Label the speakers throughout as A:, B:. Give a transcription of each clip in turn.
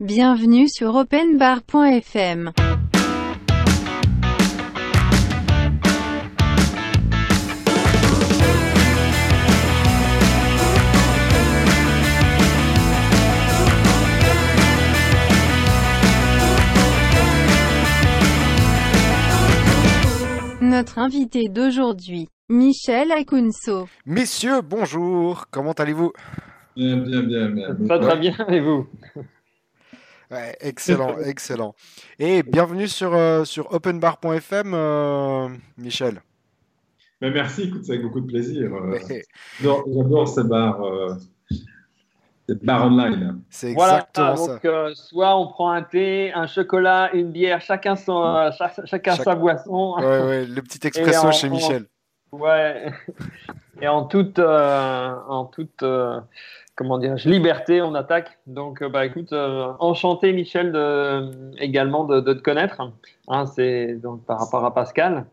A: Bienvenue sur openbar.fm. Notre invité d'aujourd'hui, Michel Akunso.
B: Messieurs, bonjour, comment allez-vous?
C: Bien, bien, bien. bien.
D: Très très bien, et vous?
B: Ouais, excellent, excellent. Et bienvenue sur, euh, sur openbar.fm, euh, Michel.
C: Mais merci, écoute, c'est avec beaucoup de plaisir. euh, J'adore ces bars, euh, ces bars online.
B: C'est
D: Voilà,
B: exactement ça.
D: donc euh, soit on prend un thé, un chocolat, une bière, chacun, son, euh, cha- chacun
B: Chaque-
D: sa boisson.
B: Ouais, ouais, le petit expresso
D: en-
B: chez
D: en-
B: Michel.
D: Ouais. Et en toute, euh, en toute euh, comment dire, liberté, on attaque. Donc, euh, bah, écoute, euh, enchanté, Michel, de, également de, de te connaître. Hein, c'est donc par rapport à Pascal.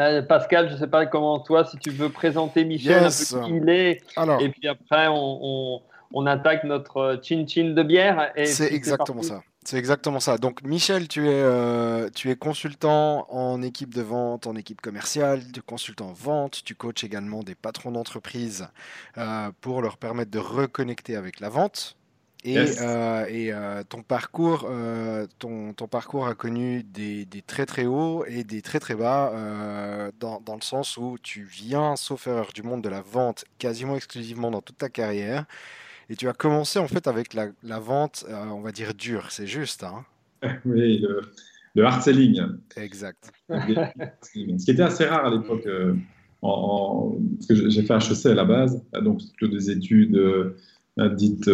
D: Euh, Pascal, je ne sais pas comment toi, si tu veux présenter Michel,
B: Yes.
D: un peu qui il est,
B: Alors,
D: et puis après, on, on, on attaque notre chin-chin de bière.
B: c'est exactement ça. C'est exactement ça. Donc, Michel, tu es, euh, tu es consultant en équipe de vente, en équipe commerciale, tu es consultant en vente, tu coaches également des patrons d'entreprise euh, pour leur permettre de reconnecter avec la vente. Et,
C: Yes.
B: euh, et, ton parcours, ton, ton parcours a connu des, des très très hauts et des très très bas dans, dans le sens où tu viens, sauf erreur, du monde de la vente quasiment exclusivement dans toute ta carrière. Et tu as commencé en fait avec la, la vente, euh, on va dire dure, c'est juste, hein?
C: Oui, le, le hard selling.
B: Exact.
C: Ce qui était assez rare à l'époque. euh, en, en- parce que j'ai fait HEC à la base, donc plutôt des études euh, dites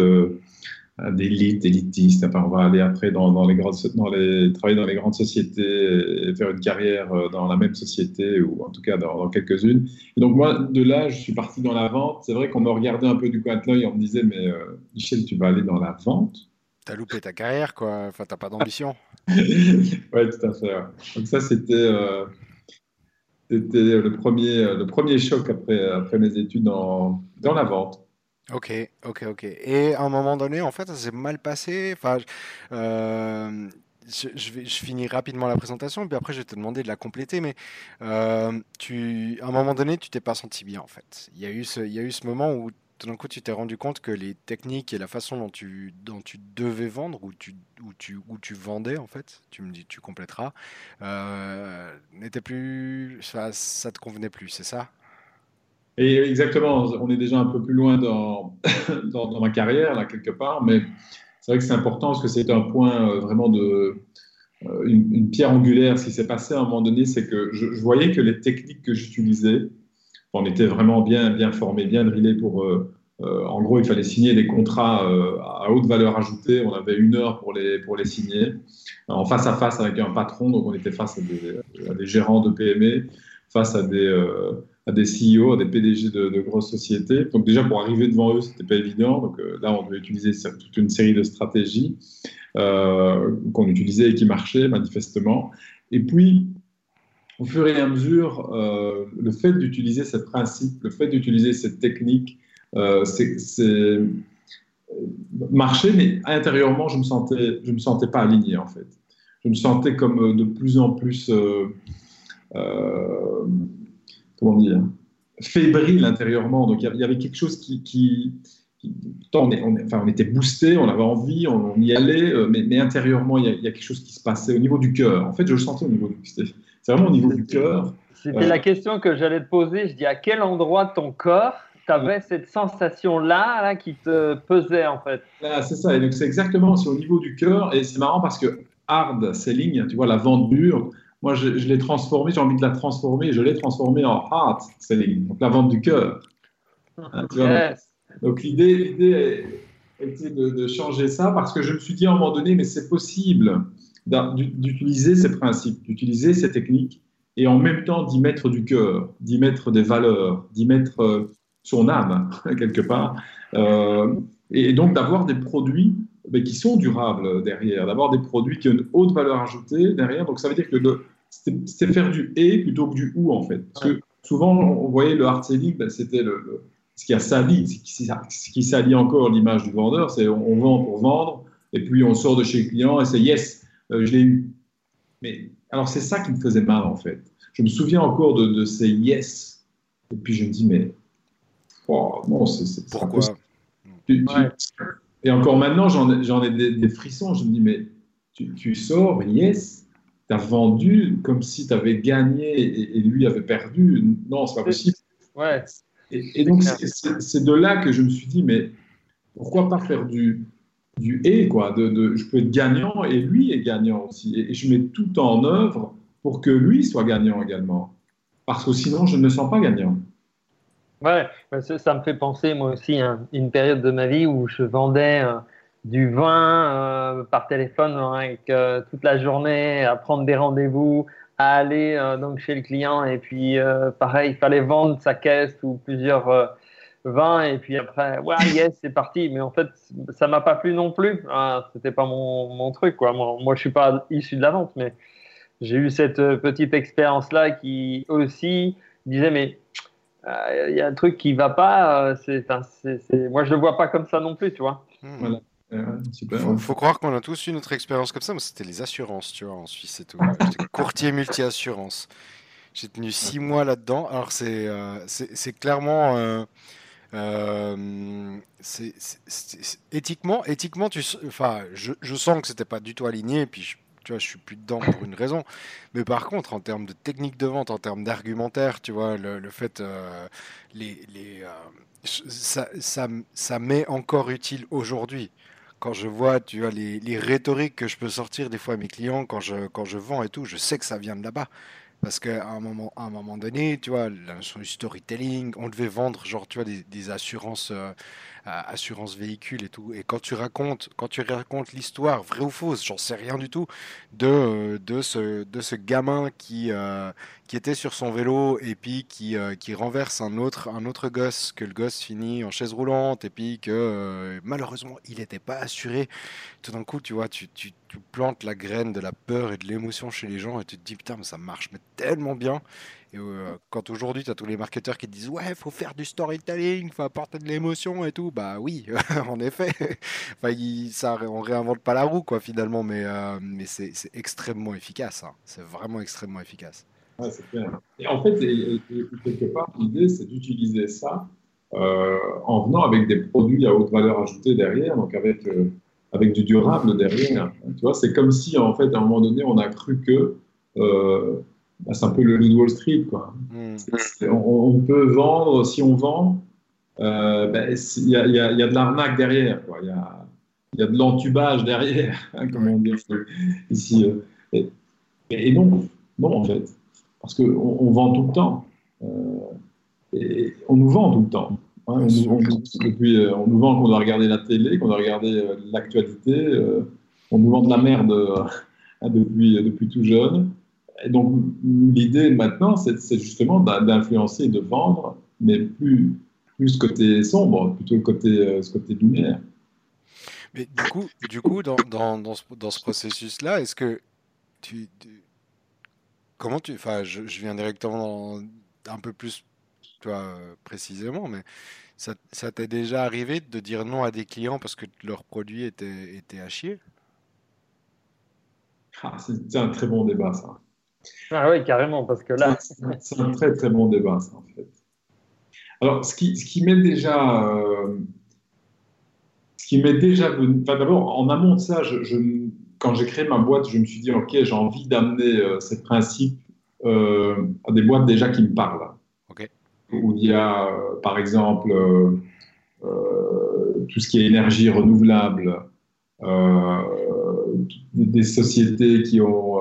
C: euh, d'élite, élitistes. Enfin, on va aller après dans, dans les grandes, dans les, travailler dans les grandes sociétés et faire une carrière euh, dans la même société ou en tout cas dans, dans quelques-unes. Et donc moi, de là, je suis parti dans la vente. C'est vrai qu'on me regardait un peu du coin de l'œil, on me disait, mais euh, Michel, tu vas aller dans la vente?
B: T'as loupé ta carrière, quoi. Enfin, t'as pas d'ambition.
C: ouais, tout à fait. ouais. Donc ça, c'était euh, c'était le premier, le premier choc après, après mes études dans, dans la vente.
B: Ok, ok, ok. Et à un moment donné, en fait, ça s'est mal passé. Enfin, je, euh, finis rapidement la présentation, puis après, je vais te demander de la compléter. Mais euh, tu, à un moment donné, tu t'es pas senti bien, en fait. Il y a eu ce, il y a eu ce moment où, tout d'un coup, tu t'es rendu compte que les techniques et la façon dont tu, dont tu devais vendre, ou tu, où tu, où tu vendais, en fait, tu me dis, tu compléteras, euh, plus, ça, ça te convenait plus, c'est ça?
C: Et exactement, on est déjà un peu plus loin dans, ma carrière, là, quelque part, mais c'est vrai que c'est important parce que c'est un point euh, vraiment de. euh, Une, pierre angulaire. Ce qui s'est passé à un moment donné, c'est que je, voyais que les techniques que j'utilisais, on était vraiment bien, bien formés, bien drillés pour. euh, en gros, il fallait signer des contrats à haute valeur ajoutée. On avait une heure pour les, pour les signer, en face à face avec un patron. Donc, on était face à des, gérants de PME, face à des, à des CEO, à des PDG de, grosses sociétés. Donc, déjà, pour arriver devant eux, c'était pas évident. Donc, euh, là, on devait utiliser toute une série de stratégies euh, qu'on utilisait et qui marchaient manifestement. Et puis, au fur et à mesure, euh, le fait d'utiliser ce principe, le fait d'utiliser cette technique, c'est marchait, mais intérieurement, je me sentais, je me sentais pas aligné en fait. Je me sentais comme de plus en plus, comment dire, fébrile intérieurement. Donc il y avait- quelque chose qui, on, est- on est- enfin, on était boosté, on avait envie, on, on y allait, euh, mais, mais intérieurement, il y, a, il y a quelque chose qui se passait au niveau du cœur. En fait, je le sentais au niveau du, c'est vraiment au niveau du cœur.
D: C'était la question que j'allais te poser. Je dis à quel endroit de ton corps tu avais cette sensation-là là, qui te pesait en fait?
C: C'est ça. Et donc, c'est exactement, c'est au niveau du cœur. Et c'est marrant parce que hard selling, tu vois, la vente dure, moi, je, je l'ai transformé, j'ai envie de la transformer, je l'ai transformée en hard selling, donc la vente du cœur. Hein,
D: Yes.
C: Donc, l'idée, était de, de changer ça parce que je me suis dit à un moment donné, mais c'est possible d'utiliser ces principes, d'utiliser ces techniques et en même temps d'y mettre du cœur, d'y mettre des valeurs, d'y mettre euh, son âme, quelque part. Euh, et donc d'avoir des produits mais qui sont durables derrière, d'avoir des produits qui ont une haute valeur ajoutée derrière. Donc ça veut dire que le- c'était faire du et plutôt que du ou en fait. Parce que souvent on voyait le hard selling, ben, c'était le, le- ce qui a sali, ce qui, salit encore l'image du vendeur, c'est on, on vend pour vendre, Et puis on sort de chez le client et c'est yes, je l'ai eu. Mais alors c'est ça qui me faisait mal en fait. Je me souviens encore de, ces yes. Et puis je me dis, mais oh, non, c'est
B: pourquoi?
C: Et encore maintenant, j'en ai, des, frissons. Je me dis, mais tu, sors, yes, tu as vendu comme si tu avais gagné et, lui avait perdu. Non, c'est pas possible.
D: Ouais.
C: Et, donc, c'est de là que je me suis dit, mais pourquoi pas faire du, du et, quoi de, Je peux être gagnant et lui est gagnant aussi. Et, je mets tout en œuvre pour que lui soit gagnant également. Parce que sinon, je ne me sens pas gagnant.
D: Ouais, ça, me fait penser, moi aussi, à une période de ma vie où je vendais euh, du vin euh, par téléphone hein, avec euh, toute la journée, à prendre des rendez-vous, à aller donc chez le client. Et puis, pareil, il fallait vendre sa caisse ou plusieurs 20 et puis après, ouais, yes, c'est parti. Mais en fait, ça m'a pas plu non plus. Ah, C'était pas mon, truc, quoi. Moi, moi, je suis pas issu de la vente, mais j'ai eu cette euh, petite expérience-là qui aussi disait, mais euh, il y a un truc qui va pas. Euh, moi, je le vois pas comme ça non plus, tu vois.
B: Il faut, croire qu'on a tous eu notre expérience comme ça. Moi, c'était les assurances, tu vois, en Suisse et tout. J'étais courtier multi-assurance. J'ai tenu six mois là-dedans. Alors, c'est, c'est, clairement. Euh, c'est, éthiquement, éthiquement, tu, enfin, je, je sens que c'était pas du tout aligné, et puis je, tu vois, je suis plus dedans pour une raison. Mais par contre, en termes de technique de vente, en termes d'argumentaire, tu vois, le, le fait, euh, les, les, euh, ça, ça, ça m'est encore utile aujourd'hui. Quand je vois, tu vois, les, rhétoriques que je peux sortir des fois à mes clients quand je, vends et tout, je sais que ça vient de là-bas. Parce qu'à un moment, un moment donné, tu vois, la notion du storytelling, on devait vendre genre, tu vois, des, des assurances, euh, assurance véhicule et tout. Et quand tu racontes, quand tu racontes l'histoire, vraie ou fausse, j'en sais rien du tout, de, de, ce, de ce gamin qui, euh, qui était sur son vélo et puis qui, euh, qui renverse un autre, un autre gosse, que le gosse finit en chaise roulante et puis que euh, malheureusement il n'était pas assuré. Tout d'un coup, tu vois, tu, tu, tu, plantes la graine de la peur et de l'émotion chez les gens et tu te dis putain, mais ça marche mais tellement bien. Et euh, quand aujourd'hui, tu as tous les marketeurs qui disent Ouais, faut faire du storytelling, faut apporter de l'émotion et tout, bah oui, en effet. enfin, ça, on réinvente pas la roue, quoi, finalement, mais, euh, mais c'est extrêmement efficace. Hein. C'est vraiment extrêmement efficace.
C: Et en fait, quelque part, l'idée, c'est d'utiliser ça euh, en venant avec des produits à haute valeur ajoutée derrière, donc avec, avec du durable derrière. Tu vois, c'est comme si, en fait, à un moment donné, on a cru que bah, c'est un peu le loup de Wall Street. Quoi. Hmm. On, peut vendre, si on vend, euh, ben, il y, a, y, a, de l'arnaque derrière. Il y a, y a, de l'entubage derrière, hein, comme on dit ici. Euh. Et, non, non, en fait. Parce qu'on on vend tout le temps. Euh, et on nous vend tout le temps. Hein. on, nous vend, depuis, on nous vend qu'on doit regarder la télé, qu'on doit regarder l'actualité. on nous vend de la merde hein, depuis, depuis tout jeune. Et donc, l'idée maintenant, c'est justement d'influencer et de vendre, mais plus, plus ce côté sombre, plutôt le côté, euh, ce côté lumière.
B: Mais du coup, du coup dans, dans, dans ce, dans ce processus-là, est-ce que tu, Comment tu. Enfin, je, je viens directement un peu plus, toi, précisément, mais ça, ça t'est déjà arrivé de dire non à des clients parce que leur produit était, était à chier?
C: Ah, C'est un très bon débat, ça.
D: Ah oui, carrément, parce que là.
C: C'est un très très bon débat, ça, en fait. Alors, ce qui, ce qui m'est déjà. Euh, ce qui m'est déjà. Enfin, d'abord, en amont de ça, je, quand j'ai créé ma boîte, je me suis dit, OK, j'ai envie d'amener euh, ces principes euh, à des boîtes déjà qui me parlent.
B: OK.
C: Où il y a, par exemple, tout ce qui est énergie renouvelable, des sociétés qui ont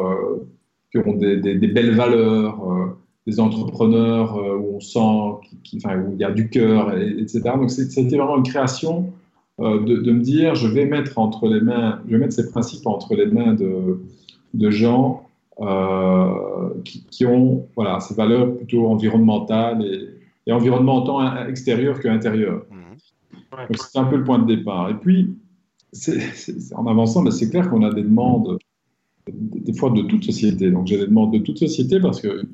C: qui ont des, belles valeurs, euh, des entrepreneurs euh, où on sent, qui, enfin, où il y a du cœur, etc. Donc c'était vraiment une création euh, de, me dire, je vais mettre entre les mains, je vais mettre ces principes entre les mains de, de gens qui, qui, ont voilà, ces valeurs plutôt environnementales et, et environnement tant extérieur qu'intérieur. Mmh. Donc c'est un peu le point de départ. Et puis, en avançant, ben, c'est clair qu'on a des demandes des fois de toute société. Donc j'ai des demandes de toute société parce qu'il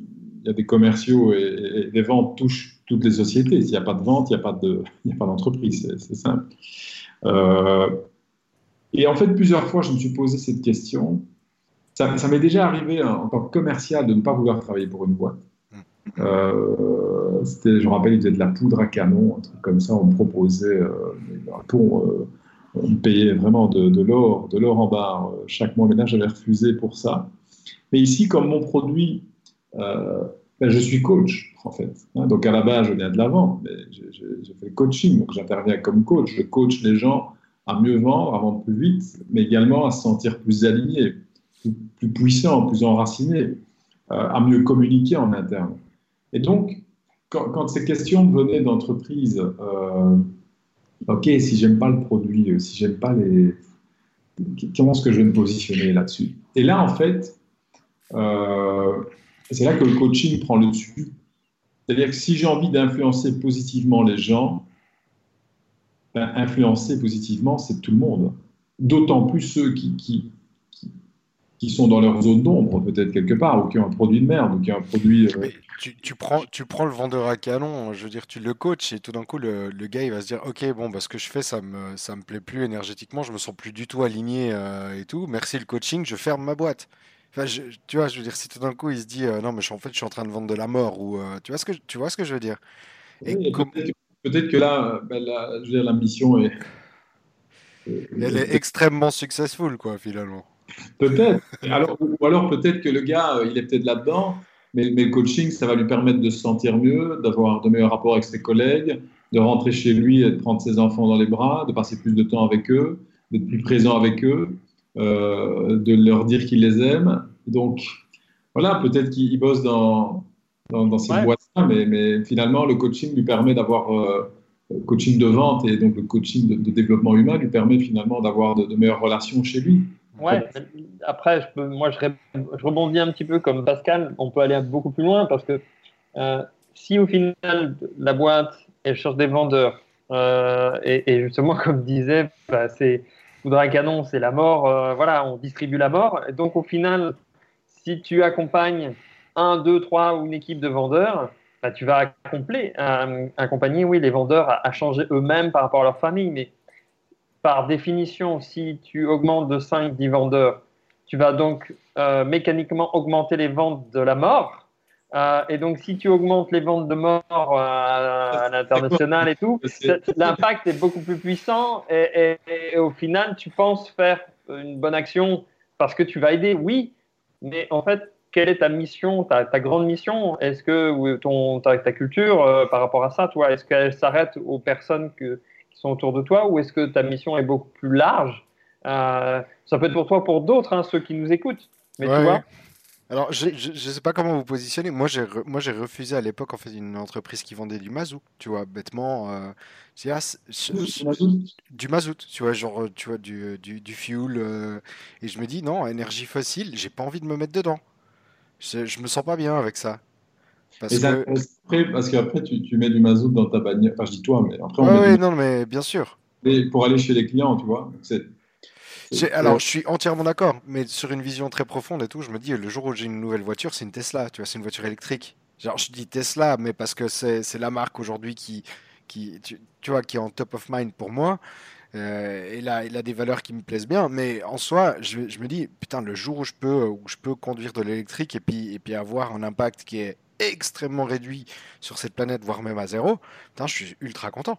C: y a des commerciaux et, les ventes touchent toutes les sociétés. S'il n'y a pas de vente, il n'y a pas d'entreprise. C'est simple. Euh, Et en fait, plusieurs fois, je me suis posé cette question. Ça, ça m'est déjà arrivé hein, en tant que commercial de ne pas vouloir travailler pour une boîte. Euh, c'était, je me rappelle, ils faisaient de la poudre à canon, un truc comme ça. On me proposait, euh, pour, euh, on payait vraiment de, l'or, de l'or en barre chaque mois. Là, j'avais refusé pour ça. Mais ici, comme mon produit, euh, ben, je suis coach, en fait. Hein. donc à la base, je viens de la vente, mais j'ai fait le coaching, donc j'interviens comme coach. Je coach les gens à mieux vendre, à vendre plus vite, mais également à se sentir plus alignés, plus, plus puissants, plus enracinés, euh, à mieux communiquer en interne. Et donc, quand, quand ces questions venaient d'entreprises, euh, ok, si j'aime pas le produit, euh, si j'aime pas les, comment est-ce que je vais me positionner là-dessus? Et là, en fait, euh, c'est là que le coaching prend le dessus. C'est-à-dire que si j'ai envie d'influencer positivement les gens, ben, influencer positivement, c'est tout le monde. D'autant plus ceux qui, qui, sont dans leur zone d'ombre, peut-être quelque part, ou qui ont un produit de merde, ou qui ont un produit. Euh...
B: Tu, tu, prends, tu prends le vendeur à canon, je veux dire, tu le coaches, et tout d'un coup, le, le, gars, il va se dire Ok, bon, bah, ce que je fais, ça me, ça me plaît plus énergétiquement, je me sens plus du tout aligné euh, et tout. Merci le coaching, je ferme ma boîte. Enfin, je, tu vois, je veux dire, si tout d'un coup il se dit euh, non, mais je, en fait, je suis en train de vendre de la mort, ou tu vois ce que tu vois ce que je veux dire?
C: Oui, peut-être, que là, ben, la, je veux dire, la mission est.
B: Elle est extrêmement successful, quoi, finalement.
C: Peut-être. Alors, ou alors peut-être que le gars, euh, il est peut-être là-dedans, mais, mais, le coaching, ça va lui permettre de se sentir mieux, d'avoir de meilleurs rapports avec ses collègues, de rentrer chez lui et de prendre ses enfants dans les bras, de passer plus de temps avec eux, d'être plus présent avec eux. Euh, de leur dire qu'ils les aiment. Donc, voilà, peut-être qu'ils bossent dans, dans, dans ces ouais. boîtes-là, mais, mais, finalement, le coaching lui permet d'avoir, euh, coaching de vente et donc le coaching de, de développement humain lui permet finalement d'avoir de, de, meilleures relations chez lui.
D: Ouais, après, moi, je, rebondis un petit peu comme Pascal, on peut aller beaucoup plus loin parce que euh, si au final, la boîte, elle cherche des vendeurs, euh, et, justement, comme disait, bah, c'est Poudre à canon, c'est la mort. Euh, voilà, on distribue la mort. Donc, au final, si tu accompagnes un, deux, trois ou une équipe de vendeurs, bah, tu vas accomplir, euh, accompagner, oui, les vendeurs à, changer eux-mêmes par rapport à leur famille. Par définition, si tu augmentes de 5, 10 vendeurs, tu vas donc euh, mécaniquement augmenter les ventes de la mort. Euh, et donc, si tu augmentes les ventes de mort euh, à l'international et tout, l'impact est beaucoup plus puissant. Et, et, et, au final, tu penses faire une bonne action parce que tu vas aider, oui. Mais en fait, quelle est ta mission, ta, ta grande mission? Est-ce que ton, ta, ta culture euh, par rapport à ça, toi, est-ce qu'elle s'arrête aux personnes que, qui sont autour de toi ou est-ce que ta mission est beaucoup plus large euh, Ça peut être pour toi, pour d'autres, hein, ceux qui nous écoutent. Mais
B: ouais.
D: tu vois
B: alors, je ne sais pas comment vous positionnez. Moi, j'ai re, moi j'ai refusé à l'époque en fait une entreprise qui vendait du mazout, tu vois, bêtement. Euh, ah, du mazout, tu vois, genre, tu vois, du, du, du fuel. Euh, et je me dis, non, énergie fossile, j'ai pas envie de me mettre dedans. Je, je me sens pas bien avec ça.
C: Parce et que... après, parce qu'après, tu, tu, mets du mazout dans ta bagnole. Enfin, je dis toi, mais après,
B: on ouais,
C: du...
B: non, mais bien sûr.
C: Et pour aller chez les clients, tu vois. C'est
B: alors, je suis entièrement d'accord, mais sur une vision très profonde et tout, je me dis, le jour où j'ai une nouvelle voiture, c'est une Tesla, tu vois, c'est une voiture électrique. Genre, je dis Tesla, mais parce que c'est la marque aujourd'hui qui, qui tu, tu, vois, qui est en top of mind pour moi. Euh, et là, il a des valeurs qui me plaisent bien, mais en soi, je, je, me dis, putain, le jour où je peux, où je peux conduire de l'électrique et puis, et puis avoir un impact qui est extrêmement réduit sur cette planète, voire même à zéro, je suis ultra content.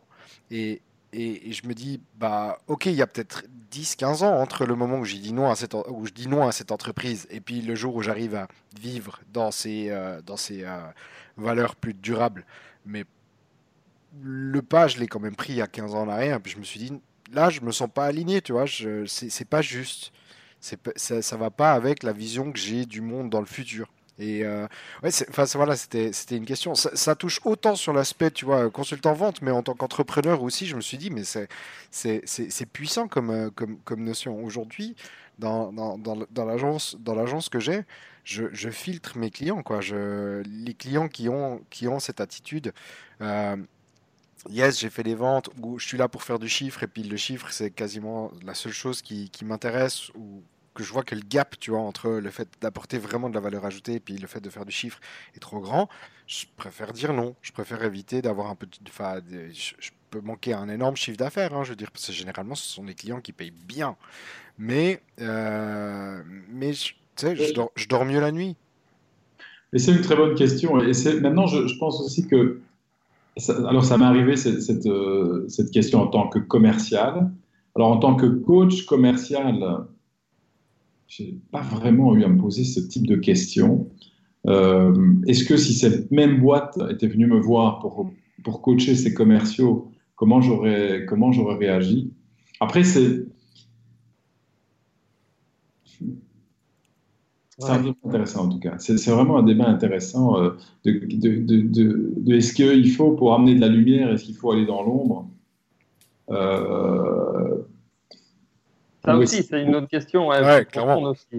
B: Et, et, je me dis, bah, ok, il y a peut-être 10-15 ans entre le moment où, dit non à cette, où je dis non à cette entreprise et puis le jour où j'arrive à vivre dans ces, euh, dans ces euh, valeurs plus durables. Mais le pas, je l'ai quand même pris il y a 15 ans en arrière. Puis je me suis dit, là, je me sens pas aligné, tu vois, c'est pas juste. Ça, ça va pas avec la vision que j'ai du monde dans le futur. Et euh, ouais, voilà, c'était une question. Ça, touche autant sur l'aspect, tu vois, consultant vente, mais en tant qu'entrepreneur aussi, je me suis dit, mais c'est puissant comme euh, comme comme notion. Aujourd'hui, dans dans dans, l'agence que j'ai, je, filtre mes clients, quoi. Je les clients qui ont qui ont cette attitude. Euh, Yes, j'ai fait des ventes où je suis là pour faire du chiffre et puis le chiffre c'est quasiment la seule chose qui, qui m'intéresse ou que je vois que le gap, tu vois, entre le fait d'apporter vraiment de la valeur ajoutée et puis le fait de faire du chiffre est trop grand, je préfère dire non. Je préfère éviter d'avoir un petit. Enfin, je, je, peut manquer un énorme chiffre d'affaires. hein, je veux dire, parce que généralement, ce sont des clients qui payent bien. Mais, euh, mais je- tu sais, je dors, je dors mieux la nuit.
C: Et c'est une très bonne question. Et c'est maintenant, je, je pense aussi que ça- alors ça m'est arrivé cette, cette, euh, cette question en tant que commercial. Alors en tant que coach commercial, j'ai pas vraiment eu à me poser ce type de questions. Euh, Est-ce que si cette même boîte était venue me voir pour, pour coacher ses commerciaux, comment j'aurais comment j'aurais réagi? Après, c'est c'est un débat intéressant en tout cas. C'est vraiment un débat intéressant euh, de, de, de, de- de est-ce qu'il faut pour amener de la lumière, est-ce qu'il faut aller dans l'ombre? Euh,
D: Ça aussi,
C: c'est-
D: une autre question. ouais,
B: Ouais,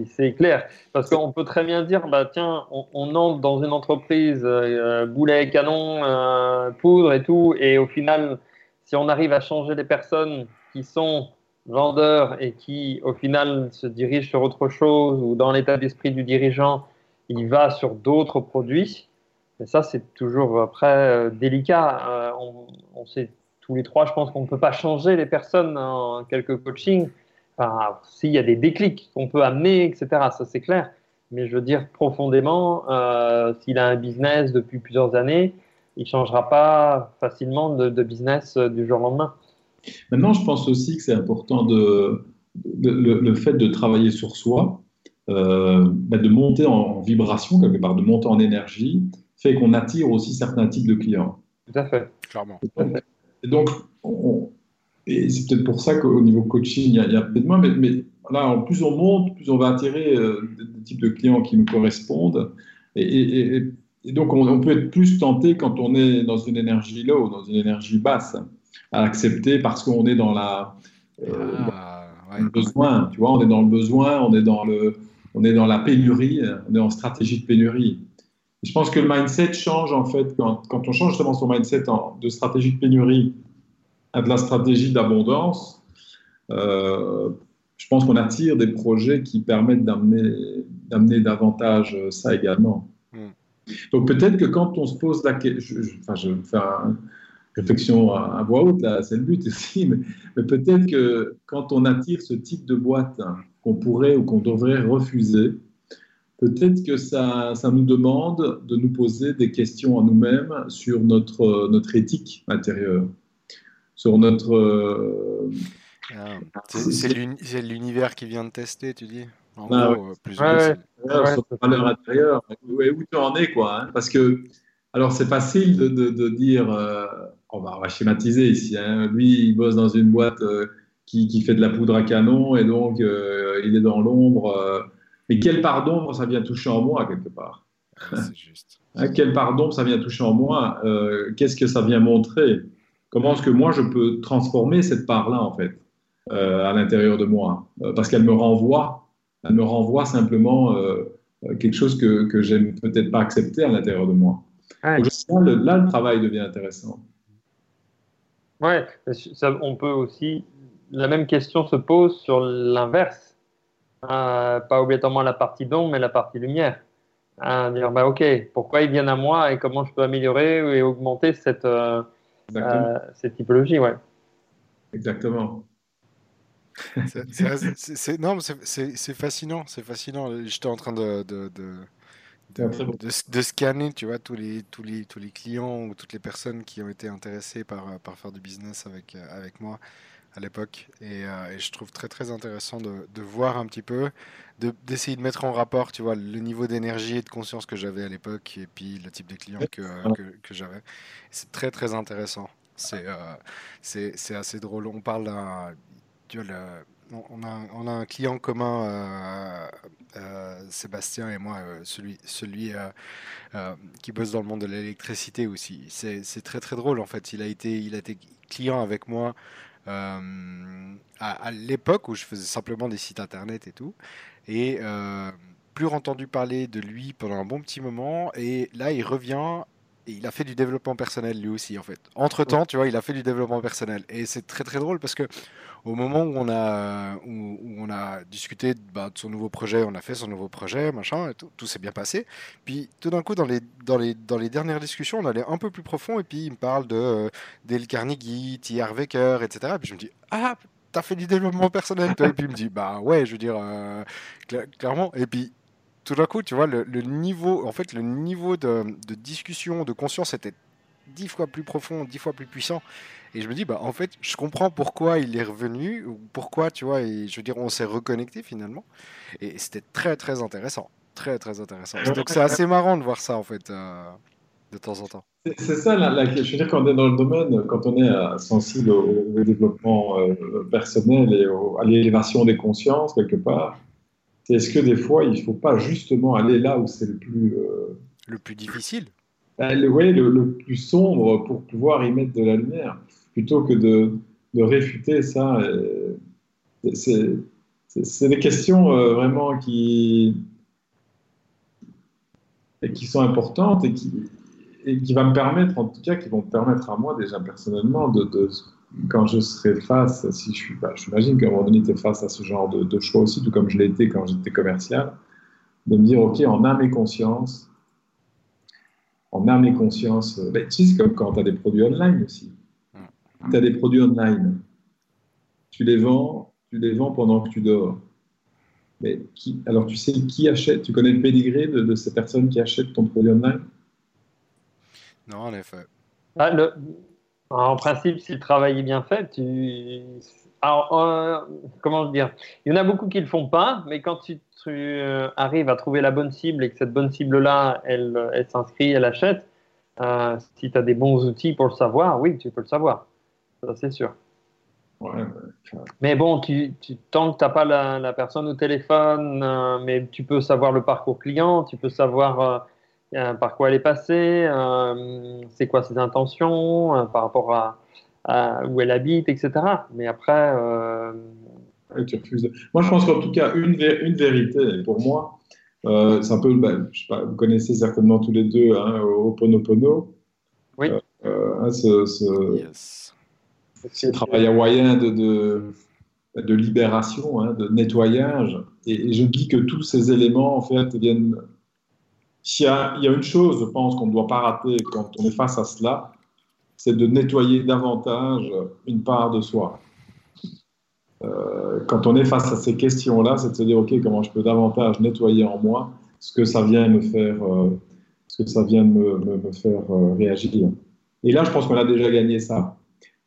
D: c'est clair. Parce qu'on peut très bien dire, bah, tiens, on, on entre dans une entreprise, euh, boulet, canon, euh, poudre et tout, et au final, si on arrive à changer les personnes qui sont vendeurs et qui, au final, se dirigent sur autre chose, ou dans l'état d'esprit du dirigeant, il va sur d'autres produits, mais ça, c'est toujours après euh, délicat. Euh, on, on sait tous les trois, je pense qu'on ne peut pas changer les personnes en quelques coachings. Enfin, s'il y a des déclics qu'on peut amener, etc., ça c'est clair. Mais je veux dire, profondément, euh, s'il a un business depuis plusieurs années, il ne changera pas facilement de, de business euh, du jour au lendemain.
C: Maintenant, je pense aussi que c'est important de, de- le, le fait de travailler sur soi, euh, bah, de monter en vibration quelque part, de monter en énergie, fait qu'on attire aussi certains types de clients.
D: Tout à fait.
B: Clairement.
C: Et donc, on- et c'est peut-être pour ça qu'au niveau coaching, il y a, a peut-être moins, mais, mais là, plus on monte, plus on va attirer euh, des, types de clients qui nous correspondent. Et, et- et- et donc, on, on peut être plus tenté quand on est dans une énergie low, dans une énergie basse, à accepter parce qu'on est dans la, euh,
B: Ah,
C: dans
B: ouais.
C: le besoin. Tu vois, on est dans le besoin, on est dans, le, on est dans la pénurie, on est en stratégie de pénurie. Je pense que le mindset change en fait quand, quand on change justement son mindset en- de stratégie de pénurie à de la stratégie d'abondance. euh, je pense qu'on attire des projets qui permettent d'amener davantage ça également.
B: Mm.
C: Donc peut-être que quand on se pose la question, enfin je vais faire une réflexion à, à voix haute, là, c'est le but aussi, mais, mais peut-être que quand on attire ce type de boîte hein, qu'on pourrait ou qu'on devrait refuser, peut-être que ça, ça nous demande de nous poser des questions à nous-mêmes sur notre, notre éthique intérieure, sur notre... euh,
B: Ah, c'est c'est l'uni- c'est l'univers qui vient de tester, tu dis? En
C: Ah
B: gros, euh, plus ou
D: Ouais,
B: moins,
D: ouais.
B: c'est-
C: Ouais,
D: Ouais,
C: sur valeur intérieure, où, où tu en es, quoi. hein? parce que, alors, c'est facile de, de- de dire, euh, on, va, on va schématiser ici, hein. lui, il bosse dans une boîte euh, qui, qui fait de la poudre à canon, et donc, euh, il est dans l'ombre. euh. mais quelle part d'ombre ça vient toucher en moi, quelque part?
B: C'est juste.
C: Hein, Quelle part d'ombre ça vient toucher en moi Euh, Qu'est-ce que ça vient montrer? Comment est-ce que moi, je peux transformer cette part-là, en fait, euh, à l'intérieur de moi? Euh, Parce qu'elle me renvoie, elle me renvoie simplement euh, euh, quelque chose que, que j'aime peut-être pas accepter à l'intérieur de moi.
D: Ouais.
C: Donc, là, le, là, le travail devient intéressant.
D: Ouais, ça, on peut aussi. La même question se pose sur l'inverse. Euh, pas obligatoirement la partie d'ombre, mais la partie lumière. Hein, dire, bah, ok, pourquoi ils viennent à moi et comment je peux améliorer et augmenter cette, euh, euh, cette typologie, ouais.
C: Exactement.
B: C'est- fascinant, c'est fascinant. J'étais en train de, de, de, de, de scanner, tu vois, tous les, tous les, tous les clients ou toutes les personnes qui ont été intéressées par, euh, par faire du business avec, euh, avec moi à l'époque. Et, euh, et je trouve très, très intéressant de, de voir un petit peu, de- d'essayer de mettre en rapport, tu vois, le niveau d'énergie et de conscience que j'avais à l'époque et puis le type de clients que, que, que j'avais. C'est très, très intéressant. C'est euh, c'est assez drôle. On parle d'un tu vois, le- on, a, un- on a un client commun, euh, euh, Sébastien et moi, euh, celui, celui qui bosse dans le monde de l'électricité aussi. C'est c'est très très drôle en fait. Il a été, il a été client avec moi euh, à, à l'époque où je faisais simplement des sites internet et tout. Et euh, plus entendu parler de lui pendant un bon petit moment. Et là, il revient il a fait du développement personnel lui aussi en fait. Entre temps, tu vois, il a fait du développement personnel et c'est très très drôle parce que au moment où on a où, on a discuté bah, de son nouveau projet, on a fait son nouveau projet, machin, et tout, tout s'est bien passé. Puis tout d'un coup, dans les dans les dans les dernières discussions, on allait un peu plus profond et puis il me parle de euh, Dale Carnegie, T.R. Wecker, etc. Et puis je me dis ah t'as fait du développement personnel toi et puis il me dit bah ouais, je veux dire euh, clairement. Et puis tout d'un coup, tu vois, le, niveau, en fait, le niveau de, discussion, de conscience était dix fois plus profond, dix fois plus puissant. Et je me dis, bah, en fait, je comprends pourquoi il est revenu, ou pourquoi, tu vois, et je veux dire, on s'est reconnecté finalement. Et c'était très, très intéressant. Très, très intéressant. Donc, c'est assez marrant de voir ça, en fait, euh, de temps en temps.
C: C'est ça, la, je veux dire, quand on est dans le domaine, quand on est euh, sensible au, développement euh, personnel et à l'élévation des consciences, quelque part, est-ce que des fois, il ne faut pas justement aller là où c'est le plus... Euh,
B: le plus difficile
C: ben, le, oui, le, plus sombre pour pouvoir y mettre de la lumière, plutôt que de, de réfuter ça. C'est des questions euh, vraiment qui, qui sont importantes et qui, et qui va me permettre, en tout cas, qui vont me permettre à moi déjà personnellement de, de quand je serai face, si je suis, bah, j'imagine qu'à un moment donné, tu es face à ce genre de, choix aussi, tout comme je l'ai été quand j'étais commercial, de me dire, OK, en âme et conscience, en âme et conscience, ben, tu sais, c'est comme quand tu as des produits online aussi. Tu as des produits online, tu les vends, tu les vends pendant que tu dors. Mais qui, alors tu sais qui achète, tu connais le pédigré de, de ces personnes qui achètent ton produit online?
B: Non, en effet.
D: Ah, le, en principe, si le travail est bien fait, tu. Alors, euh, comment dire? Il y en a beaucoup qui ne le font pas, mais quand tu, euh, arrives à trouver la bonne cible et que cette bonne cible-là, elle, elle s'inscrit, elle achète, euh, si tu as des bons outils pour le savoir, oui, tu peux le savoir. Ça, c'est sûr. mais bon, tu, tu tant que tu n'as pas la, la, personne au téléphone, mais tu peux savoir le parcours client, tu peux savoir par quoi elle est passée, euh, c'est quoi ses intentions euh, par rapport à, où elle habite, etc. Mais après.
C: Tu refuses. Moi, je pense qu'en tout cas, une, une vérité, pour moi, c'est un peu. Ben, je sais pas, vous connaissez certainement tous les deux hein, Oponopono.
D: Oui.
C: Hein, ce, ce, travail hawaïen de, de, de libération, hein, de nettoyage. Et, et, je dis que tous ces éléments, en fait, viennent s'il y, a, il y a une chose, je pense, qu'on ne doit pas rater quand on est face à cela, c'est de nettoyer davantage une part de soi. Euh, quand on est face à ces questions-là, c'est de se dire, OK, comment je peux davantage nettoyer en moi ce que ça vient me faire, euh, ce que ça vient me, me, faire euh, réagir. Et là, je pense qu'on a déjà gagné ça.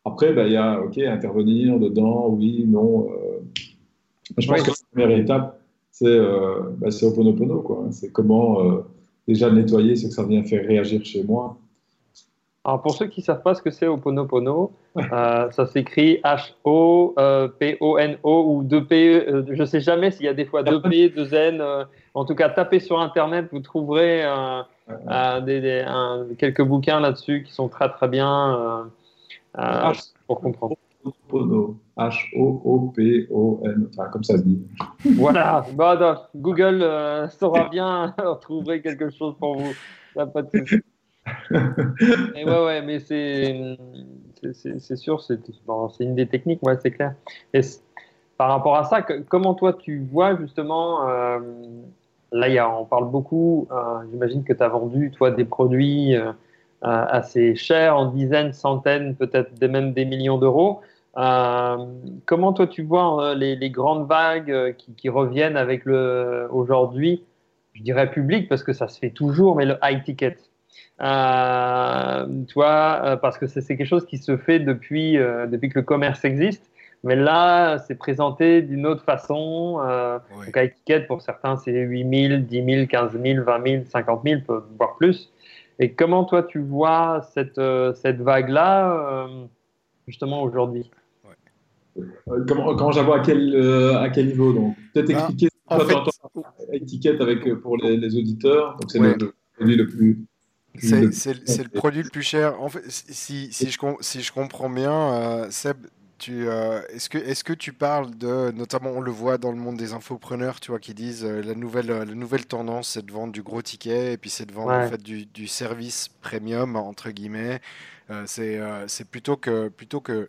C: Après, ben, il y a, OK, intervenir dedans, oui, non. je pense que la première étape, c'est ben, Oponopono, quoi. C'est comment déjà nettoyer ce que ça vient faire réagir chez moi.
D: Alors pour ceux qui ne savent pas ce que c'est Oponopono, euh, ça s'écrit H-O-P-O-N-O ou 2P. Euh, je ne sais jamais s'il y a des fois 2P, 2N. Euh, en tout cas, tapez sur Internet, vous trouverez des, quelques bouquins là-dessus qui sont très très bien pour comprendre.
C: H-O-O-P-O-N, enfin, comme ça se dit.
D: Voilà, Google euh, saura bien retrouver quelque chose pour vous. pas de ouais, ouais, mais c'est, c'est, sûr, c'est, une des techniques, ouais, c'est clair. Et par rapport à ça, comment toi tu vois justement, euh, là y a, on parle beaucoup, euh, j'imagine que tu as vendu toi des produits assez chers, en dizaines, centaines, peut-être même des millions d'euros. Euh, comment toi tu vois euh, les, grandes vagues euh, qui, reviennent avec le aujourd'hui, je dirais public parce que ça se fait toujours, mais le high ticket. Euh, toi, parce que c'est quelque chose qui se fait depuis, depuis que le commerce existe. Mais là, c'est présenté d'une autre façon. Donc, high ticket, pour certains, c'est 8 000, 10 000, 15 000, 20 000, 50 000, voire plus. Et comment toi, tu vois cette, cette vague-là, justement, aujourd'hui?
C: Comment, comment j'avoue à quel, euh, à quel niveau donc? Peut-être ah, expliquer ce que étiquette avec, euh, pour les, les auditeurs. Donc c'est le, produit le plus.
B: C'est le produit le plus cher. En fait, si, si, je, si je comprends bien, Seb, tu, euh, est-ce que, est-ce que tu parles de, notamment, on le voit dans le monde des infopreneurs, tu vois, qui disent euh, la nouvelle, euh, la nouvelle tendance, c'est de vendre du gros ticket et puis c'est de vendre en fait du, du service premium entre guillemets. Euh, c'est, euh, c'est plutôt que, plutôt que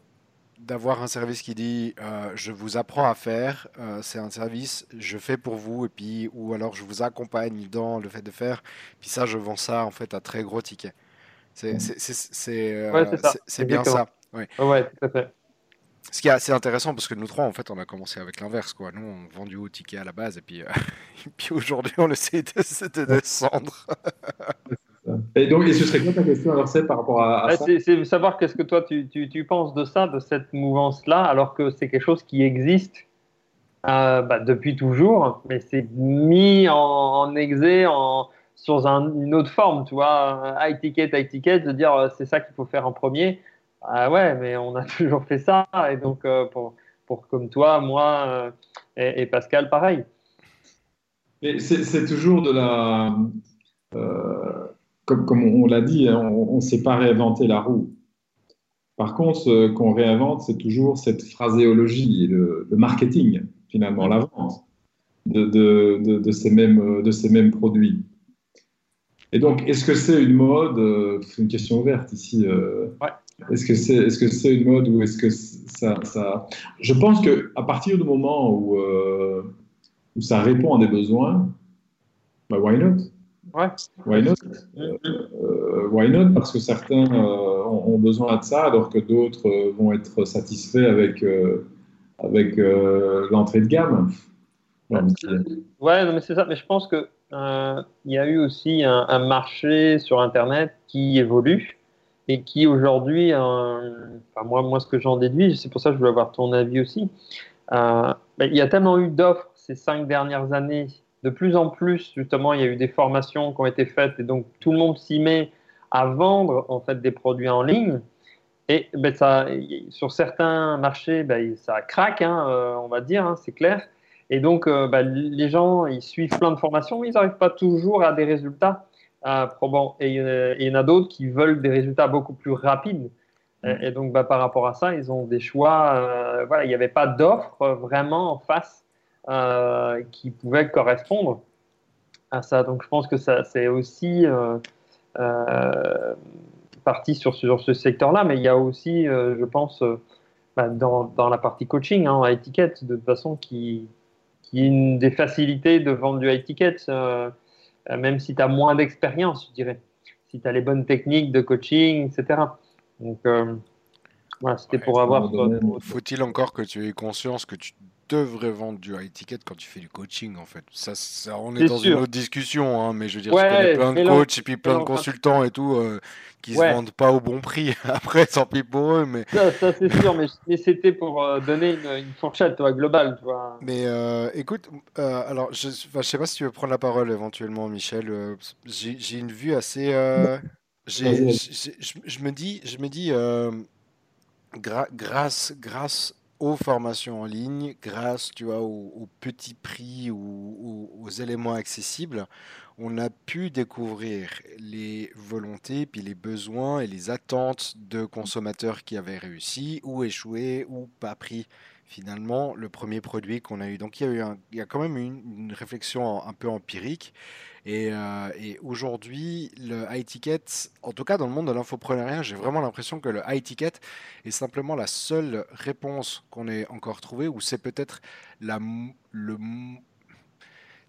B: d'avoir un service qui dit euh, je vous apprends à faire, euh, c'est un service je fais pour vous et puis ou alors je vous accompagne dans le fait de faire. Puis ça, je vends ça en fait à très gros ticket. C'est, c'est, euh,
D: Ouais, c'est
B: c'est- c'est bien ça. Ouais.
D: Ouais, tout à fait.
B: Ce qui est assez intéressant parce que nous trois, en fait, on a commencé avec l'inverse, quoi. Nous, on vend du haut ticket à la base et puis, euh, et puis aujourd'hui, on essaie de, de descendre.
C: Et donc, et ce serait quoi ta question alors c'est par rapport à, à ça
D: c'est savoir qu'est-ce que toi tu, tu, tu penses de ça, de cette mouvance-là, alors que c'est quelque chose qui existe euh, bah, depuis toujours, mais c'est mis en, en exé, en, sur un- une autre forme, tu vois, high ticket, high ticket, de dire euh, c'est ça qu'il faut faire en premier. Ah ouais, mais on a toujours fait ça, et donc euh, pour, pour comme toi, moi et, et Pascal, pareil.
C: Mais c'est c'est toujours de la. euh, comme, comme on l'a dit, hein, on ne sait pas réinventer la roue. Par contre, ce qu'on réinvente, c'est toujours cette phraséologie, le, le marketing, finalement, la vente de, de, de, de ces mêmes, de ces mêmes produits. Et donc, est-ce que c'est une mode euh, C'est une question ouverte ici. euh,
D: Ouais.
C: Est-ce que c'est est -ce c'est une mode ou est-ce que ça, ça. Je pense qu'à partir du moment où, euh, où ça répond à des besoins, bah, why not?
D: Ouais.
C: Why not? Euh, Why not? Parce que certains euh, ont, besoin de ça, alors que d'autres euh, vont être satisfaits avec, euh, avec euh, l'entrée de gamme. Dire.
D: Ouais, non, mais c'est ça. Mais je pense que euh, il y a eu aussi un, un marché sur Internet qui évolue et qui aujourd'hui, euh, enfin moi, moi, ce que j'en déduis, c'est pour ça que je voulais avoir ton avis aussi. Euh, ben, il y a tellement eu d'offres ces cinq dernières années. De plus en plus, justement, il y a eu des formations qui ont été faites et donc tout le monde s'y met à vendre en fait des produits en ligne. Et ben, ça, sur certains marchés, ben, ça craque, hein, euh, on va dire, hein, c'est clair. Et donc, euh, bah, les gens, ils suivent plein de formations, mais ils n'arrivent pas toujours à des résultats euh, probants. Et il y en a- d'autres qui veulent des résultats beaucoup plus rapides. Et, et donc, bah, par rapport à ça, ils ont des choix. euh, voilà, il n'y avait pas d'offre vraiment en face euh, qui pouvait correspondre à ça. Donc, je pense que ça, c'est aussi euh, euh, parti sur, sur ce secteur-là, mais il y a aussi, je pense, bah, dans, dans la partie coaching, hein, à étiquette, de toute façon, qui, qui est une des facilités de vendre du euh, euh, même si tu as moins d'expérience, je dirais. Si tu as les bonnes techniques de coaching, etc. Donc, voilà, c'était
B: Ouais,
D: pour avoir.
B: Faut-il encore que tu aies conscience que tu devrais vendre du high ticket quand tu fais du coaching, en fait? Ça, ça on est dans
D: sûr.
B: une autre discussion, hein, mais je veux dire, je
D: Ouais,
B: connais plein de
D: là,
B: coachs et puis plein de consultants et tout euh, qui se
D: Ouais.
B: vendent pas au bon prix. Après, tant pis pour eux, mais.
D: Ça, ça, c'est sûr, mais, mais c'était pour euh, donner une, une fourchette toi, globale. Tu vois.
B: Mais euh, écoute, euh, alors je, je sais pas si tu veux prendre la parole éventuellement, Michel. euh, j'ai j'ai une vue assez. je, je me dis, je me dis, gra- grâce, grâce aux formations en ligne, grâce, tu vois, au, au petit prix ou aux éléments accessibles, on a pu découvrir les volontés, puis les besoins et les attentes de consommateurs qui avaient réussi ou échoué ou pas pris finalement le premier produit qu'on a eu. Donc il y a eu un- il y a quand même une réflexion un peu empirique. Et, euh, et aujourd'hui, le high ticket, en tout cas dans le monde de l'infopreneuriat, j'ai vraiment l'impression que le high ticket est simplement la seule réponse qu'on ait encore trouvée, ou c'est peut-être la, le,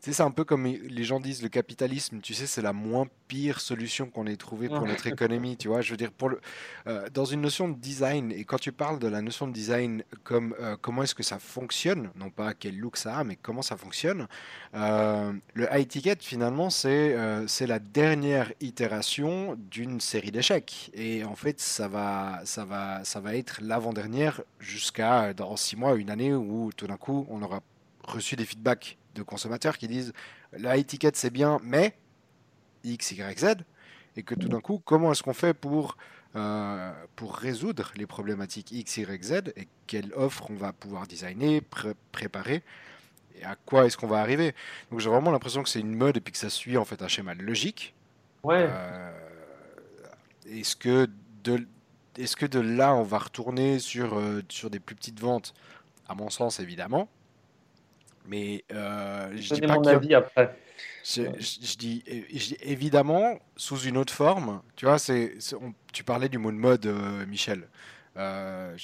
B: sais, c'est un peu comme les gens disent le capitalisme, tu sais, c'est la moins pire solution qu'on ait trouvée pour notre économie, tu vois. Je veux dire, pour le, euh, dans une notion de design, et quand tu parles de la notion de design comme euh, comment est-ce que ça fonctionne, non pas quel look ça a, mais comment ça fonctionne, euh, le high ticket, finalement, c'est c'est la dernière itération d'une série d'échecs. Et en fait, ça va, ça va, ça va être l'avant-dernière jusqu'à dans six mois, une année, où tout d'un coup, on aura reçu des feedbacks de consommateurs qui disent high ticket, c'est bien, mais X, Y, Z. Et que tout d'un coup, comment est-ce qu'on fait pour, euh, pour résoudre les problématiques X, Y, Z et quelle offre on va pouvoir designer, pré- préparer et à quoi est-ce qu'on va arriver? Donc j'ai vraiment l'impression que c'est une mode et puis que ça suit en fait un schéma logique.
D: Ouais.
B: Euh, est-ce que de, est-ce que de là, on va retourner sur, euh, sur des plus petites ventes? À mon sens, évidemment. Mais euh, je dis pas
D: mon
B: a-
D: après.
B: je, je- je dis, je dis évidemment sous une autre forme. Tu vois, c'est, tu parlais du mot de mode, euh, Michel. Euh,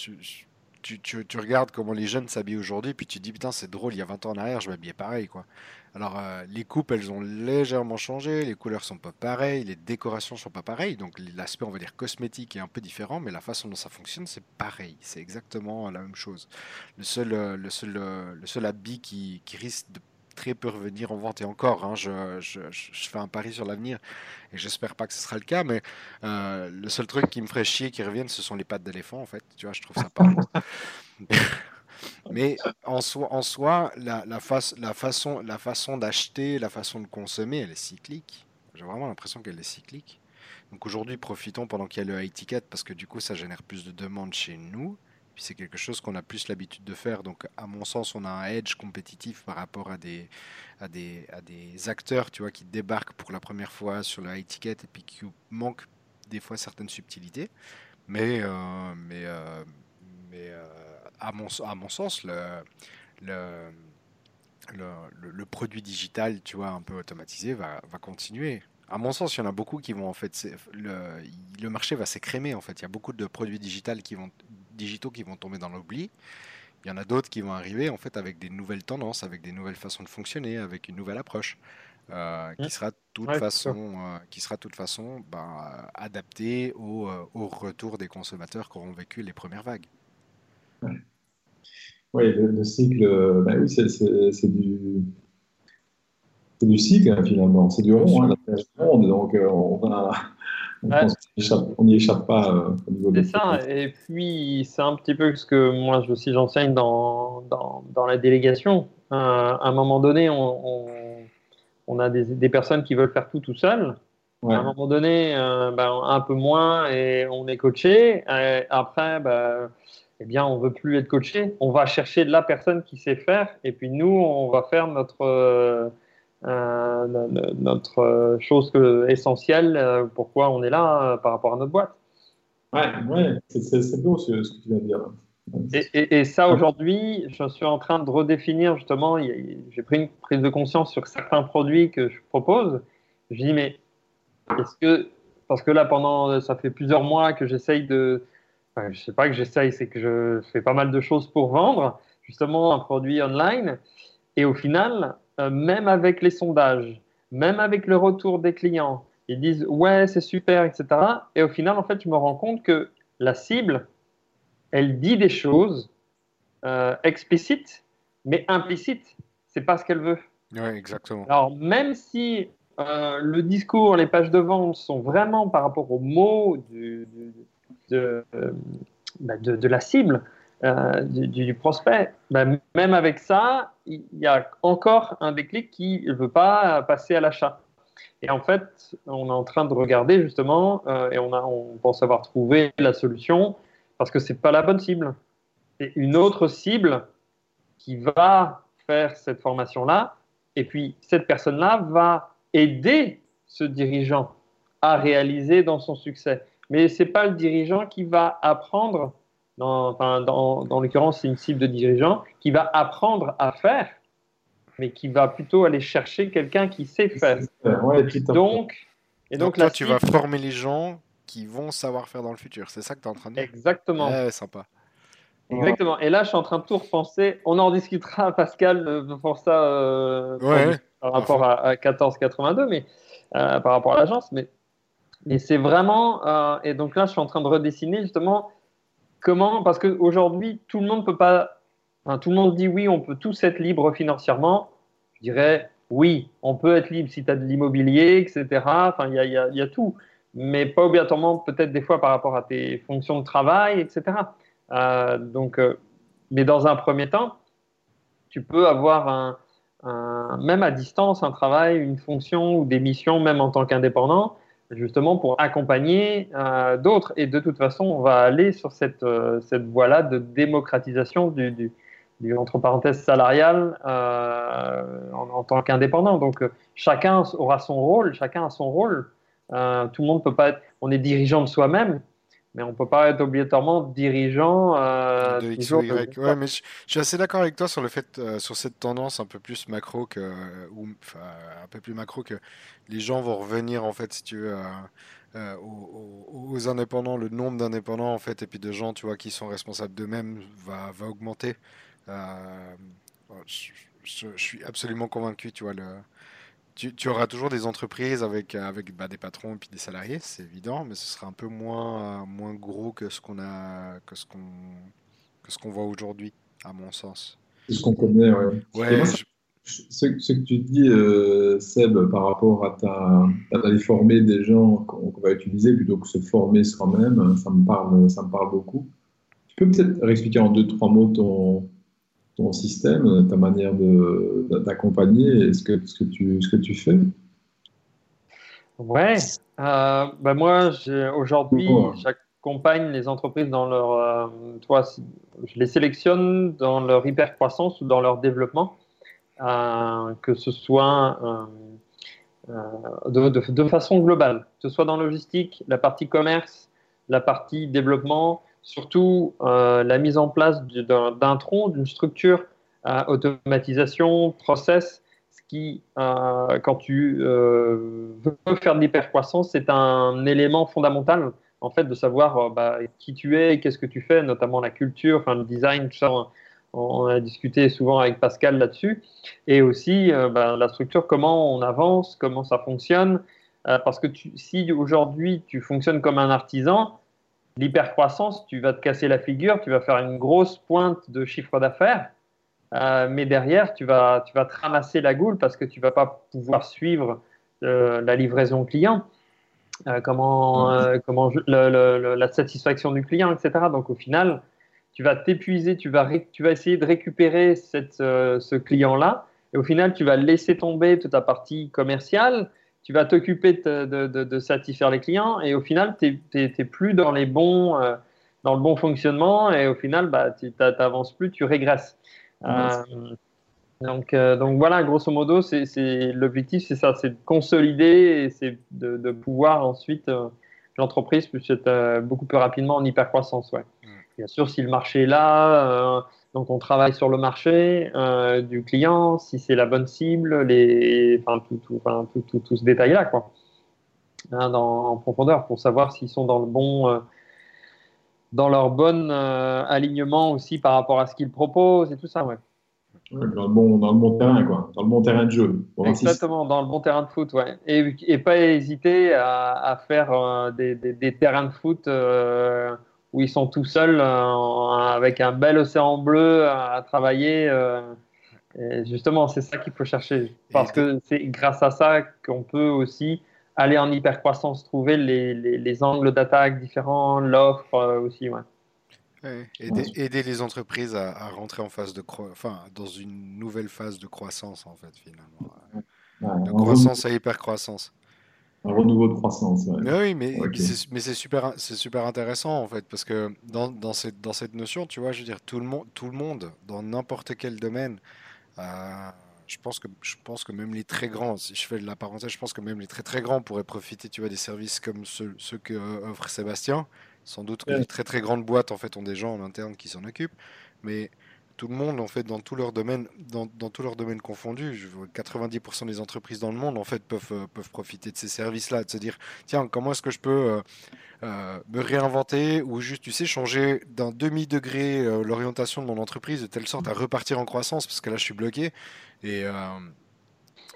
B: tu- tu regardes comment les jeunes s'habillent aujourd'hui, puis tu te dis, putain, c'est drôle, il y a 20 ans en arrière, je m'habillais pareil, quoi. Alors, euh, les coupes, elles ont légèrement changé, les couleurs sont pas pareilles, les décorations sont pas pareilles, donc l'aspect, on va dire, cosmétique est un peu différent, mais la façon dont ça fonctionne, c'est pareil, c'est exactement la même chose. Le seul, euh, le seul, euh, le seul habit qui, qui risque de très peu revenir en vente, et encore, hein, je, je- je- fais un pari sur l'avenir, et j'espère pas que ce sera le cas, mais euh, le seul truc qui me ferait chier qui revienne, ce sont les pattes d'éléphant, en fait, tu vois, je trouve ça pas Mais en soi, en soi la, la, face- la façon, la façon d'acheter, la façon de consommer, elle est cyclique. J'ai vraiment l'impression qu'elle est cyclique. Donc aujourd'hui, profitons pendant qu'il y a le high ticket parce que du coup, ça génère plus de demandes chez nous. Puis c'est quelque chose qu'on a plus l'habitude de faire. Donc à mon sens, on a un edge compétitif par rapport à des, à des, à des acteurs, tu vois, qui débarquent pour la première fois sur le high ticket et puis qui manquent des fois certaines subtilités. Mais, euh, mais, euh, euh, à, mon, à mon sens, le, le, le, le- le produit digital, tu vois, un peu automatisé, va, va continuer. À mon sens, il y en a beaucoup qui vont en fait, le, le marché va s'écrémer en fait. Il y a beaucoup de produits digitales qui vont, digitaux qui vont tomber dans l'oubli. Il y en a d'autres qui vont arriver en fait avec des nouvelles tendances, avec des nouvelles façons de fonctionner, avec une nouvelle approche euh, qui
D: Mm.
B: sera de toute
D: Ouais,
B: façon, euh, qui sera toute façon ben, euh, adaptée au, euh, au retour des consommateurs qui auront vécu les premières vagues.
C: Oui, le, le cycle, euh, ben oui, c'est du, du cycle hein, finalement, c'est du rond, hein, la ronde, donc euh, on a, on
D: Ouais.
C: n'y échappe, pas euh, au niveau
D: C'est ça, et puis c'est un petit peu ce que moi aussi j'enseigne dans, dans, dans la délégation. Euh, à un moment donné, on, on, on a des, des personnes qui veulent faire tout tout seul.
C: Ouais.
D: À un moment donné, ben, un peu moins et on est coaché. Et après, ben, eh bien, on veut plus être coaché. On va chercher la personne qui sait faire, et puis nous, on va faire notre euh, euh, no- no- notre euh, chose que- essentielle. euh, pourquoi on est là par rapport à notre boîte.
C: Ouais, ouais, c'est- beau ce, ce que tu viens de dire.
D: Et, et- et ça, aujourd'hui, je suis en train de redéfinir justement. J'ai pris une prise de conscience sur certains produits que je propose. Je dis, mais est-ce que. Parce que là, pendant. Ça fait plusieurs mois que j'essaye de. Enfin, je sais pas que j'essaye, c'est que je fais pas mal de choses pour vendre, justement, un produit online. Et au final, euh, même avec les sondages, même avec le retour des clients, ils disent, ouais, c'est super, etc. Et au final, en fait, je me rends compte que la cible, elle dit des choses euh, explicites, mais implicites. C'est pas ce qu'elle veut.
B: Ouais, exactement.
D: Alors, même si euh, le discours, les pages de vente sont vraiment par rapport aux mots du- du- de, euh, bah, de- de la cible, euh, du, du prospect, bah, même avec ça, il y a encore un déclic qui ne veut pas passer à l'achat. Et en fait, on est en train de regarder justement, euh, et on, a, on pense avoir trouvé la solution, parce que ce n'est pas la bonne cible. C'est une autre cible qui va faire cette formation-là, et puis cette personne-là va aider ce dirigeant à réaliser dans son succès. Mais ce n'est pas le dirigeant qui va apprendre, dans, enfin, dans, dans l'occurrence c'est une cible de dirigeant, qui va apprendre à faire, mais qui va plutôt aller chercher quelqu'un qui sait faire.
C: Ouais.
D: Donc, et
B: Donc,
D: donc,
B: toi,
D: la
B: tu vas former les gens qui vont savoir faire dans le futur. C'est ça que tu es en train de dire?
D: Exactement.
B: Ouais, sympa.
D: Exactement. Et là, je suis en train de tout repenser. On en discutera, Pascal, euh, pour ça, euh,
B: Ouais.
D: par rapport à, à 1482, mais euh, par rapport à l'agence. Mais, mais c'est vraiment. euh, et donc là, je suis en train de redessiner justement comment. Parce qu'aujourd'hui, tout le monde peut pas. tout le monde dit oui, on peut tous être libre financièrement. Je dirais oui, on peut être libre si tu as de l'immobilier, etc. Enfin, il y a, y a- y a tout. Mais pas obligatoirement, peut-être des fois par rapport à tes fonctions de travail, etc. Euh, donc, euh, mais dans un premier temps, tu peux avoir un- même à distance un travail, une fonction ou des missions, même en tant qu'indépendant, justement pour accompagner euh, d'autres. Et de toute façon, on va aller sur cette, euh, cette voie-là de démocratisation du, du, entre parenthèses salarial euh, en, en tant qu'indépendant. Donc, chacun aura son rôle, chacun a son rôle. Tout le monde peut pas être. On est dirigeant de soi-même, mais on peut pas être obligatoirement dirigeant euh,
B: De X ou Y. Ouais, mais je, je suis assez d'accord avec toi sur le fait, euh, sur cette tendance un peu plus macro que, ou, enfin, un peu plus macro que les gens vont revenir, en fait, si tu veux, euh, aux, indépendants, le nombre d'indépendants, en fait, et puis de gens, tu vois, qui sont responsables d'eux-mêmes va, va augmenter. Euh, je, je- je suis absolument convaincu, tu vois, le, tu, tu auras toujours des entreprises avec, avec bah, des patrons et puis des salariés, c'est évident, mais ce sera un peu moins, moins gros que ce qu'on a, que ce qu'on, que ce qu'on voit aujourd'hui, à mon sens.
C: C'est ce qu'on connaît, ouais. Et
B: Ouais,
C: moi,
B: je-
C: ce, ce que tu dis, euh, Seb, par rapport à ta, à d'aller former des gens qu'on qu'on va utiliser plutôt que se former soi-même, ça me parle, ça me parle beaucoup. Tu peux peut-être réexpliquer en deux, trois mots ton, ton système, ta manière d'accompagner et ce que, ce que tu, ce que tu fais?
D: Ouais, euh, bah moi aujourd'hui j'accompagne les entreprises dans leur, euh, toi, je les sélectionne dans leur hypercroissance ou dans leur développement, euh, que ce soit de, de- de façon globale, que ce soit dans logistique, la partie commerce, la partie développement, surtout euh, la mise en place du- d'un tronc, d'une structure, euh, automatisation, process, ce qui, euh, quand tu veux faire de l'hypercroissance, c'est un élément fondamental en fait de savoir bah, qui tu es, qu'est-ce que tu fais, notamment la culture, le design, tout ça. On, a discuté souvent avec Pascal là-dessus. Et aussi bah, la structure, comment on avance, comment ça fonctionne. Parce que si aujourd'hui tu fonctionnes comme un artisan, l'hypercroissance, tu vas te casser la figure, tu vas faire une grosse pointe de chiffre d'affaires. Euh, mais derrière, tu vas, tu vas te ramasser la goule parce que tu vas pas pouvoir suivre euh, la livraison client, euh, comment, comment la satisfaction du client, etc. Donc au final, tu vas t'épuiser, tu vas, tu vas essayer de récupérer cette, ce client-là, et au final, tu vas laisser tomber toute ta partie commerciale, tu vas t'occuper de, de- de- de satisfaire les clients, et au final, tu n'es plus dans, les bons, euh, dans le bon fonctionnement, et au final, bah, tu n'avances plus, tu régresses. Euh, donc, euh, donc voilà, grosso modo, c'est, l'objectif, c'est ça, c'est de consolider et c'est de, pouvoir ensuite, l'entreprise puisse être beaucoup plus rapidement en hypercroissance. Ouais.
B: Mm.
D: Bien sûr, si le marché est là, donc on travaille sur le marché euh, du client, si c'est la bonne cible, les, enfin, tout, tout, enfin, tout, tout, tout ce détail-là, quoi, hein, dans, en profondeur, pour savoir s'ils sont dans le bon. euh, dans leur bon euh, alignement aussi par rapport à ce qu'ils proposent et tout ça, ouais.
C: Dans le bon, dans le bon terrain, quoi. Dans le bon terrain de jeu.
D: Exactement, dans le bon terrain de foot, ouais. Et, et pas hésiter à, à faire des, des- des terrains de foot où ils sont tout seuls, euh, avec un bel océan bleu à, à travailler. euh. Et justement, c'est ça qu'il faut chercher. Parce que c'est grâce à ça qu'on peut aussi aller en hypercroissance, trouver les, les- les angles d'attaque différents, l'offre euh, aussi, ouais.
B: ouais, aider, aider les entreprises à, à rentrer en phase de croi- enfin, dans une nouvelle phase de croissance, en fait, finalement. De croissance à hyper-croissance.
C: Un renouveau de croissance. ouais.
B: Mais oui, mais, c'est super, intéressant en fait, parce que dans, dans cette, dans cette notion, tu vois, je veux dire, tout le monde, tout le monde, dans n'importe quel domaine, euh, je pense que, je pense que même les très grands, si je fais de la parenthèse, je pense que même les très très grands pourraient profiter, tu vois, des services comme ceux, ceux que euh, offre Sébastien. Sans doute que
D: Ouais.
B: les très très grandes boîtes en fait ont des gens en interne qui s'en occupent, mais tout le monde en fait dans tous leurs domaines, dans, dans tous leurs domaines confondus, je vois 90% des entreprises dans le monde en fait peuvent, euh, peuvent profiter de ces services-là, de se dire tiens comment est-ce que je peux euh, euh, me réinventer ou juste tu sais changer d'un demi degré euh, l'orientation de mon entreprise de telle sorte à repartir en croissance parce que là je suis bloqué et euh,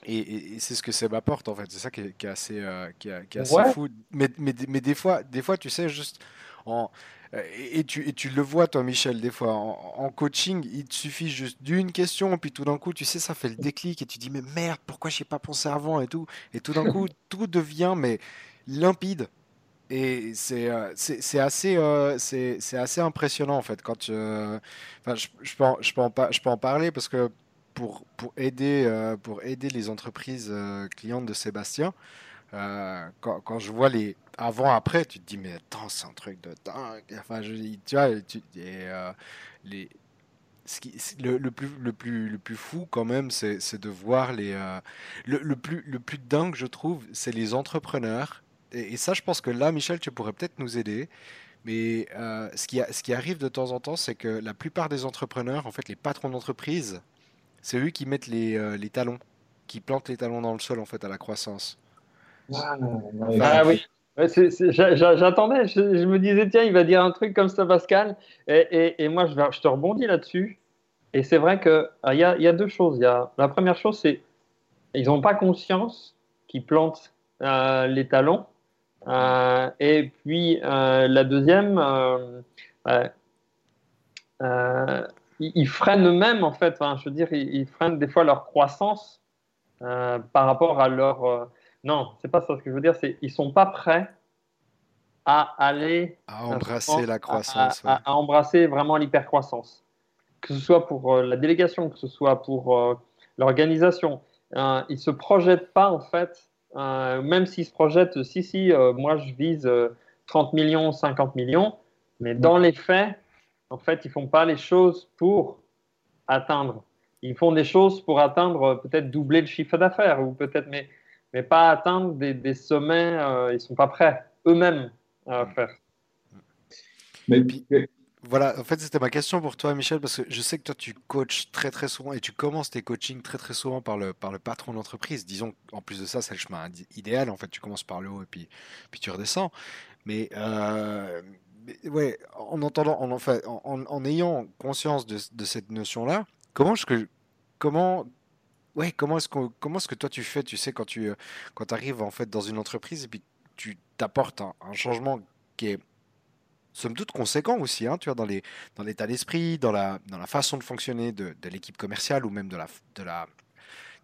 B: et, et- et c'est ce que Seb apporte en fait, c'est ça qui est, qui est assez, qui est, qui est assez
D: Ouais.
B: fou. Mais, mais, mais des fois, des fois, tu sais, juste en, et, et tu, et tu le vois toi, Michel, des fois en, en coaching, il te suffit juste d'une question, puis tout d'un coup, tu sais, ça fait le déclic et tu dis mais merde, pourquoi j'ai pas pensé avant et tout, et tout d'un coup, tout devient mais limpide. Et c'est euh, c'est c'est assez, euh, c'est c'est assez impressionnant en fait quand tu, euh, enfin, je, je peux en, je peux en par- je peux en parler parce que pour, pour aider, euh, pour aider les entreprises clientes de Sébastien, quand, quand je vois les avant-après, tu te dis mais attends, c'est un truc de dingue. Enfin, je, tu vois, tu- et, euh, les, ce qui, c'est- le, le plus, le, plus, le plus fou quand même, c'est de voir les... euh, le, le plus, le plus dingue, je trouve, c'est les entrepreneurs. Et, et ça, je pense que là, Michel, tu pourrais peut-être nous aider. Mais euh, ce, qui ce qui arrive de temps en temps, c'est que la plupart des entrepreneurs, en fait, les patrons d'entreprise, c'est eux qui mettent les, euh, les talons, qui plantent les talons dans le sol, en fait, à la croissance.
C: Ah,
B: Enfin,
D: Ah oui. Ouais, J'attendais, je, me disais, tiens, il va dire un truc comme ça, Pascal. Et, et- moi, je, je te rebondis là-dessus. Et c'est vrai qu'il y a, y a deux choses. Y a, la première chose, c'est ils n'ont pas conscience qu'ils plantent euh, les talons. Euh, et puis, euh, la deuxième, ils, freinent eux-mêmes, en fait. Je veux dire, ils, freinent des fois leur croissance par rapport à leur. Non, c'est pas ça ce que je veux dire, c'est ils sont pas prêts à aller
B: à embrasser la croissance.
D: à,
B: ouais.
D: à embrasser vraiment l'hypercroissance. Que ce soit pour euh, la délégation, que ce soit pour euh, l'organisation. Euh, ils se projettent pas en fait, euh, même s'ils se projettent, si, si, moi je vise euh, 30 millions, 50 millions, mais dans les faits, en fait, ils font pas les choses pour atteindre. Ils font des choses pour atteindre peut-être doubler le chiffre d'affaires ou peut-être, mais, mais pas atteindre des, des sommets. euh, ils sont pas prêts eux-mêmes à faire.
C: Mais,
B: puis- Voilà, en fait, c'était ma question pour toi, Michel, parce que je sais que toi, tu coaches très très souvent et tu commences tes coachings très très souvent par le, par le patron de l'entreprise. Disons qu'en plus de ça, c'est le chemin idéal. En fait, tu commences par le haut et puis, puis tu redescends. Mais, euh, mais ouais, en entendant, en, en en, en- en ayant conscience de, de cette notion-là, comment est-ce que, comment, ouais, comment est-ce que, comment est-ce que toi tu fais, tu sais, quand tu, euh, quand arrives en fait dans une entreprise et puis tu t'apportes un, changement qui est somme toute conséquent aussi, hein, tu vois, dans les, dans l'état d'esprit, dans la, dans la façon de fonctionner de, l'équipe commerciale ou même de la, de la,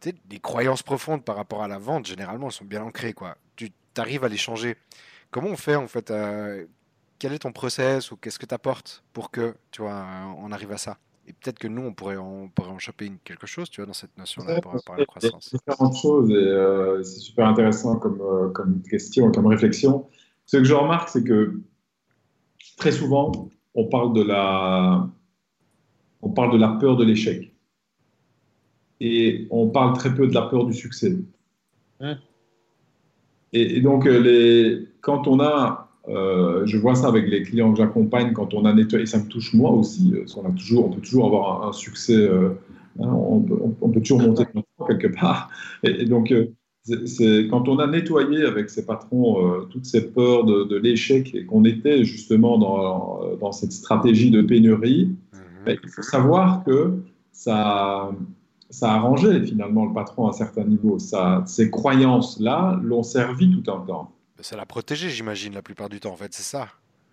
B: des croyances profondes par rapport à la vente, généralement, elles sont bien ancrées, quoi. Tu arrives à les changer. Comment on fait, en fait, euh, quel est ton process ou qu'est-ce que tu apportes pour que, tu vois, on arrive à ça? Et peut-être que nous, on pourrait, en- on pourrait en choper une- quelque chose, tu vois, dans cette notion-là par rapport à la
C: Il y a
B: croissance.
C: différentes choses et euh, c'est super intéressant comme, euh, comme question, comme réflexion. Ce que je remarque, c'est que très souvent, on parle de la, on parle de la peur de l'échec et on parle très peu de la peur du succès.
D: Hmm.
C: Et, et donc, euh, les, quand on a, euh, je vois ça avec les clients que j'accompagne, quand on a nettoyé, et ça me touche moi aussi, euh, parce qu'on a toujours, on peut toujours avoir un, un succès, euh, hein, on, peut, on- on peut toujours monter quelque part. Et, et donc, euh, c'est- quand on a nettoyé avec ses patrons toutes ces peurs de, de l'échec et qu'on était justement dans, dans cette stratégie de pénurie,
B: Mhm.
C: ben, il faut savoir que ça, ça a arrangé finalement le patron à un certain niveau. Ça, ces croyances-là l'ont servi tout un temps.
B: Ça l'a protégé, j'imagine, la plupart du temps, en fait, c'est ça.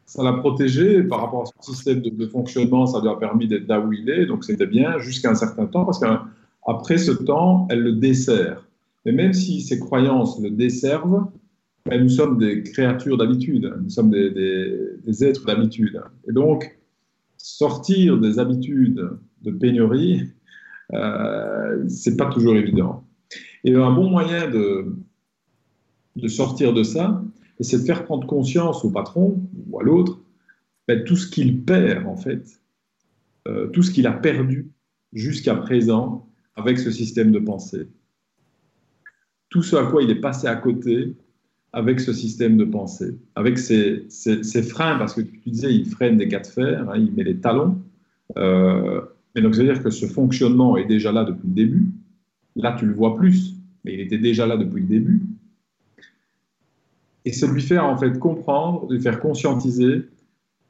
C: Ça l'a protégé par rapport à son système de, fonctionnement, ça lui a permis d'être là où il est, donc c'était bien jusqu'à un certain temps, parce qu'après ce temps, elle le dessert. Mais même si ces croyances le desservent, ben, nous sommes des créatures d'habitude, nous sommes des êtres d'habitude. Et donc, sortir des habitudes de pénurie, euh, c'est pas toujours évident. Et un bon moyen de, de sortir de ça, c'est de faire prendre conscience au patron ou à l'autre ben, tout ce qu'il perd en fait, euh, tout ce qu'il a perdu jusqu'à présent avec ce système de pensée. Tout ce à quoi il est passé à côté avec ce système de pensée, avec ses freins, parce que tu disais, il freine des cas de fer, hein, il met les talons. Euh, et donc, c'est-à-dire que ce fonctionnement est déjà là depuis le début. Là, tu le vois plus, mais il était déjà là depuis le début. Et c'est lui faire en fait comprendre, lui faire conscientiser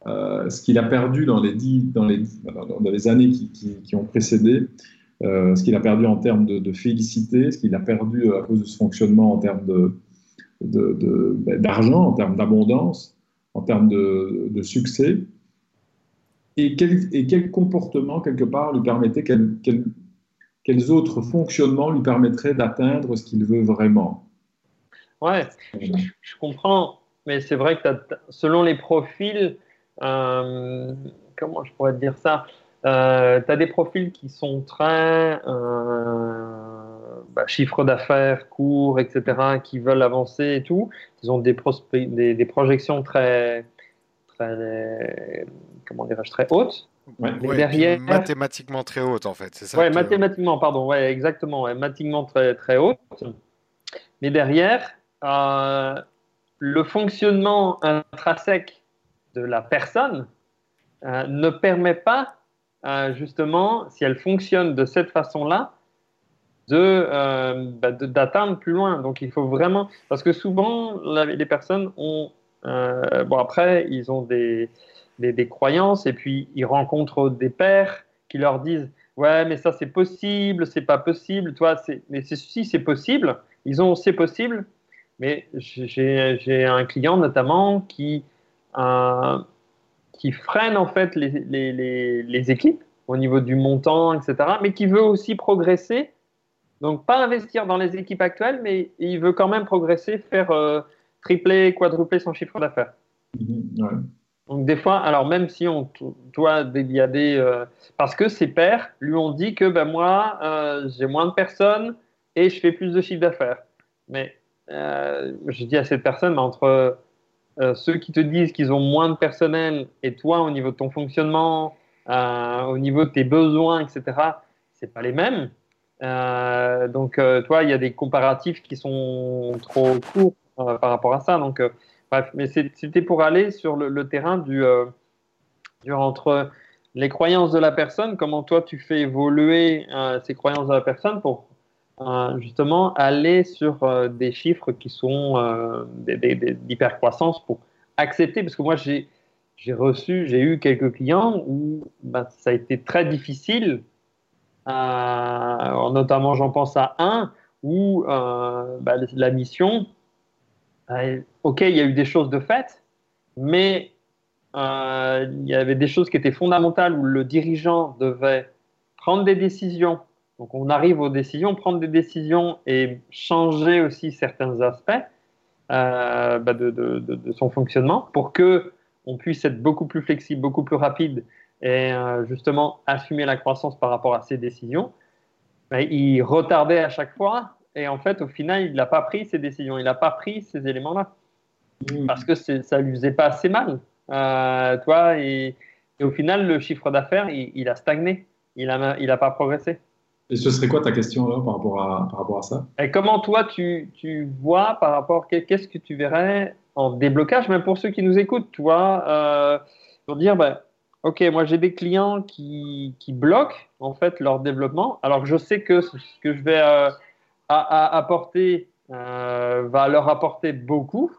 C: euh, ce qu'il a perdu dans les, années qui, ont précédé, euh, ce qu'il a perdu en termes de, félicité, ce qu'il a perdu à cause de ce fonctionnement en termes ben, d'argent, en termes d'abondance, en termes de, succès, et quel, et comportement, quelque part, lui permettait, quel- quel- quels autres fonctionnements lui permettraient d'atteindre ce qu'il veut vraiment.
D: Ouais, je, je comprends, mais c'est vrai que t'as- selon les profils, euh, comment je pourrais te dire ça, tu as des profils qui sont très euh, bah, chiffre d'affaires, cours, etc., qui veulent avancer et tout. Ils ont des, prospe- des, des projections très, très, comment dirais-je, très hautes.
C: Ouais.
B: Ouais,
D: derrière-
B: mathématiquement très haute, en fait, c'est ça que-
D: mathématiquement, pardon, ouais, exactement, ouais, mathématiquement très, très haute. Mais derrière, euh, le fonctionnement intrinsèque de la personne euh, ne permet pas, euh, justement, si elle fonctionne de cette façon-là, bah, d'atteindre plus loin. Donc il faut vraiment, parce que souvent les personnes ont, bon après ils ont des, des, croyances et puis ils rencontrent des pères qui leur disent ouais mais ça c'est possible, c'est pas possible, toi mais si c'est possible, ils ont c'est possible, mais j'ai un client notamment qui, euh, qui freine en fait les, les, les, équipes au niveau du montant, etc., mais qui veut aussi progresser. Donc, pas investir dans les équipes actuelles, mais il veut quand même progresser, faire euh, tripler, quadrupler son chiffre d'affaires. Mm-hmm. Donc, des fois, alors même si on doit, il y a des. Euh, parce que ses pairs lui ont dit que ben, moi, j'ai moins de personnes et je fais plus de chiffre d'affaires. Mais euh, je dis à cette personne, entre euh, ceux qui te disent qu'ils ont moins de personnel et toi, au niveau de ton fonctionnement, euh, au niveau de tes besoins, etc., c'est pas les mêmes. donc, toi, il y a des comparatifs qui sont trop courts par rapport à ça. Donc, bref, mais c'était pour aller sur le, terrain du, du, entre les croyances de la personne, comment toi tu fais évoluer ces croyances de la personne pour justement aller sur euh, des chiffres qui sont euh, d'hypercroissance pour accepter, parce que moi j'ai reçu, j'ai eu quelques clients où bah, ça a été très difficile, euh, notamment j'en pense à un où bah, la mission, ok, il y a eu des choses de fait, mais il y avait des choses qui étaient fondamentales où le dirigeant devait prendre des décisions donc on arrive aux décisions, prendre des décisions et changer aussi certains aspects euh, bah, de, son fonctionnement pour que on puisse être beaucoup plus flexible, beaucoup plus rapide et euh, justement assumer la croissance par rapport à ses décisions. Bah, il retardait à chaque fois et en fait au final il n'a pas pris ses décisions, il n'a pas pris ces éléments-là mmh. parce que ça lui faisait pas assez mal, euh, toi et, au final le chiffre d'affaires il, a stagné, il n'a il a pas progressé.
C: Et ce serait quoi ta question là par rapport à, par rapport à ça?
D: Et comment toi tu, tu vois par rapport, qu'est-ce que tu verrais en déblocage, même pour ceux qui nous écoutent, toi, euh, pour dire, ben, ok, moi j'ai des clients qui, qui, bloquent en fait leur développement, alors que je sais que ce que je vais euh, à, apporter euh, va leur apporter beaucoup,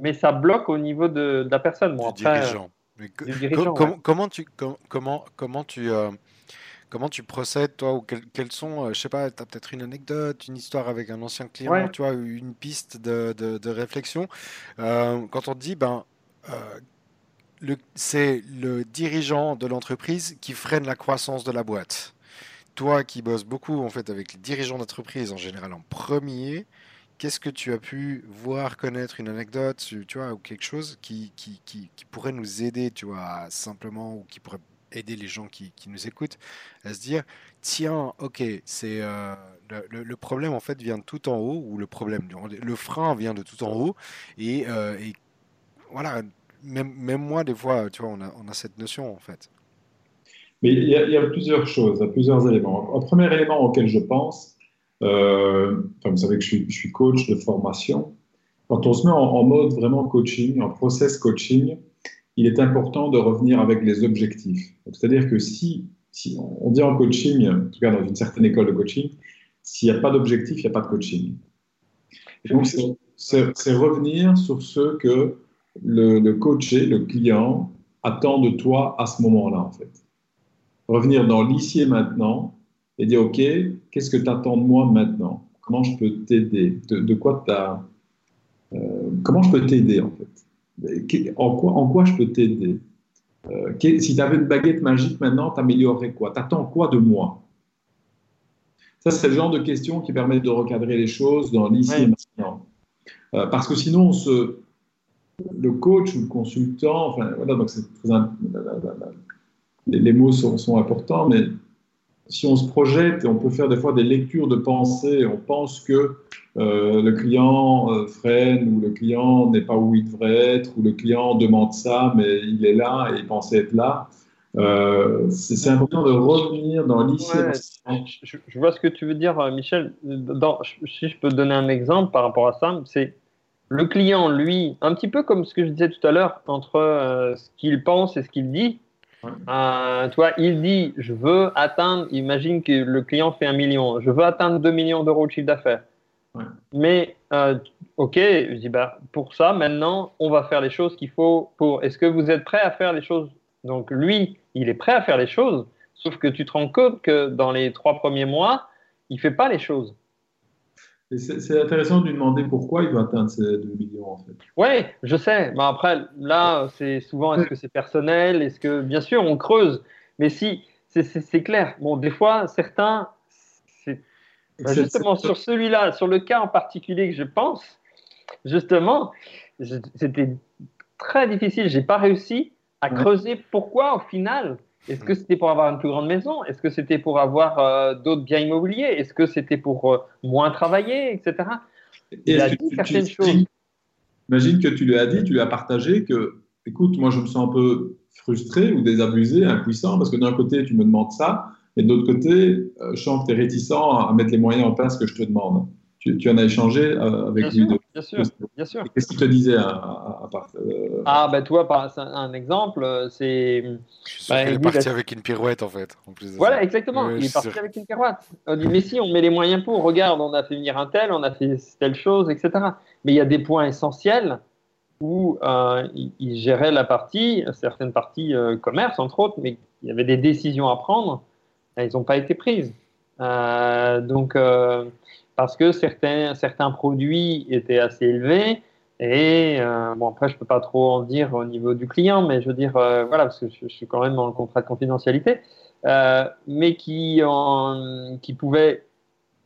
D: mais ça bloque au niveau de, de la personne.
B: Bon, du, dirigeant. Comment tu, comment, comment tu Comment tu procèdes, toi, ou quels sont, euh, je sais pas, tu as peut-être une anecdote, une histoire avec un ancien client, tu vois, une piste de, de, réflexion. Euh, quand on te dit, ben, euh, c'est le dirigeant de l'entreprise qui freine la croissance de la boîte. Toi qui bosses beaucoup, en fait, avec les dirigeants d'entreprise en général en premier, qu'est-ce que tu as pu voir, connaître, une anecdote, tu vois, ou quelque chose qui, qui, qui, qui pourrait nous aider, tu vois, simplement, ou qui pourrait aider les gens qui, qui, nous écoutent à se dire tiens, ok, c'est euh, le, problème en fait vient de tout en haut, ou le problème, le frein vient de tout en haut, et, euh, et voilà, même, même, moi, des fois, tu vois, on a, on a cette notion en fait.
C: Mais il y, a, il y, a, plusieurs choses, plusieurs éléments. Un premier élément auquel je pense, euh, enfin, vous savez que je suis, coach de formation. Quand on se met en mode vraiment coaching, en process coaching, il est important de revenir avec les objectifs. C'est-à-dire que si, on dit en coaching, en tout cas dans une certaine école de coaching, s'il n'y a pas d'objectif, il n'y a pas de coaching. donc, c'est revenir sur ce que le, coaché, le client, attend de toi à ce moment-là, en fait. Revenir dans l'ici et maintenant et dire, OK, qu'est-ce que tu attends de moi maintenant? Comment je peux t'aider? De, quoi tu. Euh, comment je peux t'aider, en fait? En quoi, en quoi je peux t'aider? Euh, Si tu avais une baguette magique maintenant, t'améliorerais quoi? T'attends quoi de moi? Ça, c'est le genre de questions qui permettent de recadrer les choses dans l'ici et maintenant. Euh, parce que sinon, le coach ou le consultant, enfin, voilà, donc les, les, mots sont, sont importants, mais si on se projette, et on peut faire des fois des lectures de pensée, on pense que euh, le client euh, freine ou le client n'est pas où il devrait être ou le client demande ça mais il est là et il pensait être là. Euh, c'est important de revenir dans l'ici.
D: je, vois ce que tu veux dire, Michel. Si je peux donner un exemple par rapport à ça, c'est Le client, lui, un petit peu comme ce que je disais tout à l'heure, entre ce qu'il pense et ce qu'il dit. Euh, toi, il dit, je veux atteindre, imagine que le client fait un million, je veux atteindre 2 millions d'euros de chiffre d'affaires.
C: Ouais.
D: Mais, euh, ok, je dis, bah, pour ça, maintenant, on va faire les choses qu'il faut pour. Est-ce que vous êtes prêt à faire les choses? Donc, lui, il est prêt à faire les choses, sauf que tu te rends compte que dans les trois premiers mois, il fait pas les choses.
C: C'est intéressant de lui demander pourquoi il doit atteindre ces 2 millions, en fait.
D: Oui, je sais. Mais après, là, c'est souvent, est-ce que c'est personnel? Est-ce que, bien sûr, on creuse. Mais si, c'est- clair. Bon, des fois, certains, bah, justement sur celui-là, sur le cas en particulier que je pense, justement, c'était très difficile. J'ai pas réussi à creuser pourquoi, au final. Est-ce que c'était pour avoir une plus grande maison? Est-ce que c'était pour avoir euh, d'autres biens immobiliers? Est-ce que c'était pour euh, moins travailler, etc.
C: Et
D: Il a dit
C: tu-
D: certaines
C: tu-
D: choses.
C: Imagine que tu lui as dit, tu lui as partagé que, écoute, moi je me sens un peu frustré ou désabusé, impuissant, parce que d'un côté tu me demandes ça, et de l'autre côté, euh, je sens que tu es réticent à mettre les moyens en place que je te demande. Tu, tu en as échangé avec
D: Bien
C: lui. de-
D: bien sûr, bien sûr.
C: Qu'est-ce qu'il te disait à, à- à part euh,
D: Ah, ben toi, par un, un exemple, euh, c'est.
B: Je suis sûr
D: Bah,
B: est
D: il dit,
B: partie
D: bah,
B: avec une pirouette en fait. En plus de
D: Voilà,
B: ça.
D: exactement. Il est parti
B: sûr.
D: avec une pirouette. On dit, mais si, on met les moyens pour. Regarde, on a fait venir un tel, on a fait telle chose, etc. Mais il y a des points essentiels où euh, il, il gérait la partie, certaines parties euh, commerce, entre autres, mais il y avait des décisions à prendre. Elles n'ont pas été prises. Euh, donc, euh, parce que certains, certains produits étaient assez élevés. Et euh, bon, après, je peux pas trop en dire au niveau du client, mais je veux dire, euh, voilà, parce que je, suis quand même le contrat de confidentialité, euh, mais qui, en, qui pouvait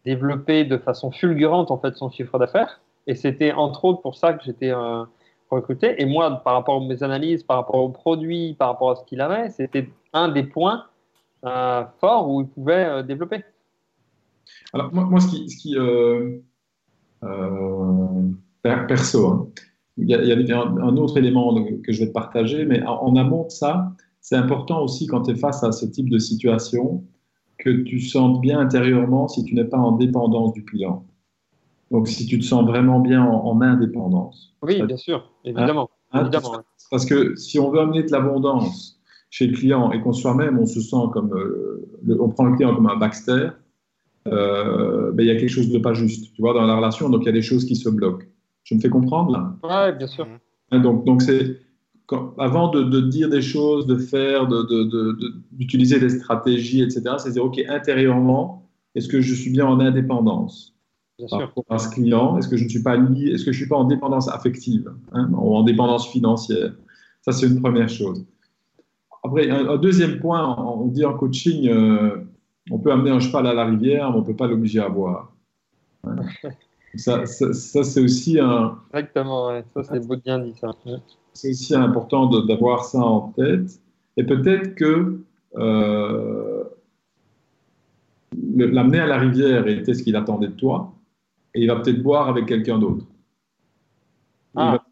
D: développer de façon fulgurante en fait son chiffre d'affaires. Et c'était entre autres pour ça que j'étais recruté. Et moi, par rapport à mes analyses, par rapport aux produits, par rapport à ce qu'il avait, c'était un des points forts où il pouvait développer.
C: Alors, moi, moi, ce qui, ce qui euh, euh, per- perso, hein, il y a, il y a un, autre élément que je vais te partager, mais en, en amont de ça, c'est important aussi quand tu es face à ce type de situation que tu sentes bien intérieurement si tu n'es pas en dépendance du client. Donc, si tu te sens vraiment bien en, en indépendance.
D: Oui, bien sûr, évidemment.
C: Hein,
D: évidemment. ouais.
C: Parce que si on veut amener de l'abondance chez le client et qu'on soi-même, on se sent comme, euh, le- on prend le client comme un Baxter, euh, ben, il y a quelque chose de pas juste, tu vois, dans la relation. Donc il y a des choses qui se bloquent. Je me fais comprendre là?
D: Ouais, bien sûr.
C: Hein, donc donc c'est avant de, de dire des choses, de faire, de- de- de- de- d'utiliser des stratégies, etc. C'est dire ok intérieurement, est-ce que je suis bien en indépendance?
D: Bien
C: par
D: sûr.
C: rapport à ce client Est-ce que je ne suis pas lié Est-ce que je suis pas en dépendance affective hein, ou en dépendance financière? Ça, c'est une première chose. Après, un, un deuxième point, on dit en coaching, euh, on peut amener un cheval à la rivière, mais on ne peut pas l'obliger à boire. Ça, ça, ça, c'est aussi, un,
D: Exactement, ouais. ça c'est bien dit ça.
C: C'est aussi important d'avoir ça en tête. Et peut-être que euh, l'amener à la rivière était ce qu'il attendait de toi, et il va peut-être boire avec quelqu'un d'autre. Ou il
D: Ah.
C: va-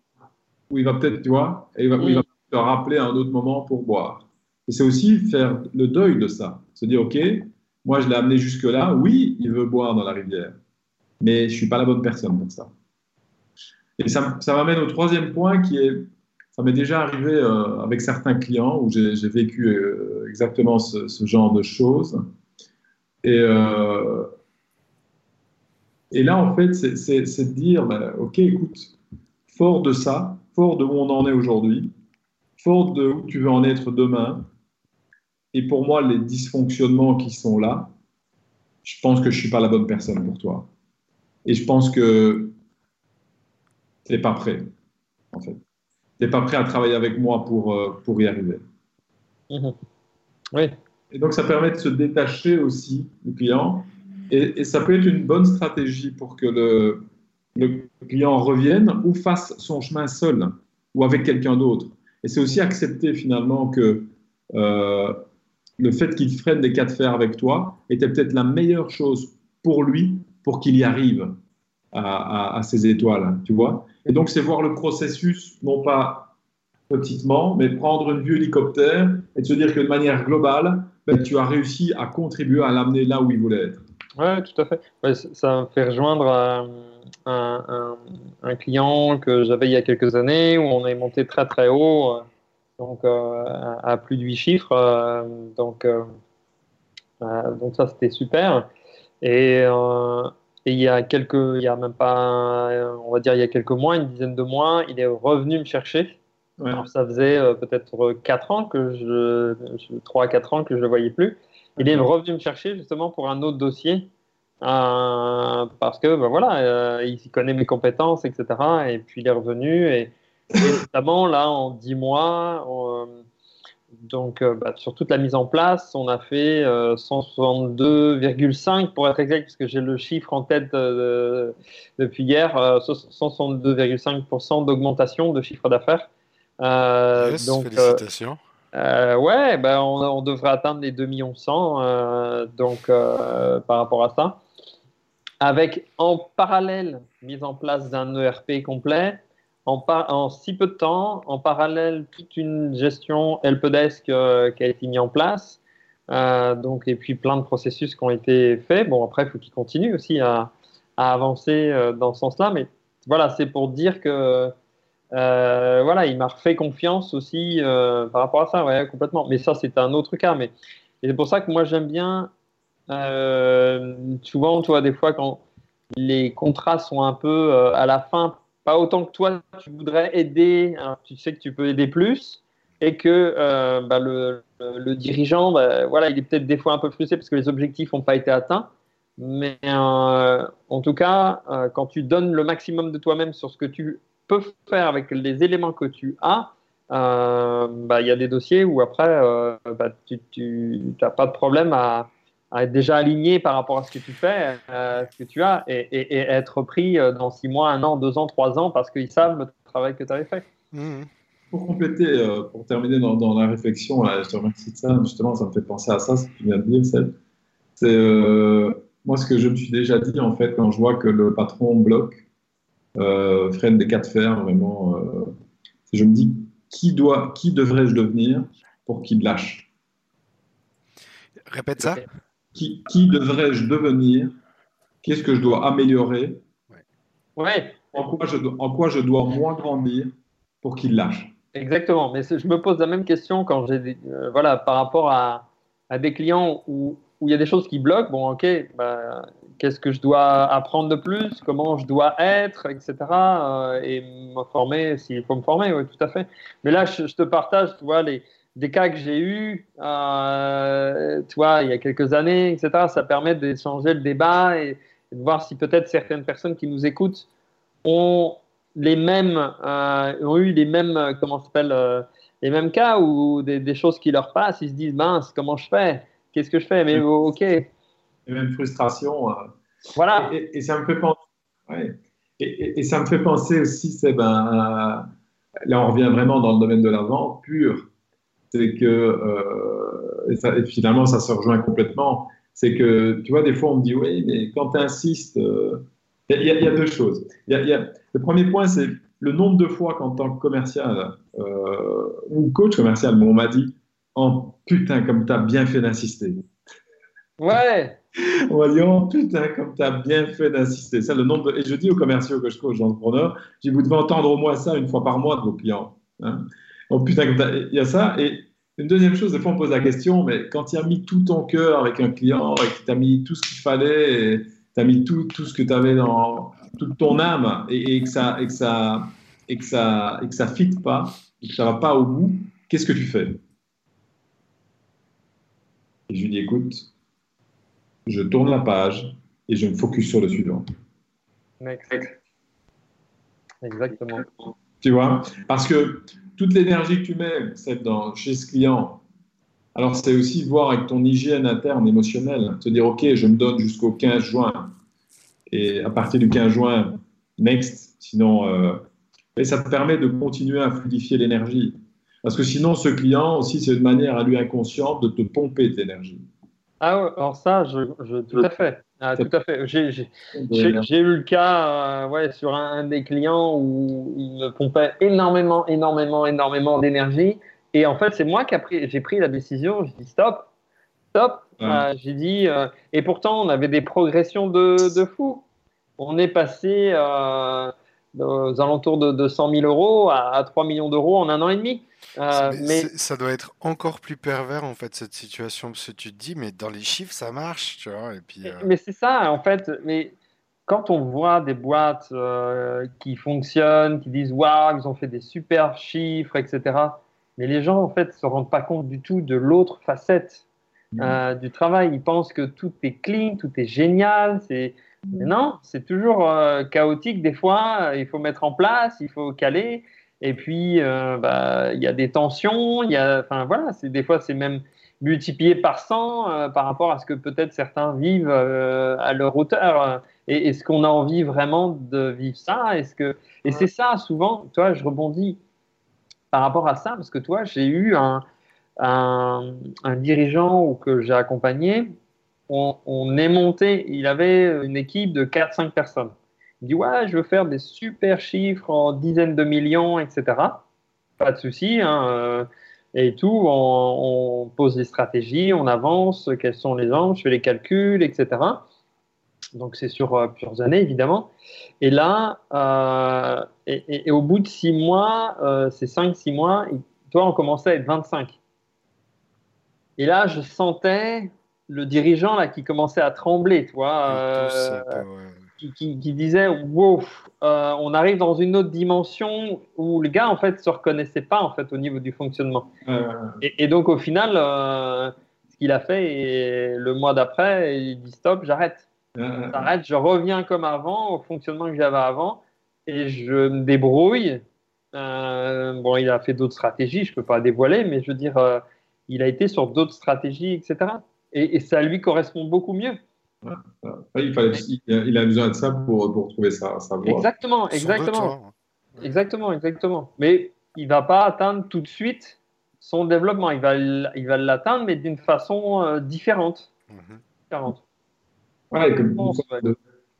C: Ou il va peut-être, tu vois, et il va, ou il va te rappeler à un autre moment pour boire. Et c'est aussi faire le deuil de ça. Se dire, OK, moi je l'ai amené jusque-là, oui, il veut boire dans la rivière, mais je ne suis pas la bonne personne pour ça. Et ça, ça m'amène au troisième point qui est, ça m'est déjà arrivé euh, avec certains clients où j'ai vécu euh, exactement ce, genre de choses. Et, euh, là, en fait, c'est- de dire, ben, OK, écoute, fort de ça, fort de où on en est aujourd'hui, fort de où tu veux en être demain, et pour moi, les dysfonctionnements qui sont là, je pense que je ne suis pas la bonne personne pour toi. Et je pense que tu n'es pas prêt, en fait. Tu n'es pas prêt à travailler avec moi pour, euh, pour y arriver.
D: Mhm. Oui,
C: Et donc, ça permet de se détacher aussi du client. Et, et ça peut être une bonne stratégie pour que le, le client revienne ou fasse son chemin seul ou avec quelqu'un d'autre. Et c'est aussi accepter finalement que euh, le fait qu'il freine des cas de fer avec toi était peut-être la meilleure chose pour lui pour qu'il y arrive à, à- ces étoiles, tu vois. Et donc, c'est voir le processus, non pas petitement, mais prendre une vue hélicoptère et de se dire que de manière globale, ben, tu as réussi à contribuer à l'amener là où il voulait être.
D: Oui, tout à fait. ça me fait rejoindre euh, un, un, client que j'avais il y a quelques années où on est monté très très haut, euh, donc euh, à plus de 8 chiffres. donc, donc ça, c'était super. Et, et, il y a quelques, il y a même pas, on va dire il y a quelques mois, une dizaine de mois, il est revenu me chercher. Alors, ça faisait peut-être 4 ans que je, 3 à 4 ans que je le voyais plus. Il est revenu me chercher justement pour un autre dossier euh, parce que ben voilà, euh, il connaît mes compétences, etc. Et puis il est revenu et, notamment là en 10 mois, euh, donc bah, sur toute la mise en place, on a fait 162,5 pour être exact, puisque j'ai le chiffre en tête depuis hier, 162,5% d'augmentation de chiffre d'affaires.
B: donc, félicitations.
D: Euh, ouais, ben on, on, devrait atteindre les 2 millions 100 euh, donc, euh, par rapport à ça. Avec en parallèle mise en place d'un ERP complet, en, si peu de temps, en parallèle toute une gestion helpdesk qui a été mise en place, donc, et puis plein de processus qui ont été faits. Bon, après, il faut qu'ils continuent aussi à, avancer dans ce sens-là, mais voilà, c'est pour dire que euh, voilà, il m'a fait confiance aussi euh, par rapport à ça, ouais, complètement. Mais ça, c'est un autre cas. Mais c'est pour ça que moi, j'aime bien. Euh, souvent, tu vois, des fois, quand les contrats sont un peu à la fin, pas autant que toi, tu voudrais aider, tu sais que tu peux aider plus, et que bah, le, dirigeant, bah, voilà, il est peut-être des fois un peu frustré parce que les objectifs n'ont pas été atteints. Mais en tout cas, quand tu donnes le maximum de toi-même sur ce que tu peux faire avec les éléments que tu as, euh, bah, il y a des dossiers où après, euh, bah, tu n'as pas de problème à, être déjà aligné par rapport à ce que tu fais, euh, ce que tu as, et, être pris dans six mois, un an, deux ans, trois ans, parce qu'ils savent le travail que tu avais fait.
C: Mmh. Pour compléter, pour terminer dans, la réflexion, là, je te remercie de ça, justement, ça me fait penser à ça, ce que tu viens de dire, c'est moi ce que je me suis déjà dit, en fait, quand je vois que le patron bloque, euh, freine des cas de fer, vraiment. Euh, je me dis, qui, doit, qui devrais-je devenir pour qu'il lâche?
B: Répète ça.
C: Qui, qui devrais-je devenir? Qu'est-ce que je dois améliorer?
D: Ouais.
C: En, quoi je, en quoi je dois moins grandir pour qu'il lâche?
D: Exactement. Mais je me pose la même question quand j'ai euh, voilà, par rapport à, à des clients où, où, il y a des choses qui bloquent. Bon, ok, bah, qu'est-ce que je dois apprendre de plus, comment je dois être, etc. Euh, et me former s'il faut me former, oui, tout à fait. Mais là, je, te partage, tu vois, les, des cas que j'ai eus, euh, tu vois, il y a quelques années, etc. Ça permet d'échanger le débat et, de voir si peut-être certaines personnes qui nous écoutent ont les mêmes, euh, ont eu les mêmes, comment s'appelle, les mêmes cas ou des, des, choses qui leur passent. Ils se disent, mince, comment je fais? Qu'est-ce que je fais? Mais ok,
C: les mêmes frustrations. Euh. Voilà. Et, ça me fait penser. Et, ça me fait penser aussi, c'est ben, là on revient vraiment dans le domaine de la vente pure. C'est que euh, et, finalement ça se rejoint complètement. C'est que tu vois des fois on me dit oui mais quand tu insistes, euh, il y, a deux choses. Y y a, le premier point c'est le nombre de fois qu'en tant que commercial ou coach commercial, on m'a dit oh putain comme tu as bien fait d'insister.
D: Ouais.
C: On va dire, oh, putain, comme tu as bien fait d'insister. Ça, le nombre Et je dis aux commerciaux que je coach, aux entrepreneurs, je dis, vous devez entendre au moins ça une fois par mois de vos clients. Hein. Oh, putain, il y a ça. Et une deuxième chose, des fois, on pose la question, mais quand tu as mis tout ton cœur avec un client et que tu as mis tout ce qu'il fallait, tu as mis tout, tout ce que tu avais dans toute ton âme et, que ça et que ça et que ça et que ça fit pas, et que ça va pas au bout, qu'est-ce que tu fais? Et je lui dis, écoute, je tourne la page et je me focus sur le suivant.
D: Exactement.
C: Tu vois? Parce que toute l'énergie que tu mets dans, chez ce client, alors c'est aussi voir avec ton hygiène interne émotionnelle, te dire, OK, je me donne jusqu'au 15 juin. Et à partir du 15 juin, next, sinon... Euh, et ça te permet de continuer à fluidifier l'énergie. Parce que sinon, ce client aussi, c'est une manière à lui inconsciente de te pomper de l'énergie.
D: Ah ouais, alors ça, je, tout à fait. Ah, tout à fait. J'ai eu le cas euh, ouais, sur un, des clients où il me pompait énormément, énormément, énormément d'énergie. Et en fait, c'est moi qui j'ai pris la décision. Je dis stop. Top. J'ai dit, et pourtant, on avait des progressions de, de fou. On est passé aux alentours de, 200 000 euros à, 3 millions d'euros en un an et demi.
B: Euh, mais, ça doit être encore plus pervers en fait cette situation parce que tu te dis mais dans les chiffres ça marche tu vois et puis.
D: Euh, mais c'est ça en fait mais quand on voit des boîtes euh, qui fonctionnent qui disent waouh ils ont fait des super chiffres etc mais les gens en fait se rendent pas compte du tout de l'autre facette mmh. du travail ils pensent que tout est clean tout est génial c'est non, c'est toujours euh, chaotique des fois. Il faut mettre en place, il faut caler. Et puis, euh, bah, il y a des tensions. Y a, voilà, des fois c'est même multiplié par 100 euh, par rapport à ce que peut-être certains vivent à leur hauteur. Et est-ce qu'on a envie vraiment de vivre ça Est-ce que et c'est ça souvent. Toi, je rebondis par rapport à ça parce que toi, j'ai eu un, un, un dirigeant que j'ai accompagné on, est monté, il avait une équipe de 4-5 personnes. Il dit Ouais, je veux faire des super chiffres en dizaines de millions, etc. Pas de souci. Hein, euh, et tout, on, pose des stratégies, on avance, quels sont les angles, je fais les calculs, etc. Donc c'est sur euh, plusieurs années, évidemment. Et là, euh, et, au bout de 6 mois, c'est 5-6 mois, toi, on commençait à être 25. Et là, je sentais le dirigeant là qui commençait à trembler, tu vois, euh, qui, disait wow, euh, on arrive dans une autre dimension où le gars en fait se reconnaissait pas en fait au niveau du fonctionnement. Et, donc au final, euh, ce qu'il a fait, et le mois d'après, il dit stop, j'arrête, j'arrête, je reviens comme avant au fonctionnement que j'avais avant et je me débrouille. bon, il a fait d'autres stratégies, je peux pas dévoiler, mais je veux dire, il a été sur d'autres stratégies, etc et, ça lui correspond beaucoup mieux.
C: il, fallait, il, a besoin de ça pour, pour trouver sa, sa voie.
D: Exactement, exactement. Exactement, exactement. Mais il ne va pas atteindre tout de suite son développement. Il va, il va l'atteindre, mais d'une façon euh, différente.
C: Mhm. différente. Ouais,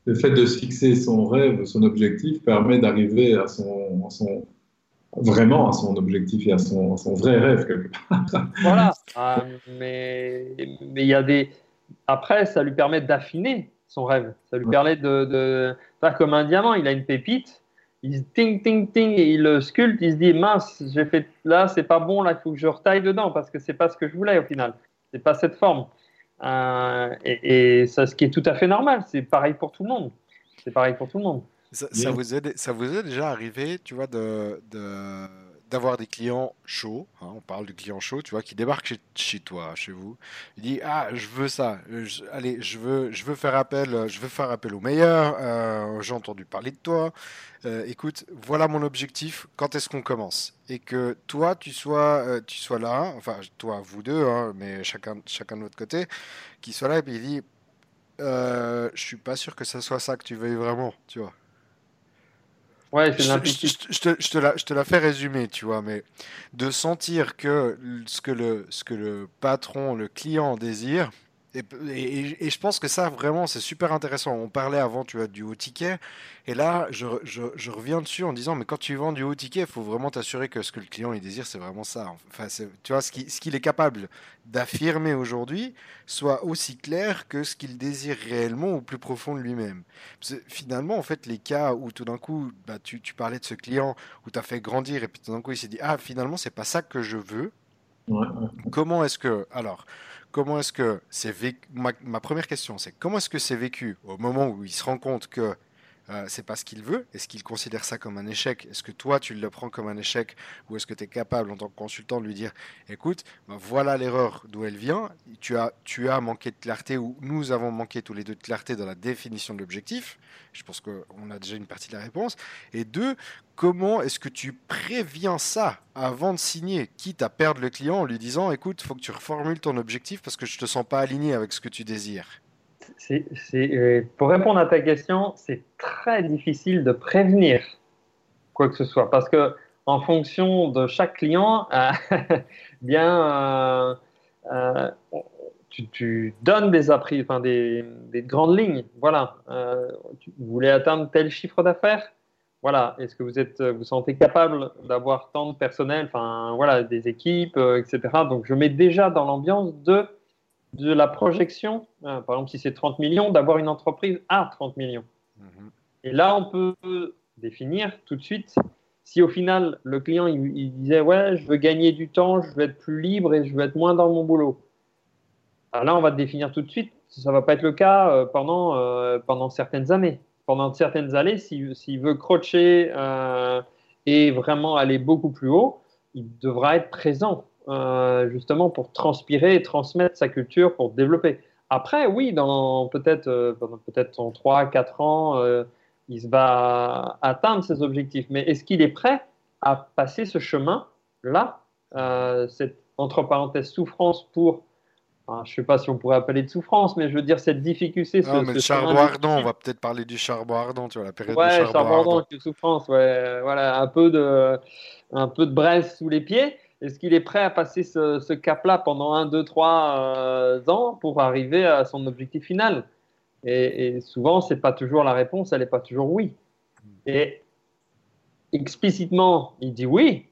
C: le, fait de se fixer son rêve, son objectif, permet d'arriver à son, à son, vraiment à son objectif et à son, son vrai rêve quelque part.
D: voilà, ah, mais mais il y a des après ça lui permet d'affiner son rêve, ça lui permet de, de, faire comme un diamant, il a une pépite, il ting ting ting et il le sculpte, il se dit mince, j'ai fait là c'est pas bon là, il faut que je retaille dedans parce que c'est pas ce que je voulais au final, c'est pas cette forme. Euh, et, et ça, ce qui est tout à fait normal, c'est pareil pour tout le monde. C'est pareil pour tout le monde.
B: Ça, vous est, ça vous est déjà arrivé, tu vois, de, de d'avoir des clients chauds, hein, on parle de clients chauds, tu vois, qui débarquent chez, chez toi, chez vous. Il dit ah je veux ça, allez je veux je veux faire appel, je veux faire appel au meilleur. Euh, j'ai entendu parler de toi. Euh, écoute, voilà mon objectif. Quand est-ce qu'on commence? Et que toi tu sois euh, tu sois là, enfin toi vous deux, hein, mais chacun chacun de votre côté, qui soit là et puis il dit je suis pas sûr que ça soit ça que tu veuilles vraiment, tu vois.
D: Ouais,
B: je, je, te, je, te la, je te la fais résumer, tu vois, mais de sentir que ce que le, ce que le patron, le client désire, et, et, je pense que ça, vraiment, c'est super intéressant. On parlait avant, tu vois, du haut ticket. Et là, je, je, je, reviens dessus en disant, mais quand tu vends du haut ticket, il faut vraiment t'assurer que ce que le client il désire, c'est vraiment ça. Enfin, tu vois, ce qu'il est capable d'affirmer aujourd'hui soit aussi clair que ce qu'il désire réellement au plus profond de lui-même. Finalement, en fait, les cas où tout d'un coup, bah, tu, tu, parlais de ce client où tu as fait grandir et puis tout d'un coup, il s'est dit, ah, finalement, c'est pas ça que je veux. Comment est-ce que... Alors comment est-ce que c'est vécu ma, première question, c'est comment est-ce que c'est vécu au moment où il se rend compte que euh, c'est pas ce qu'il veut. Est-ce qu'il considère ça comme un échec? Est-ce que toi, tu le prends comme un échec? Ou est-ce que tu es capable, en tant que consultant, de lui dire écoute, ben voilà l'erreur d'où elle vient, tu as, tu as manqué de clarté, ou nous avons manqué tous les deux de clarté dans la définition de l'objectif. Je pense qu'on a déjà une partie de la réponse. Et deux, comment est-ce que tu préviens ça avant de signer, quitte à perdre le client en lui disant écoute, faut que tu reformules ton objectif parce que je te sens pas aligné avec ce que tu désires
D: euh, pour répondre à ta question, c'est très difficile de prévenir quoi que ce soit parce que en fonction de chaque client, euh, bien, euh, tu, donnes des grandes lignes. Voilà, vous voulez atteindre tel chiffre d'affaires? Voilà, est-ce que vous êtes, vous sentez capable d'avoir tant de personnel, enfin voilà, des équipes, etc. Donc je mets déjà dans l'ambiance de de la projection, euh, par exemple si c'est 30 millions, d'avoir une entreprise à 30 millions.
B: Mhm.
D: Et là, on peut définir tout de suite si au final le client il, il disait ouais, je veux gagner du temps, je veux être plus libre et je veux être moins dans mon boulot. Alors là, on va définir tout de suite. Ça va pas être le cas euh, pendant, euh, pendant certaines années. Pendant certaines années, s'il s'il veut crocher euh, et vraiment aller beaucoup plus haut, il devra être présent euh, justement pour transpirer et transmettre sa culture pour développer. Après, oui, dans peut-être euh, peut-être en 3-4 ans, euh, il va atteindre ses objectifs. Mais est-ce qu'il est prêt à passer ce chemin-là, cette entre parenthèses souffrance pour, enfin, je ne sais pas si on pourrait appeler de souffrance, mais je veux dire cette difficulté.
B: Ah,
D: ce-
B: mais le charbon ardent, on va peut-être parler du charbon ardent, tu vois, la période
D: Ouais,
B: du charbon
D: charbon
B: ardent.
D: ardent, de souffrance, ouais. Voilà, un peu de, un peu de braise sous les pieds. Est-ce qu'il est prêt à passer ce, ce cap-là pendant 1, 2, 3 ans pour arriver à son objectif final? Et, et souvent, c'est pas toujours la réponse, elle n'est pas toujours oui. Et explicitement, il dit oui,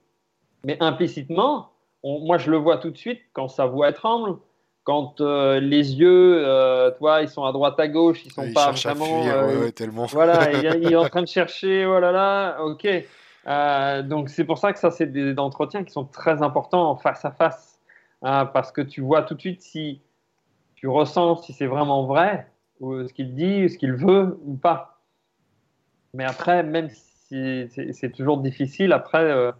D: mais implicitement, on- moi je le vois tout de suite quand sa voix tremble, quand euh, les yeux, euh, toi, ils sont à droite à gauche, ils sont
B: Il
D: pas
B: à
D: vraiment.
B: fuir,
D: euh,
B: ouais, ouais, tellement.
D: voilà, il, il est en train de chercher, oh là là, ok. Euh, donc c'est pour ça que ça, c'est des entretiens qui sont très importants face à face, hein, parce que tu vois tout de suite si tu ressens si c'est vraiment vrai, ou ce qu'il dit, ce qu'il veut ou pas. Mais après, même si c'est toujours difficile, après, euh,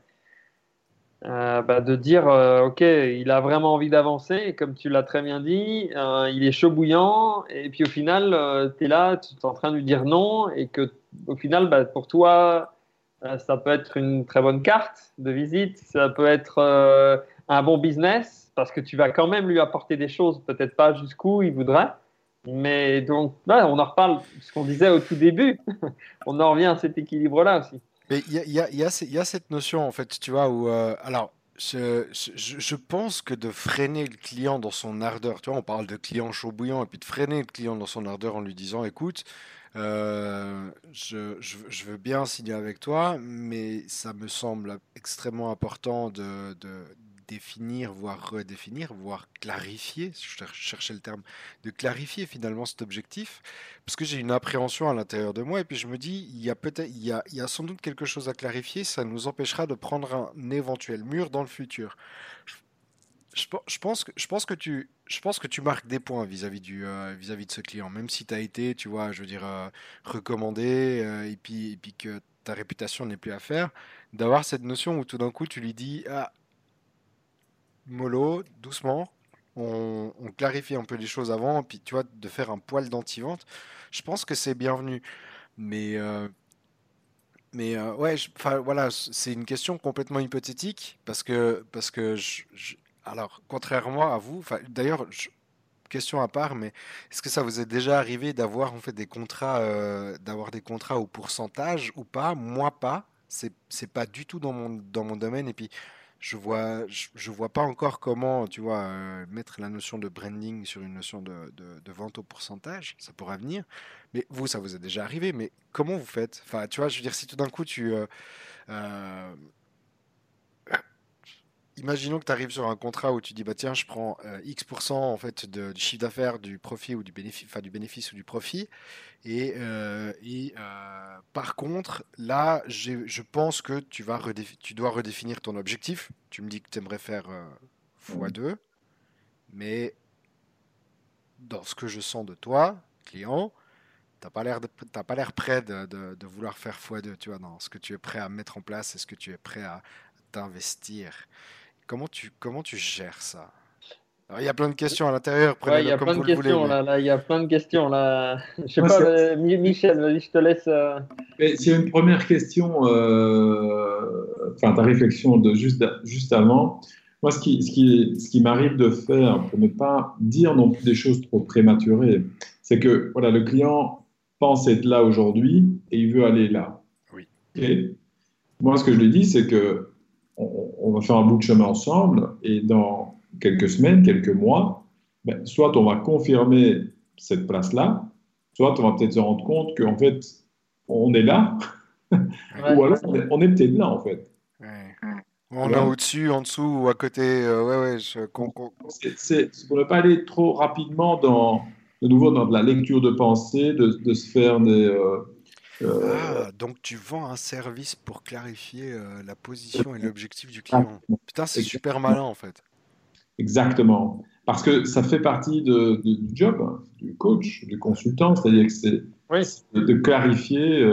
D: euh, bah, de dire, ok, il a vraiment envie d'avancer, comme tu l'as très bien dit, il est chaud bouillant, et puis au final, tu es là, tu es en train de lui dire non, et que au final, bah, pour toi, ça peut être une très bonne carte de visite, ça peut être euh, un bon business, parce que tu vas quand même lui apporter des choses, peut-être pas jusqu'où il voudrait. Mais donc, là, on en reparle, ce qu'on disait au tout début, on en revient à cet équilibre-là aussi.
B: Mais il y a, cette notion, en fait, tu vois, où... euh, alors, je- je pense que de freiner le client dans son ardeur, tu vois, on parle de client chaud bouillant, et puis de freiner le client dans son ardeur en lui disant, écoute, euh, je, veux bien signer avec toi, mais ça me semble extrêmement important de, définir, voire redéfinir, voire clarifier, je cher- cherchais le terme, de clarifier finalement cet objectif parce que j'ai une appréhension à l'intérieur de moi et puis je me dis, il y a peut-être, il y a, sans doute quelque chose à clarifier, ça nous empêchera de prendre un éventuel mur dans le futur. Je pense que tu, je pense que tu marques des points vis-à-vis du, euh, vis-à-vis de ce client, même si tu as été, tu vois, je veux dire, euh, recommandé euh, et puis, et puis que ta réputation n'est plus à faire, d'avoir cette notion où tout d'un coup tu lui dis, ah, mollo, doucement. On, clarifie un peu les choses avant, puis tu vois, de faire un poil d'anti-vente, je pense que c'est bienvenu. Mais, mais ouais, voilà, c'est une question complètement hypothétique parce que, parce que je- alors, contrairement à vous, d'ailleurs, question à part, mais est-ce que ça vous est déjà arrivé d'avoir en fait des contrats, euh, d'avoir des contrats au pourcentage ou pas? Moi, pas. C'est, c'est pas du tout dans mon, dans mon domaine. Et puis, je vois, je, vois pas encore comment, tu vois, euh, mettre la notion de branding sur une notion de, de, vente au pourcentage. Ça pourra venir. Mais vous, ça vous est déjà arrivé. Mais comment vous faites? Enfin, tu vois, je veux dire, si tout d'un coup, tu, euh, Imaginons que tu arrives sur un contrat où tu dis bah tiens je prends euh, X% en fait de- du chiffre d'affaires, du profit ou du bénéfice, enfin du bénéfice ou du profit et, euh, et, euh, par contre là je pense que tu vas tu dois redéfinir ton objectif. Tu me dis que tu aimerais faire euh, x2 mais dans ce que je sens de toi client T'as pas l'air t'as pas l'air prêt de, de- de vouloir faire x2, tu vois, dans ce que tu es prêt à mettre en place et ce que tu es prêt à t'investir. Comment tu, comment tu gères ça? Alors, il y a plein de questions à l'intérieur,
D: Ouais, il y a
B: comme
D: plein de questions
B: mais-
D: là, là, il y a plein de questions là. Je sais
C: Moi,
D: pas,
C: c'est-
D: euh, Mi- Michel, vas-y, je te laisse. euh,
C: c'est une première question, euh, enfin ta réflexion de juste, juste avant. Moi, ce qui, ce qui, ce qui m'arrive de faire pour ne pas dire non plus des choses trop prématurées, c'est que voilà, le client pense être là aujourd'hui et il veut aller là.
B: Oui.
C: Ok? Moi, ce que je lui dis, c'est que on, on va faire un bout de chemin ensemble et dans quelques semaines, quelques mois, ben, soit on va confirmer cette place-là, soit on va peut-être se rendre compte qu'en fait, on est là,
D: ouais.
C: ou alors on est, peut-être là, en fait.
B: Ouais. On est au-dessus, en dessous ou à côté. Euh, ouais, ouais, je
C: C'est pour ne pas aller trop rapidement dans, de nouveau, dans de la lecture de pensée, de, de se faire des. Euh,
B: ah, donc tu vends un service pour clarifier la position et l'objectif du client. Putain, c'est super malin en fait.
C: Exactement. Parce que ça fait partie de, du job, hein, du coach, du consultant, c'est-à-dire que c'est de, clarifier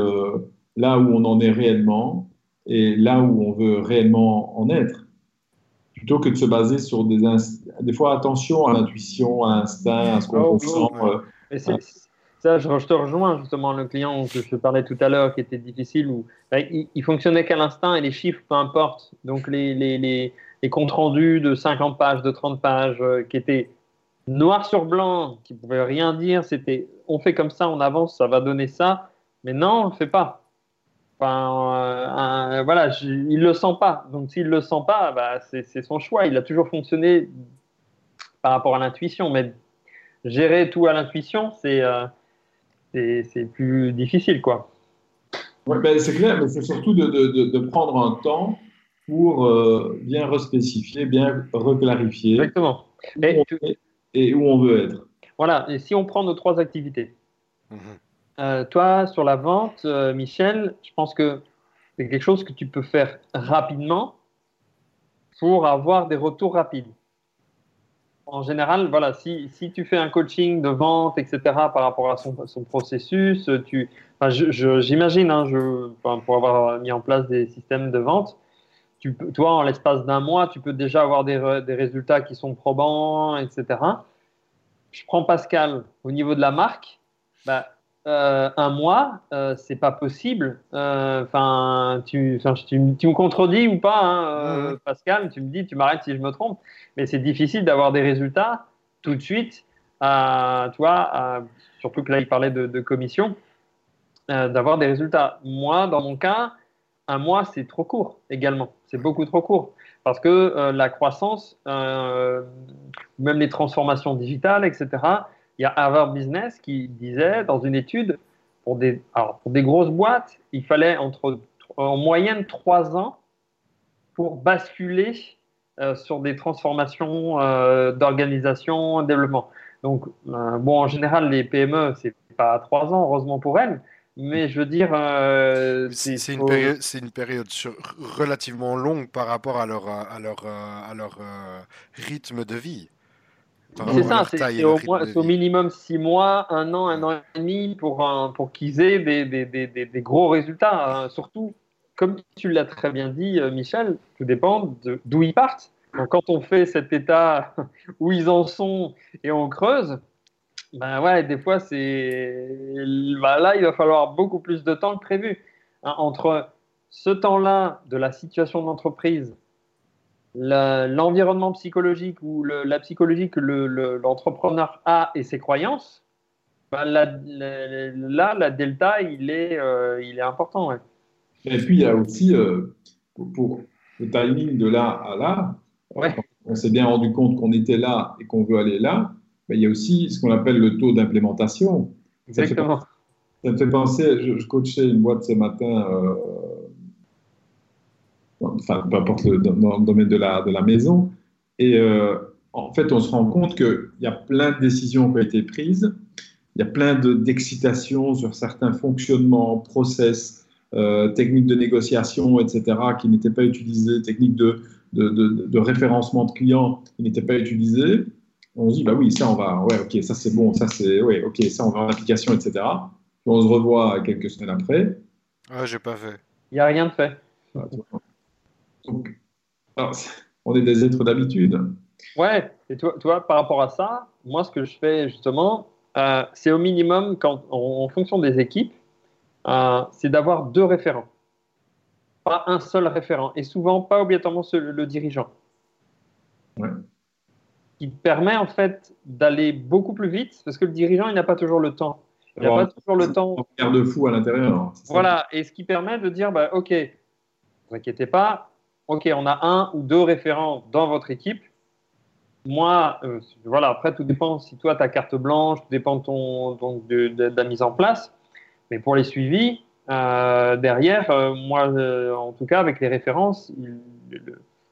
C: là où on en est réellement et là où on veut réellement en être, plutôt que de se baser sur des, des fois attention à l'intuition, à l'instinct, à ce qu'on oh, ressent.
D: Euh, je, te rejoins justement le client que je parlais tout à l'heure qui était difficile où bah, il, fonctionnait qu'à l'instinct et les chiffres, peu importe. Donc les, les, les, les comptes rendus de 50 pages, de 30 pages euh, qui étaient noir sur blanc, qui pouvaient rien dire, c'était on fait comme ça, on avance, ça va donner ça. Mais non, on ne fait pas. Enfin, euh, voilà, il le sent pas. Donc s'il le sent pas, bah, c'est son choix. Il a toujours fonctionné par rapport à l'intuition, mais gérer tout à l'intuition, c'est euh, c'est plus difficile, quoi.
C: Ben, c'est clair, mais c'est surtout de, de, de, prendre un temps pour euh, bien respécifier, bien reclarifier.
D: Exactement.
C: Et, et, où on veut être.
D: Voilà. Et si on prend nos trois activités. Mhm. Euh, toi, sur la vente, euh, Michel, je pense que c'est quelque chose que tu peux faire rapidement pour avoir des retours rapides. En général, voilà, si, si tu fais un coaching de vente, etc., par rapport à son, son processus, tu, j'imagine, hein, je, pour avoir mis en place des systèmes de vente, tu peux, toi, en l'espace d'un mois, tu peux déjà avoir des, des résultats qui sont probants, etc. Je prends Pascal au niveau de la marque. Bah, euh, un mois, euh, c'est pas possible. Euh, enfin, tu, tu, me contredis ou pas, hein, Pascal Tu me dis, tu m'arrêtes si je me trompe. Mais c'est difficile d'avoir des résultats tout de suite. surtout que là, il parlait de, commission, d'avoir des résultats. Moi, dans mon cas, un mois, c'est trop court également. C'est beaucoup trop court. Parce que la croissance, même les transformations digitales, etc., il y a Harvard Business qui disait dans une étude, pour des, pour des grosses boîtes, il fallait entre, en moyenne trois ans pour basculer euh, sur des transformations euh, d'organisation, développement. Donc, euh, bon, en général, les PME, c'est pas trois ans, heureusement pour elles, mais je veux dire.
B: c'est une, période, une période relativement longue par rapport à leur, à leur, à leur rythme de vie.
D: C'est ça, c'est au, au, minimum six mois, un an, un an et demi pour, pour qu'ils aient des, des, des, des, gros résultats. Hein. Surtout, comme tu l'as très bien dit, euh, Michel, tout dépend d'où ils partent. quand on fait cet état où ils en sont et on creuse, ben ouais, des fois, c'est ben là, il va falloir beaucoup plus de temps que prévu. Hein, entre ce temps-là de la situation d'entreprise l'environnement psychologique ou la psychologie que l'entrepreneur a et ses croyances, bah, là, la delta, il est, euh, il est important.
C: Et puis, il y a aussi, euh, pour, le timing de là à là, on s'est bien rendu compte qu'on était là et qu'on veut aller là, mais il y a aussi ce qu'on appelle le taux d'implémentation.
D: Exactement.
C: Ça me fait penser, je, coachais une boîte ce matin euh, enfin, peu importe le, dans le domaine de la, de la maison. Et euh, en fait, on se rend compte qu'il y a plein de décisions qui ont été prises, il y a plein d'excitation sur certains fonctionnements, process, euh, techniques de négociation, etc., qui n'étaient pas utilisées, techniques de, de, de, référencement de clients qui n'étaient pas utilisées. On se dit, bah oui, ça, on va, ouais, ok, ça c'est bon, ça c'est, ouais, ok, ça, on va en application, etc. Puis on se revoit quelques semaines après.
B: Ah, j'ai pas fait.
D: Il n'y a rien de fait.
C: Donc, on est des êtres d'habitude.
D: Ouais, et toi, toi, par rapport à ça, moi, ce que je fais justement, euh, c'est au minimum, quand, en, fonction des équipes, euh, c'est d'avoir deux référents. Pas un seul référent. Et souvent, pas obligatoirement le dirigeant.
C: Ouais.
D: Qui permet en fait d'aller beaucoup plus vite, parce que le dirigeant, il n'a pas toujours le temps. Il n'a pas toujours le temps.
C: de fou à l'intérieur.
D: Voilà, et ce qui permet de dire, bah, OK, ne vous inquiétez pas, OK, on a un ou deux référents dans votre équipe. Moi, euh, voilà, après, tout dépend si toi, ta carte blanche, tout dépend ton, donc de, la mise en place. Mais pour les suivis, euh, derrière, euh, moi, en tout cas, avec les références,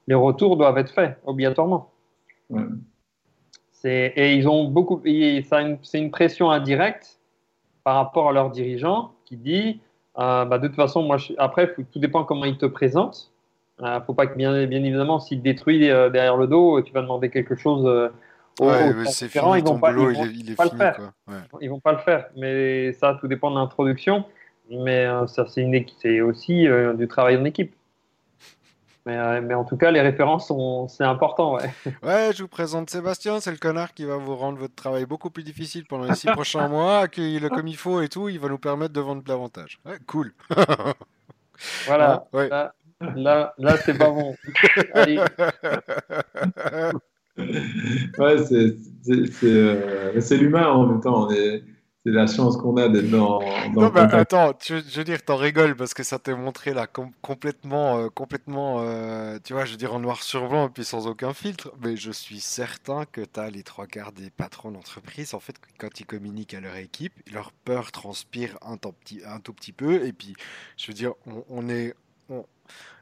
D: les retours doivent être faits obligatoirement.
C: Ouais.
D: C'est- Et ils ont beaucoup. et ça a une- C'est une pression indirecte par rapport à leur dirigeant qui dit bah, de toute façon, moi, je- après, tout dépend comment ils te présentent. Euh, faut pas que, bien, bien évidemment, s'ils te détruisent euh, derrière le dos, tu vas demander quelque chose euh, aux,
B: Ouais,
D: aux
B: mais c'est fini,
D: ils vont
B: ton
D: pas,
B: boulot,
D: ils
B: il est, il est
D: pas le faire.
B: quoi. Ouais.
D: ils vont pas le faire. Mais ça, tout dépend de l'introduction. Mais euh, ça, c'est une équi- c'est aussi euh, du travail en équipe. Mais, euh, mais en tout cas, les références, sont- c'est important. Ouais.
B: Ouais, je vous présente Sébastien, c'est le connard qui va vous rendre votre travail beaucoup plus difficile pendant les six prochains mois, accueillez-le comme il faut et tout, il va nous permettre de vendre davantage. Ouais, cool.
D: Voilà.
B: Ah, ouais.
D: Là, là, là, c'est pas bon. Allez.
C: Ouais, c'est c'est- c'est, euh, l'humain en même temps. on est- C'est la chance qu'on a d'être dans, dans
B: Non,
C: le
B: mais attends, tu- je veux dire, t'en rigoles parce que ça t'est montré là com- complètement, euh, complètement, euh, tu vois, je veux dire en noir sur blanc et puis sans aucun filtre. Mais je suis certain que t'as les trois quarts des patrons d'entreprise, en fait, quand ils communiquent à leur équipe, leur peur transpire un, temps petit, un tout petit peu. Et puis, je veux dire, on, on est,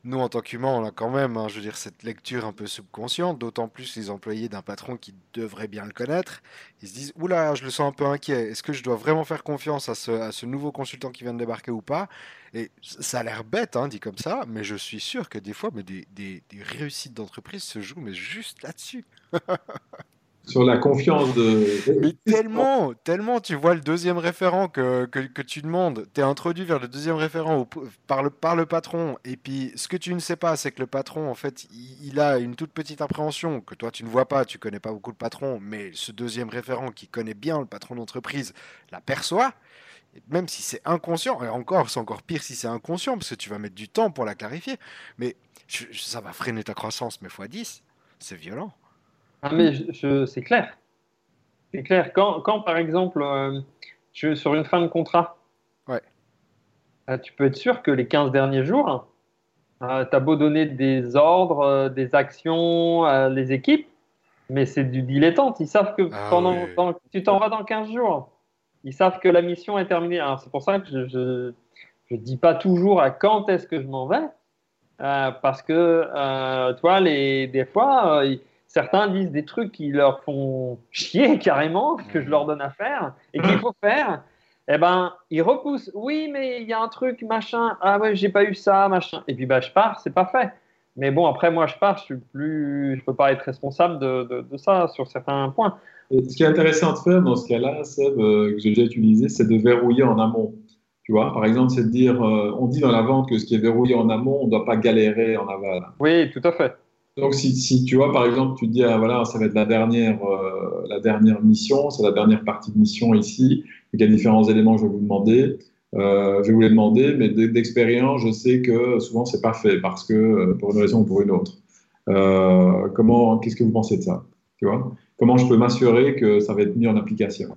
B: nous en tant qu'humains, on a quand même, hein, je veux dire, cette lecture un peu subconsciente, d'autant plus les employés d'un patron qui devrait bien le connaître. Ils se disent, oula, je le sens un peu inquiet. Est-ce que je dois vraiment faire confiance à ce, nouveau consultant qui vient de débarquer ou pas? Et ça a l'air bête, hein, dit comme ça, mais je suis sûr que des fois, mais des, des- des réussites d'entreprise se jouent, mais juste là-dessus.
C: Sur la confiance de.
B: Mais tellement, tellement, tu vois le deuxième référent que, que, que tu demandes, t'es introduit vers le deuxième référent par, le, par le patron, et puis ce que tu ne sais pas, c'est que le patron, en fait, il, il a une toute petite appréhension que toi tu ne vois pas, tu connais pas beaucoup le patron, mais ce deuxième référent qui connaît bien le patron d'entreprise l'aperçoit, même si c'est inconscient, et encore, c'est encore pire si c'est inconscient, parce que tu vas mettre du temps pour la clarifier, mais ça va freiner ta croissance, mais x 10, c'est violent.
D: Ah, mais je, je- c'est clair. C'est clair. Quand, quand par exemple, euh, je, sur une fin de contrat,
B: Ouais.
D: euh, tu peux être sûr que les 15 derniers jours, tu as beau donner des ordres, euh, des actions à les équipes, mais c'est du dilettante. Ils savent que
B: Ah
D: pendant, dans- tu t'en vas dans 15 jours. Ils savent que la mission est terminée. Alors, c'est pour ça que je ne dis pas toujours à quand est-ce que je m'en vais, euh, parce que, euh, tu vois, les, des fois, euh, ils- certains disent des trucs qui leur font chier carrément, que je leur donne à faire et qu'il faut faire. Eh ben, ils repoussent. Oui, mais il y a un truc, machin. Ah ouais, j'ai pas eu ça, machin. Et puis, bah, je pars, c'est pas fait. Mais bon, après, moi, je pars, je suis plus, je peux pas être responsable de, de, de ça sur certains points.
C: Et ce qui est intéressant de faire dans ce cas-là, Seb, euh, que j'ai déjà utilisé, c'est de verrouiller en amont. Tu vois, par exemple, c'est de dire, euh, on dit dans la vente que ce qui est verrouillé en amont, on ne doit pas galérer en aval.
D: Oui, tout à fait.
C: Donc, si, tu vois, par exemple, tu te dis, ah, voilà, ça va être la dernière, euh, la dernière mission, c'est la dernière partie de mission ici, il y a différents éléments que je vais vous demander. Euh, je vais vous les demander, mais d'expérience, je sais que souvent, c'est pas fait parce que, euh, pour une raison ou pour une autre. Comment, qu'est-ce que vous pensez de ça? Tu vois? Comment je peux m'assurer que ça va être mis en application?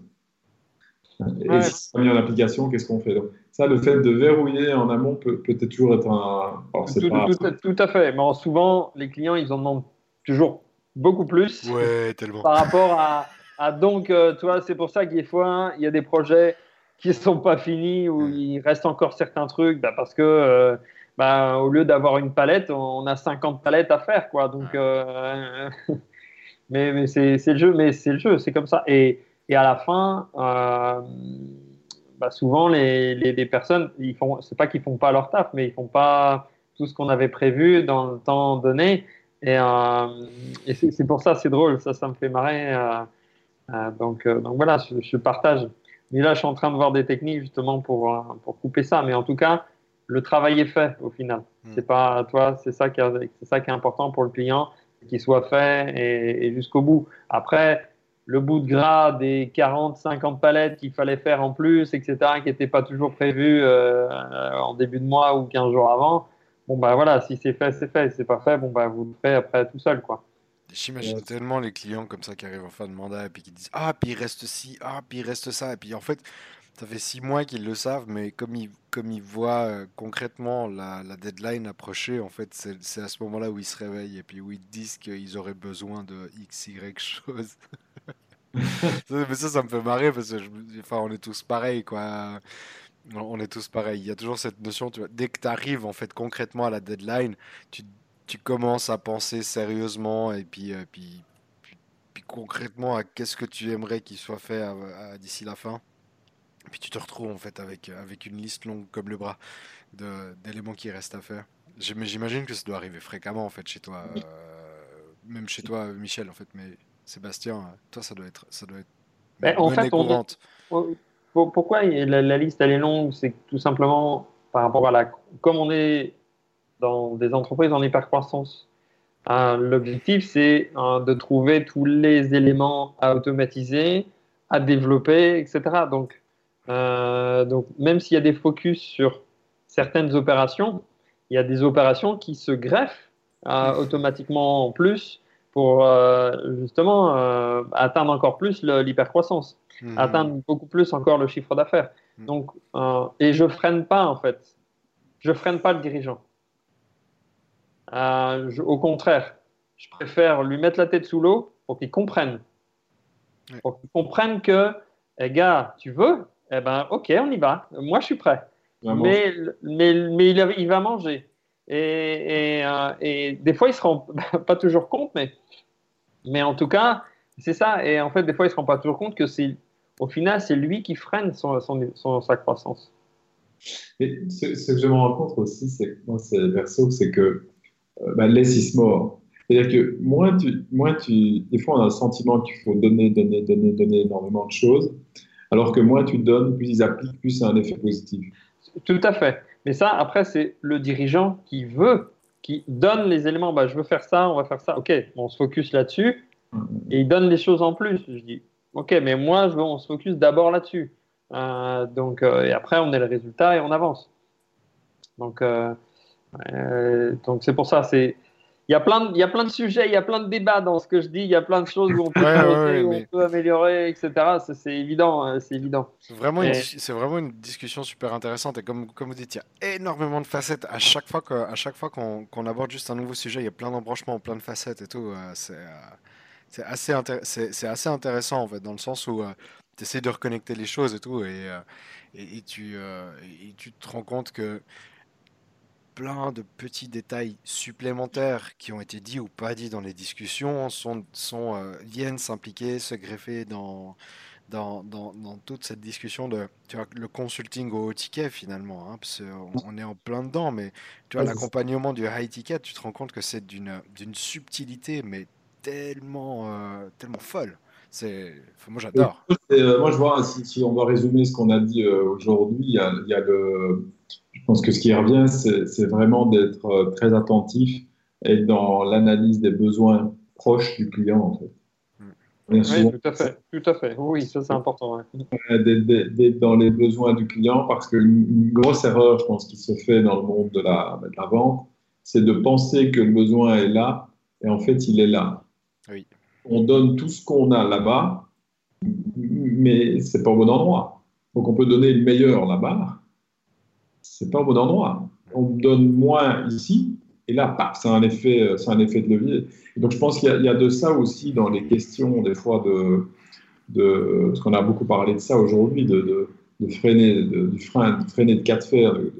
C: Et
D: Ouais.
C: si c'est pas mis en application, qu'est-ce qu'on fait? Donc, ça, le fait de verrouiller en amont peut peut-être toujours être un. alors,
D: Tout,
C: pas-
D: tout- tout à fait. Mais en- souvent, les clients, ils en demandent toujours beaucoup plus.
B: Ouais, tellement.
D: par rapport à, à donc, euh, tu vois, c'est pour ça qu'il fois, il y a des projets qui ne sont pas finis où il reste encore certains trucs bah, parce que euh, bah, au lieu d'avoir une palette, on a 50 palettes à faire, quoi. Donc, euh, mais, mais c'est c'est le jeu, mais c'est le jeu, c'est comme ça. Et, et à la fin, euh, bah, souvent les, les, les personnes, ils font, c'est pas qu'ils font pas leur taf, mais ils font pas tout ce qu'on avait prévu dans le temps donné. Et, euh, et c'est pour ça, c'est drôle, ça, ça me fait marrer. euh, donc, donc voilà, je, je partage. Mais là, je suis en train de voir des techniques justement pour, pour couper ça. Mais en tout cas, le travail est fait au final.
B: Mm.
D: C'est pas toi, c'est ça qui c'est ça qui est important pour le client, qu'il soit fait et, et jusqu'au bout. Après, le bout de gras des 40, 50 palettes qu'il fallait faire en plus, etc., qui n'étaient pas toujours prévus euh, en début de mois ou 15 jours avant. Bon, bah voilà, si c'est fait, c'est fait. Si c'est pas fait, bon, bah vous le ferez après tout seul, quoi.
B: J'imagine
C: Ouais.
B: tellement les clients comme ça qui arrivent en fin de mandat et puis qui disent Ah, puis il reste ci, ah, puis il reste ça. Et puis en fait, ça fait six mois qu'ils le savent, mais comme ils, comme ils voient euh, concrètement la, la deadline approcher, en fait, c'est à ce moment-là où ils se réveillent et puis où ils disent qu'ils auraient besoin de X, Y chose. Ça, mais ça, ça me fait marrer parce que enfin, on est tous pareils, quoi. On est tous pareils. Il y a toujours cette notion, tu vois, dès que tu arrives en fait concrètement à la deadline, tu tu commences à penser sérieusement et puis, euh, puis, concrètement à qu'est-ce que tu aimerais qu'il soit fait d'ici la fin. Puis tu te retrouves en fait avec, avec une liste longue comme le bras d'éléments qui restent à faire. J'imagine que ça doit arriver fréquemment en fait chez toi, euh, même chez toi Michel en fait, mais Sébastien, euh, toi ça doit être, ça doit être
D: Ben, en fait, on
B: courante.
D: Pour- Pourquoi la, la liste elle est longue? C'est tout simplement par rapport à la. Comme on est dans des entreprises en hypercroissance, hein, l'objectif c'est hein, de trouver tous les éléments à automatiser, à développer, etc. Donc, euh, donc même s'il y a des focus sur certaines opérations, il y a des opérations qui se greffent euh, automatiquement en plus pour euh, justement atteindre encore plus l'hypercroissance
B: Mhm.
D: atteindre beaucoup plus encore le chiffre d'affaires.
B: Mm.
D: Donc, et je freine pas en fait. Je freine pas le dirigeant. Je- au contraire, je préfère lui mettre la tête sous l'eau pour qu'il comprenne.
B: Ouais.
D: Pour qu'il comprenne que, eh gars, tu veux Eh ben, ok, on y va. Moi, je suis prêt. Mais, mais, mais il, va manger. Et, et, euh, et des fois, il se rend pas toujours compte, mais, mais en tout cas, c'est ça. Et en fait, des fois, il se rend pas toujours compte que c'est, au final, c'est lui qui freine son, son, son- sa croissance.
C: Et ce, ce que je me rends compte aussi, c'est que moi, c'est c'est que euh, bah, more. C'est-à-dire que moins tu, moins tu, des fois, on a le sentiment qu'il faut donner, donner, donner, donner énormément de choses, alors que moins tu donnes, plus ils appliquent, plus c'est un effet positif.
D: Tout à fait. Mais ça, après, c'est le dirigeant qui veut, qui donne les éléments. Bah, je veux faire ça, on va faire ça. Ok, on se focus là-dessus. Et il donne les choses en plus. Je dis, ok, mais moi, je veux, on se focus d'abord là-dessus. Euh, donc, euh, et après, on a le résultat et on avance. Donc, euh, donc c'est pour ça. C'est, il y a plein, de, il y a plein de sujets, il y a plein de débats dans ce que je dis. Il y a plein de choses où on peut,
B: Ouais, ouais,
D: creuser,
B: ouais,
D: où
B: mais-
D: on peut améliorer, etc. Ça, c'est évident, euh, c'est évident.
B: C'est vraiment, une,
D: Et-
B: vraiment une discussion super intéressante. Et comme, comme vous dites, il y a énormément de facettes. À chaque fois qu'on qu'on aborde juste un nouveau sujet, il y a plein d'embranchements, plein de facettes et tout. euh, c'est euh, c'est assez, c'est assez intéressant en fait, dans le sens où tu essaies de reconnecter les choses et tout. Et, euh, et, et tu, euh, et tu te rends compte que plein de petits détails supplémentaires qui ont été dits ou pas dits dans les discussions sont, sont, euh, viennent s'impliquer, se greffer dans, dans, dans, dans toute cette discussion de tu vois, le consulting au haut ticket finalement. hein, parce qu'on on est en plein dedans, mais tu vois, l'accompagnement du high ticket, tu te rends compte que c'est d'une d'une subtilité, mais tellement, euh, tellement folle. C'est, enfin, moi j'adore.
C: Et, euh, moi, je vois, si, si on doit résumer ce qu'on a dit euh, aujourd'hui, il y a, il y a le, je pense que ce qui revient, c'est vraiment d'être euh, très attentif et dans l'analyse des besoins proches du client, en fait.
B: Mm.
C: Bien
D: Oui,
C: souvent,
D: tout à fait. Tout à fait. Oui, ça, c'est important. ouais.
C: euh, d'être- dans les besoins du client parce qu'une une grosse erreur, je pense, qui se fait dans le monde de la, de la vente, c'est de penser que le besoin est là et en fait, il est là.
B: Oui.
C: On donne tout ce qu'on a là-bas, mais c'est pas au bon endroit. Donc, on peut donner le meilleur là-bas, c'est pas au bon endroit. On donne moins ici, et là, paf, c'est un effet, euh, c'est un effet de levier. Donc, je pense qu'il y, a- de ça aussi dans les questions, des fois, de, de parce qu'on a beaucoup parlé de ça aujourd'hui, de, de, de freiner, de, frein, freiner de cas de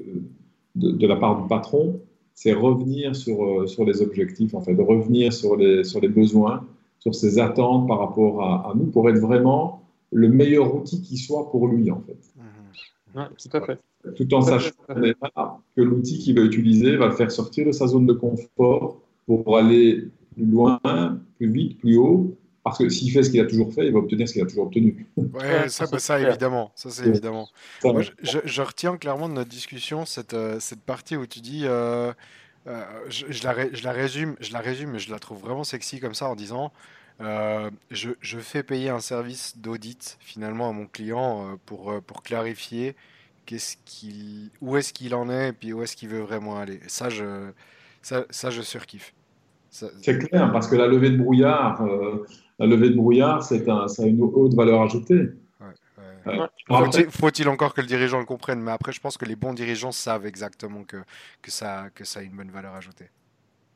C: de, la part du patron, c'est revenir sur, euh, sur les objectifs, en fait, de revenir sur les, sur les besoins, sur ses attentes par rapport à, à nous, pour être vraiment le meilleur outil qui soit pour lui, en fait.
D: Ouais, tout à fait.
C: Tout en
D: Tout
C: sachant
D: fait, tout
C: que l'outil qu'il va utiliser va le faire sortir de sa zone de confort pour aller plus loin, plus vite, plus haut. Parce que s'il fait ce qu'il a toujours fait, il va obtenir ce qu'il a toujours obtenu.
B: Ouais, ça,
D: ça,
B: bah, ça évidemment, ça c'est évidemment. Moi, je, retiens clairement de notre discussion cette, euh, cette partie où tu dis, euh, euh, je, je la, je la résume, je la résume, mais je la trouve vraiment sexy comme ça en disant, euh, je, je fais payer un service d'audit finalement à mon client euh, pour, euh, pour clarifier qu'est-ce qu'il, où est-ce qu'il en est et puis où est-ce qu'il veut vraiment aller. Et ça, je, ça, ça, je surkiffe. Ça-
C: C'est clair, parce que la levée de brouillard, euh, la levée de brouillard, c'est un, ça a une haute valeur ajoutée.
B: ouais, ouais.
C: Euh,
B: Faut-il
C: après,
B: faut-il encore que le dirigeant le comprenne, mais après, je pense que les bons dirigeants savent exactement que, que ça, que ça a une bonne valeur ajoutée.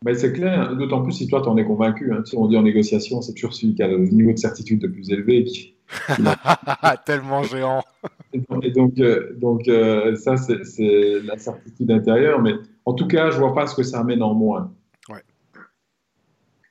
C: Ben, c'est clair, d'autant plus si toi, tu en es convaincu. Hein. Si on dit en négociation, c'est toujours celui qui a le niveau de certitude le plus élevé. Qui...
B: Tellement géant.
C: Et donc, et donc, euh, donc, euh, ça, c'est c'est la certitude intérieure. Mais en tout cas, je vois pas ce que ça amène en moins.
B: Ouais.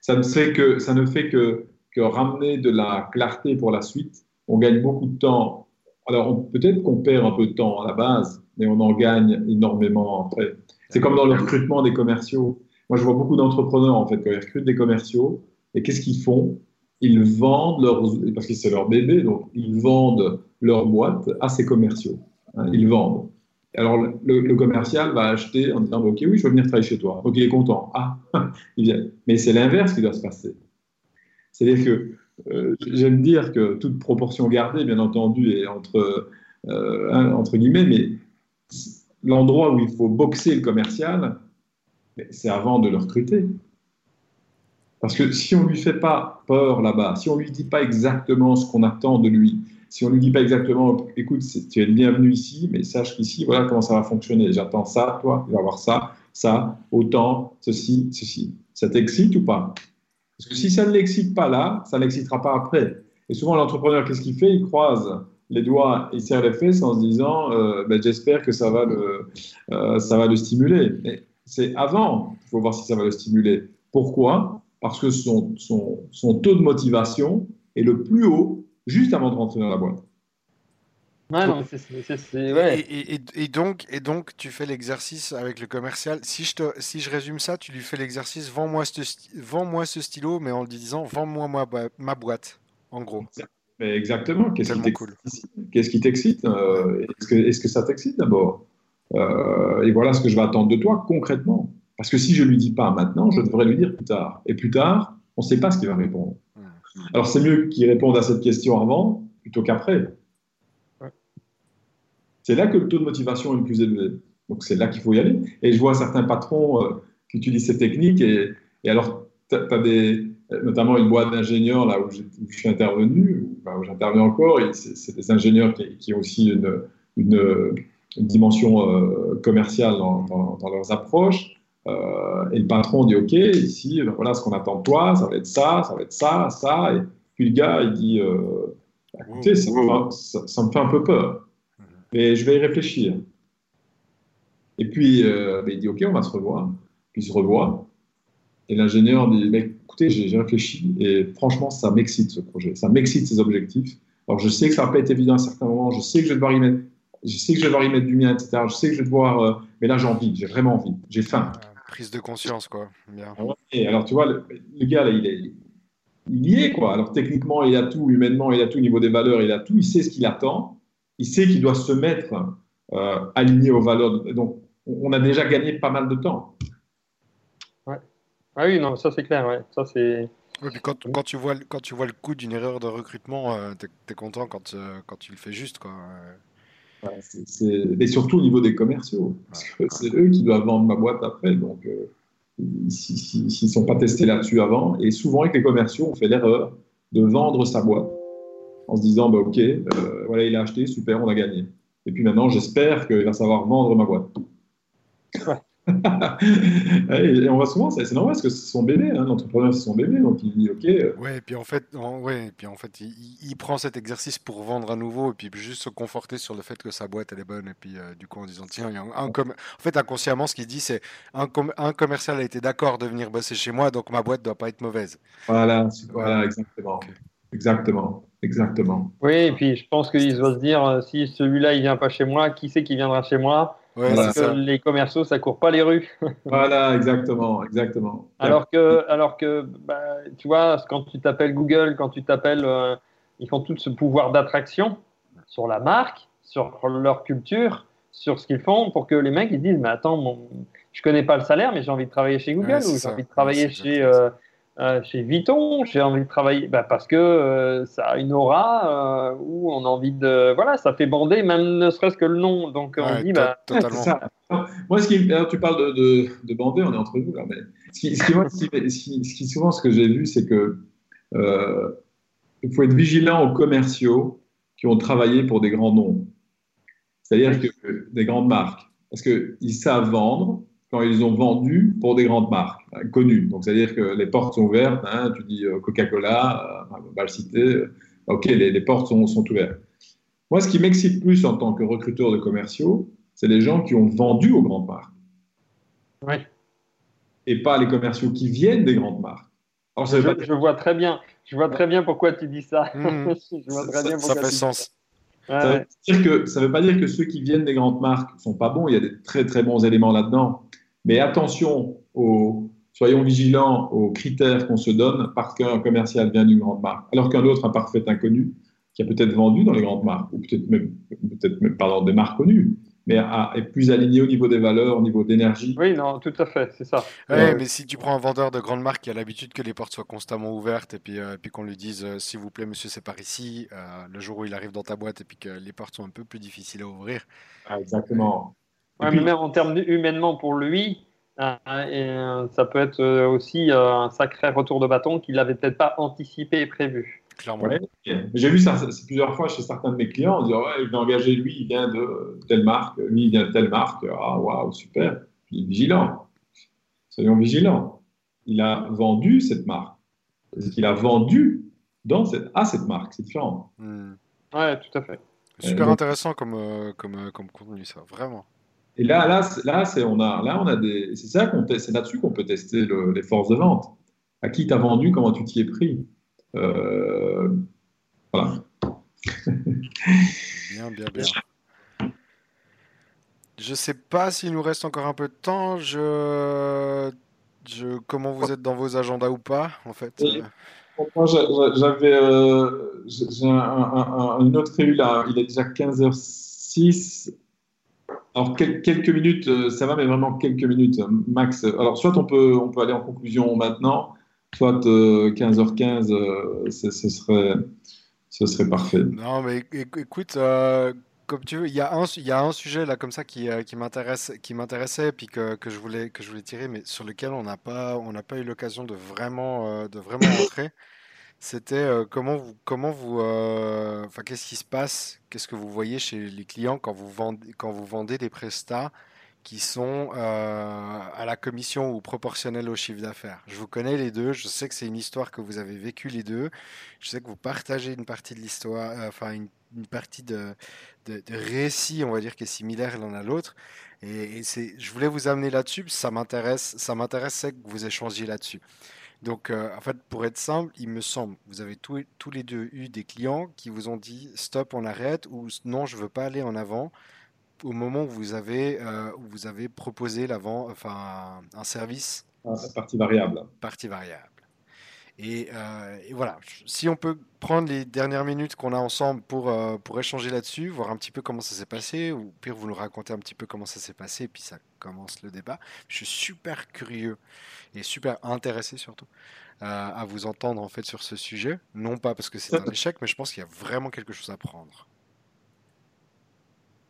C: ça ne fait que, ça ne fait que, que ramener de la clarté pour la suite. On gagne beaucoup de temps. Alors, peut-être qu'on perd un peu de temps à la base, mais on en gagne énormément après. C'est comme dans le recrutement des commerciaux. Moi, je vois beaucoup d'entrepreneurs, en fait, quand ils recrutent des commerciaux, et qu'est-ce qu'ils font? Ils vendent leur, parce que c'est leur bébé, donc ils vendent leur boîte à ces commerciaux. Hein, ils vendent. Alors, le, commercial va acheter en disant Ok, oui, je veux venir travailler chez toi. Donc, il est content. Ah, il vient. Mais c'est l'inverse qui doit se passer. C'est-à-dire que euh, j'aime dire que toute proportion gardée, bien entendu, est entre, euh, entre guillemets, mais l'endroit où il faut boxer le commercial, c'est avant de le recruter. Parce que si on ne lui fait pas peur là-bas, si on ne lui dit pas exactement ce qu'on attend de lui, si on ne lui dit pas exactement, écoute, tu es le bienvenu ici, mais sache qu'ici, voilà comment ça va fonctionner. J'attends ça, toi, il va avoir ça, ça, autant, ceci, ceci. Ça t'excite ou pas? Parce que si ça ne l'excite pas là, ça ne l'excitera pas après. Et souvent, l'entrepreneur, qu'est-ce qu'il fait? Il croise les doigts, il serre les fesses en se disant euh, ben, j'espère que ça va le, euh, ça va le stimuler. Mais c'est avant, il faut voir si ça va le stimuler. Pourquoi? Parce que son, son, son, taux de motivation est le plus haut juste avant de rentrer dans la boîte.
B: et, donc, et donc, tu fais l'exercice avec le commercial. Si je, te, si je résume ça, tu lui fais l'exercice vends-moi ce, vends ce stylo, mais en lui disant vends-moi ma, ma boîte, en gros.
C: Mais exactement. Qu'est-ce qui t'excite t'excite euh, Est-ce que, est que, ça t'excite d'abord? Euh, Et voilà ce que je vais attendre de toi concrètement. Parce que si je ne lui dis pas maintenant, je devrais lui dire plus tard. Et plus tard, on ne sait pas ce qu'il va répondre. Alors c'est mieux qu'il réponde à cette question avant plutôt qu'après. C'est là que le taux de motivation est le plus élevé. Donc c'est là qu'il faut y aller. Et je vois certains patrons euh, qui utilisent ces techniques et, et alors tu as des, notamment une boîte d'ingénieurs là où, je suis intervenu, où j'interviens encore, c'est des ingénieurs qui, ont aussi une, une, dimension euh, commerciale dans, dans, leurs approches. Euh, et le patron dit OK, ici, ben voilà ce qu'on attend de toi, ça va être ça, ça va être ça, ça. Et puis le gars, il dit euh, écoutez, ça me, ça, me, fait un peu peur, mais je vais y réfléchir. Et puis ben, il dit OK, on va se revoir. Puis il se revoit. Et l'ingénieur dit écoutez, j'ai réfléchi et franchement, ça m'excite ce projet, ça m'excite ces objectifs. Alors, je sais que ça va pas être évident à certains moments, je sais que je vais devoir y mettre, je sais que je vais devoir y mettre du mien, etc. Je sais que je vais devoir, euh, mais là, j'ai envie, j'ai vraiment envie, j'ai faim.
B: Prise de conscience, quoi. Bien.
C: Et alors, tu vois, le, gars, là, il, est, il y est, quoi. Alors, techniquement, il a tout, humainement, il a tout, au niveau des valeurs, il a tout, il sait ce qu'il attend, il sait qu'il doit se mettre euh, aligné aux valeurs. Donc, on a déjà gagné pas mal de temps.
D: Ah oui, non, ça c'est clair, ouais. Ça c'est.
B: quand, quand, tu vois, quand tu vois le coût d'une erreur de recrutement, euh, tu es, content quand, euh, quand tu le fais juste. Quoi.
C: Et surtout au niveau des commerciaux, parce que c'est eux qui doivent vendre ma boîte après. Donc, euh, s'ils ne sont pas testés là-dessus avant, et souvent avec les commerciaux, on fait l'erreur de vendre sa boîte en se disant bah, Ok, voilà, il a acheté, super, on a gagné. Et puis maintenant, j'espère qu'il va savoir vendre ma boîte. et on voit souvent, c'est normal parce que c'est son bébé, hein, l'entrepreneur c'est son bébé, donc il dit ok. Euh.
B: Ouais, et puis en fait, ouais, et puis en fait, il, prend cet exercice pour vendre à nouveau et puis juste se conforter sur le fait que sa boîte elle est bonne et puis euh, du coup en disant tiens, il y a un, en fait inconsciemment ce qu'il dit c'est un, un commercial a été d'accord de venir bosser chez moi donc ma boîte doit pas être mauvaise.
C: Voilà, voilà exactement, exactement. Exactement.
D: Oui, et puis je pense qu'il doit se dire euh, si celui-là il vient pas chez moi, qui c'est qui viendra chez moi? Parce que les commerciaux, ça court pas les rues.
C: voilà, exactement, exactement.
D: Alors que, alors que bah, tu vois, quand tu t'appelles Google, quand tu t'appelles, euh, ils font tout ce pouvoir d'attraction sur la marque, sur leur culture, sur ce qu'ils font, pour que les mecs ils disent, mais attends, mon... je connais pas le salaire, mais j'ai envie de travailler chez Google ou j'ai envie de travailler chez euh, chez Vuitton, j'ai envie de travailler bah, parce que euh, ça a une aura euh, où on a envie de. Voilà, ça fait bander, même ne serait-ce que le nom. Donc on dit. Bah,
C: totalement. Ça. Moi, ce qui, tu parles de, de, de, bander, on est entre nous là, mais ce qui, ce qui, moi, ce qui, souvent, ce que j'ai vu, c'est que il faut être vigilant aux commerciaux qui ont travaillé pour des grands noms. C'est-à-dire que des grandes marques. Parce qu'ils savent vendre, quand ils ont vendu pour des grandes marques hein, connues. Donc, c'est-à-dire que les portes sont ouvertes. Hein, tu dis euh, Coca-Cola, euh, on va le citer. Euh, OK, les, portes sont, sont, ouvertes. Moi, ce qui m'excite plus en tant que recruteur de commerciaux, c'est les gens qui ont vendu aux grandes marques.
D: Oui.
C: Et pas les commerciaux qui viennent des grandes marques.
D: Alors, je, je, vois très bien, je vois très bien pourquoi tu dis ça.
B: Mmh.
D: je vois très
B: ça,
D: bien
B: ça
D: pourquoi
B: fait sens.
D: ça. Ouais,
C: veut, pas dire que ceux qui viennent des grandes marques sont pas bons. Il y a des très très bons éléments là-dedans. Mais attention, aux, soyons vigilants aux critères qu'on se donne parce qu'un commercial vient d'une grande marque, alors qu'un autre, un parfait inconnu, qui a peut-être vendu dans les grandes marques, ou peut-être même, peut-être même dans des marques connues, mais a- est plus aligné au niveau des valeurs, au niveau d'énergie.
D: Oui, non, tout à fait, c'est ça.
B: Ouais,
C: Euh,
B: mais si tu prends un vendeur de grande marque qui a l'habitude que les portes soient constamment ouvertes et puis, euh, et puis qu'on lui dise euh, s'il vous plaît monsieur c'est par ici, euh, le jour où il arrive dans ta boîte et puis que les portes sont un peu plus difficiles à ouvrir.
C: Ah, exactement. Et
D: Ouais,
C: puis-
D: mais même en termes de- humainement pour lui, euh, et, euh, ça peut être euh, aussi euh, un sacré retour de bâton qu'il n'avait peut-être pas anticipé et prévu.
C: Ouais. J'ai vu ça, ça- plusieurs fois chez certains de mes clients, en disant ouais, je vais engager lui, il vient de telle marque, lui, il vient de telle marque. Ah, waouh, super. Il est vigilant. Soyons vigilants. Il a vendu cette marque. Est-ce qu'il a vendu dans cette, à cette marque C'est différent.
B: Hmm.
D: Ouais, tout à fait.
B: Super intéressant comme, euh, comme, euh, comme contenu ça, vraiment.
C: Et là, là, c'est- là, c'est on a, là, on a des, c'est ça qu'on, c'est là-dessus qu'on peut tester le- les forces de vente. À qui t'as vendu, comment tu t'y es pris. Euh, voilà.
B: Bien, bien, bien. Je sais pas s'il nous reste encore un peu de temps. Je, je, comment vous êtes dans vos agendas ou pas, en fait?
C: Oui.
B: euh,
C: Moi, j'a- j'a- j'avais euh, j'ai un- un- un- une autre réunion là. Il est déjà 15h06. Alors, quel- quelques minutes, euh, ça va, mais vraiment quelques minutes, euh, max. Alors, soit on peut, on peut aller en conclusion maintenant, soit euh, 15h15, euh, ce, serait, ce serait parfait.
B: Non, mais éc- écoute, comme tu veux, il y a un, y a un sujet là comme ça qui, qui m'intéressait, puis que, que je voulais, que je voulais tirer, mais sur lequel on n'a pas, pas eu l'occasion de vraiment, de vraiment rentrer. C'était euh, comment vous, comment vous, euh, enfin, qu'est-ce qui se passe, qu'est-ce que vous voyez chez les clients quand vous vendez, quand vous vendez des prestats qui sont euh, à la commission ou proportionnels au chiffre d'affaires? Je vous connais les deux, je sais que c'est une histoire que vous avez vécue les deux, je sais que vous partagez une partie de l'histoire, enfin une, partie de, de, récit, on va dire, qui est similaire l'un à l'autre. Et, et je voulais vous amener là-dessus, ça m'intéresse, ça m'intéressait que vous échangiez là-dessus. Donc, euh, en fait, pour être simple, il me semble, vous avez tous, tous les deux eu des clients qui vous ont dit stop, on arrête, ou non, je veux pas aller en avant, au moment où vous avez, euh, où vous avez proposé l'avant, enfin, un service
C: Ah, Partie variable.
B: partie variable. Et, euh, et voilà, si on peut prendre les dernières minutes qu'on a ensemble pour, euh, pour échanger là-dessus, voir un petit peu comment ça s'est passé, ou pire, vous nous racontez un petit peu comment ça s'est passé, et puis ça commence le débat. Je suis super curieux et super intéressé surtout euh, à vous entendre en fait sur ce sujet. Non pas parce que c'est un échec, mais je pense qu'il y a vraiment quelque chose à prendre.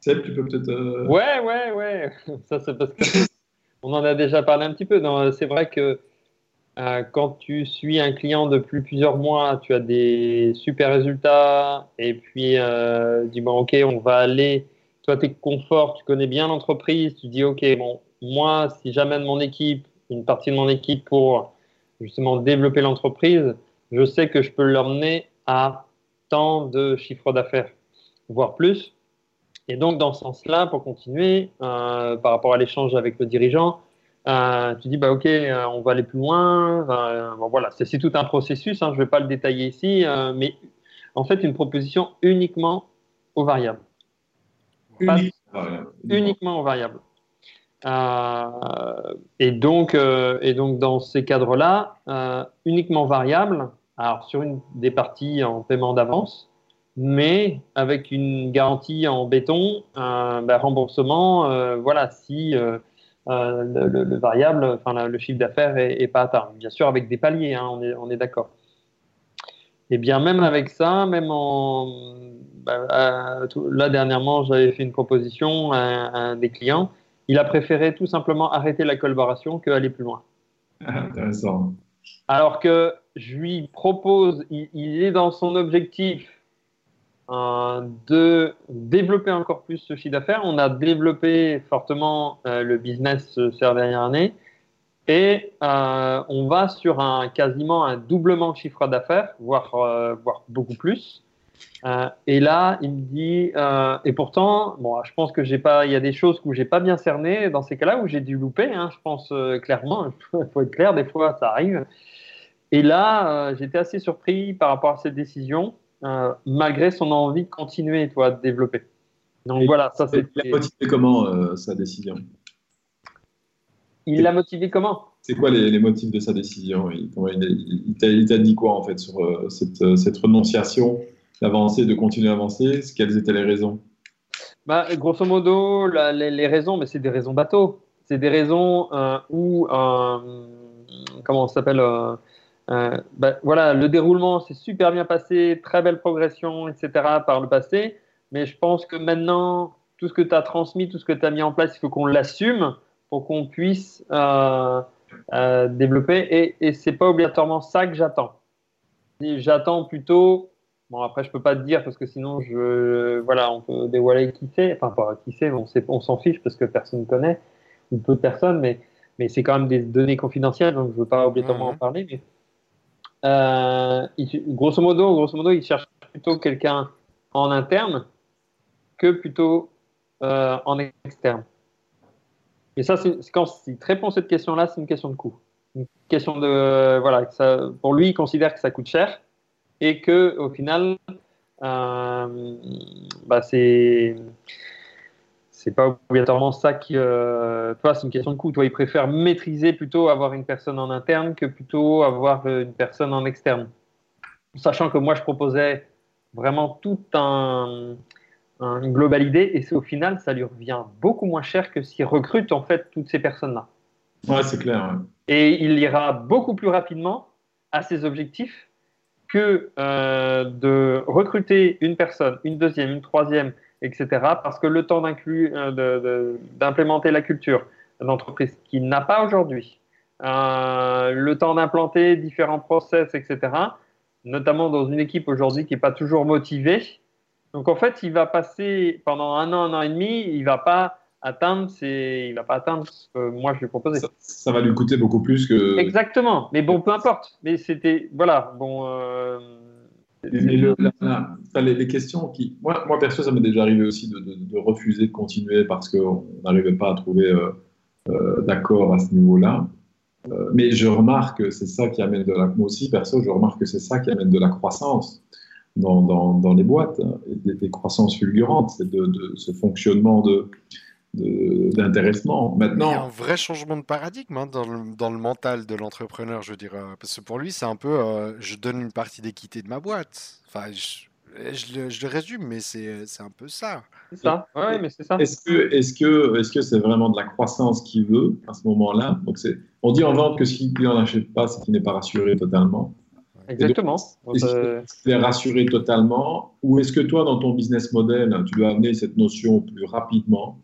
C: Seb, tu peux peut-être. euh,
D: Ouais, ouais, ouais. Ça, c'est parce que on en a déjà parlé un petit peu. Non, C'est vrai que euh, quand tu suis un client depuis plusieurs mois, tu as des super résultats. Et puis, euh, dis bon, ok, on va aller. Toi, tu es confort, tu connais bien l'entreprise. Tu dis, ok, bon, moi, si j'amène mon équipe, une partie de mon équipe pour justement développer l'entreprise, je sais que je peux l'emmener à tant de chiffre d'affaires, voire plus. Et donc, dans ce sens-là, pour continuer, euh, par rapport à l'échange avec le dirigeant, euh, tu dis, bah, OK, euh, on va aller plus loin. Voilà, c'est tout un processus, hein, je ne vais pas le détailler ici, mais en fait, une proposition uniquement aux variables.
C: Unique
D: uniquement aux variables. Euh, et, donc, euh, et donc, dans ces cadres-là, euh, uniquement variable, alors sur une des parties en paiement d'avance, mais avec une garantie en béton, un bah, remboursement, euh, voilà, si euh, euh, le, le- le variable, enfin le chiffre d'affaires est, est pas atteint. Bien sûr, avec des paliers, hein, on est, on est d'accord. Et bien, même avec ça, même en. Bah, euh, tout- là, dernièrement, j'avais fait une proposition à, à un des clients. Il a préféré tout simplement arrêter la collaboration qu'aller plus loin.
C: Ah, Intéressant.
D: Alors que je lui propose, il, il est dans son objectif euh, de développer encore plus ce chiffre d'affaires. On a développé fortement euh, le business euh, ces dernières années et euh, on va sur un quasiment un doublement de chiffre d'affaires, voire, euh, voire beaucoup plus. Euh, et là, il me dit, euh, et pourtant, bon, je pense que j'ai pas, il y a des choses où j'ai pas bien cerné dans ces cas-là où j'ai dû louper. hein, je pense euh, clairement, il faut être clair, des fois ça arrive. Et là, j'étais assez surpris par rapport à cette décision, malgré son envie de continuer, toi, de développer.
C: Donc voilà, ça c'est. Il a motivé comment sa décision?
D: Il l'a motivé comment?
C: C'est quoi les, motifs de sa décision? Il, il, t'a dit quoi en fait sur cette, cette, renonciation? D'avancer, de continuer à avancer Quelles étaient les raisons?
D: Bah, Grosso modo, les, raisons, mais c'est des raisons bateau. C'est des raisons euh, où, euh, comment on s'appelle bah, voilà, le déroulement s'est super bien passé, très belle progression, etc. par le passé. Mais je pense que maintenant, tout ce que tu as transmis, tout ce que tu as mis en place, il faut qu'on l'assume pour qu'on puisse développer. Et, et c'est pas obligatoirement ça que j'attends. J'attends plutôt. Bon, après, je peux pas te dire parce que sinon, je, voilà, on peut dévoiler qui c'est. Enfin, pas qui c'est, on, on s'en fiche parce que personne ne connaît, ou peu de personnes, mais, mais c'est quand même des données confidentielles, donc je veux pas obligatoirement en mhm. parler. Mais, euh, grosso modo, grosso modo, il cherche plutôt quelqu'un en interne que plutôt euh, en externe. Mais ça, c'est quand il te répond à cette question-là, c'est une question de coût. Une question de voilà, ça, pour lui, il considère que ça coûte cher et que au final, euh, bah c'est c'est pas obligatoirement ça qui, euh, toi, c'est une question de coût. Toi, il préfère maîtriser plutôt avoir une personne en interne que plutôt avoir une personne en externe. Sachant que moi, je proposais vraiment tout un, une globalité et au final, ça lui revient beaucoup moins cher que s'il recrute en fait toutes ces personnes-là.
C: Ouais, c'est clair.
D: Et il ira beaucoup plus rapidement à ses objectifs que euh, de recruter une personne, une deuxième, une troisième, etc. Parce que le temps euh, d'implémenter la culture d'entreprise qu'il n'a pas aujourd'hui, euh, le temps d'implanter différents process, etc. Notamment dans une équipe aujourd'hui qui n'est pas toujours motivée, donc en fait, il va passer pendant un an, un an et demi, il va pas atteindre il va pas atteindre ce que moi je lui ai proposé.
C: Ça, va lui coûter beaucoup plus que.
D: Exactement. Mais bon, peu importe. Mais c'était voilà. Bon. Euh...
C: les, questions qui, moi, moi perso, ça m'est déjà arrivé aussi de, de, refuser de continuer parce qu'on n'arrivait pas à trouver euh, euh, d'accord à ce niveau-là. Euh, mais je remarque que c'est ça qui amène de la. Moi aussi, perso, je remarque que c'est ça qui amène de la croissance dans, dans, les boîtes, hein, des, croissances fulgurantes, c'est de, ce fonctionnement de, d'intéressement. Maintenant,
B: il y a un vrai changement de paradigme hein, dans, le, dans, le, mental de l'entrepreneur, je dirais. Parce que pour lui, c'est un peu euh, je donne une partie d'équité de ma boîte. Enfin, je, je, le résume, mais c'est un peu ça.
D: C'est ça, ouais, mais c'est ça.
C: Est-ce que c'est -ce que, est -ce c'est vraiment de la croissance qu'il veut à ce moment-là? On dit en vente que si le client n'achète pas, c'est qu'il n'est pas rassuré totalement.
D: Exactement.
C: Est-ce que tu es rassuré totalement? Ou est-ce que toi, dans ton business model, tu dois amener cette notion plus rapidement,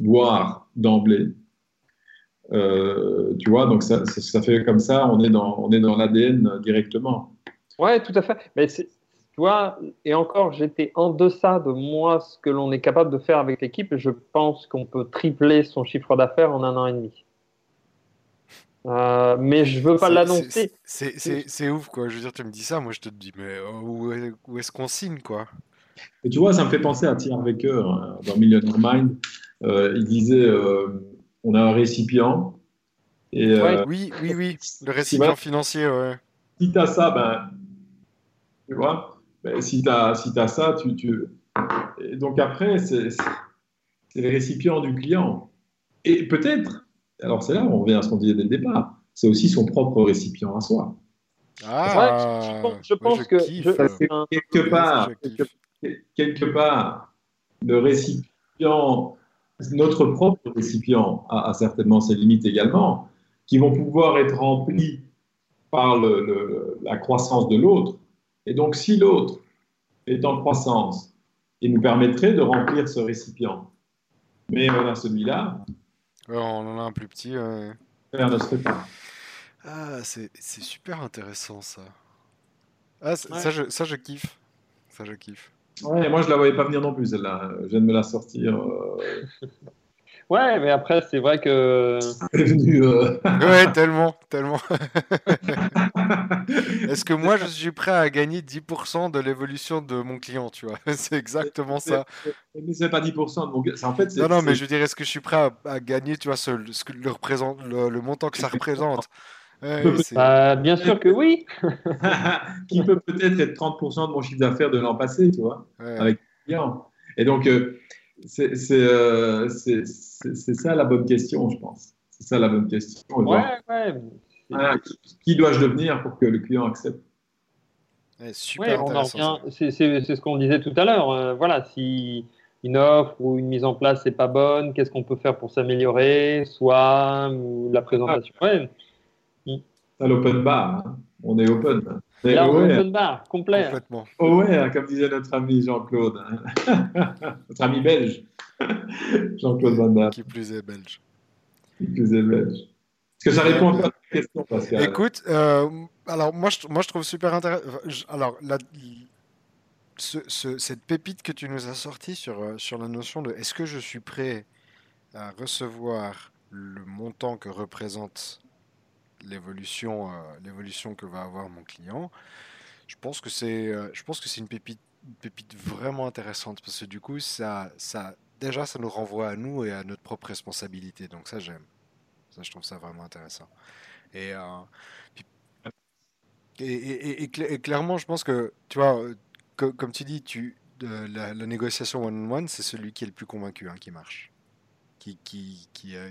C: voire d'emblée euh, Tu vois, donc ça, ça, fait comme ça, on est dans, on est dans l'ADN directement.
D: Ouais, tout à fait. Mais tu vois, et encore, j'étais en deçà de moi ce que l'on est capable de faire avec l'équipe. Je pense qu'on peut tripler son chiffre d'affaires en un an et demi. Euh, mais je veux pas l'annoncer.
B: C'est ouf, quoi. Je veux dire, tu me dis ça, moi je te dis, mais où, où est-ce qu'on signe, quoi?
C: Et tu vois, ça me fait penser à Thierry Becker hein, dans Millionaire Mind. Euh, il disait euh, on a un récipient.
B: Et, oui, oui, oui, le récipient financier, ouais.
C: Si tu as ça, ben, tu vois, ben, si tu as, si as ça, tu. tu... Et donc après, c'est le récipient du client. Et peut-être alors c'est là où on revient à ce qu'on disait dès le départ. C'est aussi son propre récipient à soi.
D: Ah, je pense, que
C: quelque part, quelque, part, le récipient, notre propre récipient a, certainement ses limites également, qui vont pouvoir être remplies par la croissance de l'autre. Et donc, si l'autre est en croissance, il nous permettrait de remplir ce récipient. Mais voilà, celui-là,
B: on en a un plus petit. Ah, c'est super intéressant ça. Ah, ça, je, ça, je kiffe. Ça, je kiffe.
C: Ouais, moi, je la voyais pas venir non plus, celle-là. Je viens de me la sortir. Euh.
D: Ouais, mais après, c'est vrai que.
B: Euh. ouais, tellement, tellement. Est-ce que moi, je suis prêt à gagner 10% de l'évolution de mon client, tu vois? C'est exactement ça.
C: Mais c'est pas 10%. Donc, en fait,
B: non, non, mais je veux dire, est-ce que je suis prêt à, gagner, tu vois, ce, le, représente, le, montant que ça représente?
D: Bah, bien sûr que oui.
C: qui peut peut-être être 30% de mon chiffre d'affaires de l'an passé, tu vois, avec les clients. Et donc, euh, c'est ça la bonne question, je pense. C'est ça la bonne question.
D: Ouais, ouais.
C: qui dois-je devenir pour que le client accepte?
B: Super
D: C'est ce qu'on disait tout à l'heure. Euh, voilà, si une offre ou une mise en place n'est pas bonne, qu'est-ce qu'on peut faire pour s'améliorer, soit ou la présentation? Ah. Ouais.
C: l'open bar, hein. on est open.
D: Là, open bar, complet.
B: Complètement.
C: Oh ouais, hein, comme disait notre ami Jean-Claude, hein. notre ami belge, Jean-Claude Van
B: Qui plus est belge.
C: Qui plus est belge. Est-ce que ça répond à ta question, Pascal?
B: Écoute, euh, alors moi je, moi je trouve super intéressant. Alors la, cette pépite que tu nous as sortie sur, euh, sur la notion de est-ce que je suis prêt à recevoir le montant que représente l'évolution euh, l'évolution que va avoir mon client. Je pense que c'est euh, je pense que c'est une pépite pépite vraiment intéressante parce que du coup ça ça déjà ça nous renvoie à nous et à notre propre responsabilité. Donc ça j'aime. Ça je trouve ça vraiment intéressant. Et, et, et, clairement je pense que tu vois comme tu dis, tu, la, négociation one-on-one, c'est celui qui est le plus convaincu hein, qui marche, qui, qui, qui, euh,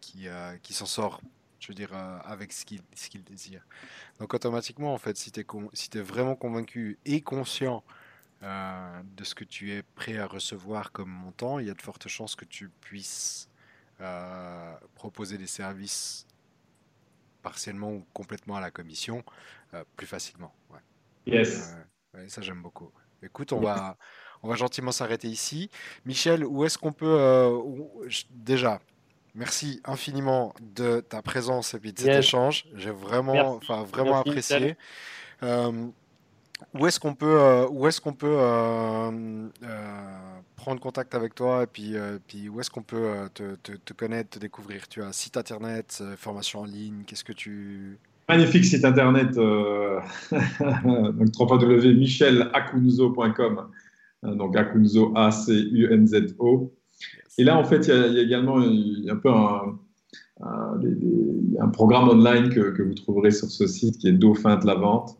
B: qui, euh, qui s'en sort, je veux dire, euh, avec ce qu'il désire. Donc automatiquement, en fait, si tu es, si es vraiment convaincu et conscient de ce que tu es prêt à recevoir comme montant, il y a de fortes chances que tu puisses proposer des services partiellement ou complètement à la commission plus facilement. Ouais.
C: Yes
B: ça j'aime beaucoup. Écoute, on va, on va gentiment s'arrêter ici. Michel, où est-ce qu'on peut euh, déjà Merci infiniment de ta présence et de cet échange. J'ai vraiment, enfin vraiment apprécié. Euh, où est-ce qu'on peut, euh, où est-ce qu'on peut prendre contact avec toi et puis, puis où est-ce qu'on peut te, te, te, connaître, te découvrir? Tu as un site internet, formation en ligne, qu'est-ce que tu
C: Magnifique site internet, euh, donc www.michelakunzo.com, euh, donc Akunzo, Et là, en fait, il y, a, également un, peu un, un, programme online que, que, vous trouverez sur ce site qui est Dauphin de la vente,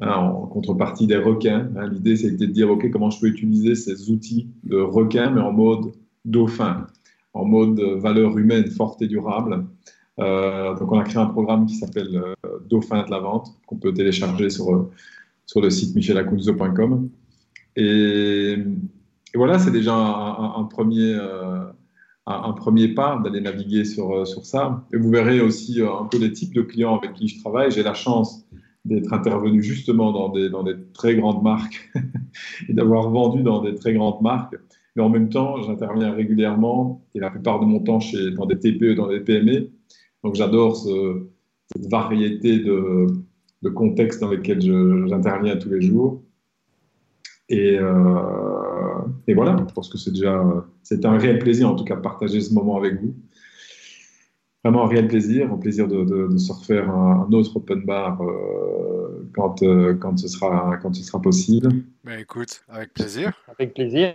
C: hein, en contrepartie des requins. Hein. L'idée, c'était de dire, OK, comment je peux utiliser ces outils de requins, mais en mode dauphin, en mode valeur humaine forte et durable. Euh, donc, on a créé un programme qui s'appelle euh, Dauphin de la vente, qu'on peut télécharger sur, euh, sur le site michelacunzo.com. Et, et, voilà, c'est déjà un, premier, un, premier pas d'aller naviguer sur, sur ça. Et vous verrez aussi un peu les types de clients avec qui je travaille. J'ai la chance d'être intervenu justement dans des, dans des très grandes marques et d'avoir vendu dans des très grandes marques. Mais en même temps, j'interviens régulièrement et la plupart de mon temps chez, dans des TPE, dans des PME. Donc j'adore cette variété de, contextes dans lesquels j'interviens tous les jours. Et, euh, et, voilà, je pense que c'est déjà c'est un réel plaisir en tout cas de partager ce moment avec vous. Vraiment un réel plaisir, un plaisir de, se refaire un, autre open bar euh, quand, euh, quand, ce sera, quand ce sera possible.
B: Ben écoute, avec plaisir.
D: Avec plaisir,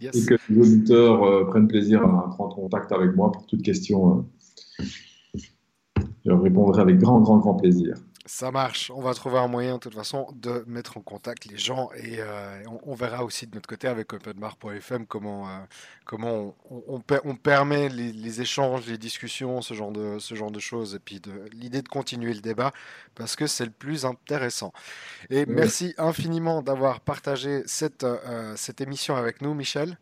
D: yes.
C: Et que les auditeurs euh, prennent plaisir à prendre contact avec moi pour toute question. Euh, je répondrai avec grand, grand, grand plaisir.
B: Ça marche. On va trouver un moyen, de toute façon, de mettre en contact les gens et euh, on, verra aussi de notre côté avec openbar.fm comment, euh, comment on, on, permet les, échanges, les discussions, ce genre de, ce genre de choses et puis l'idée de continuer le débat parce que c'est le plus intéressant. Et merci infiniment d'avoir partagé cette, euh, cette émission avec nous, Michel.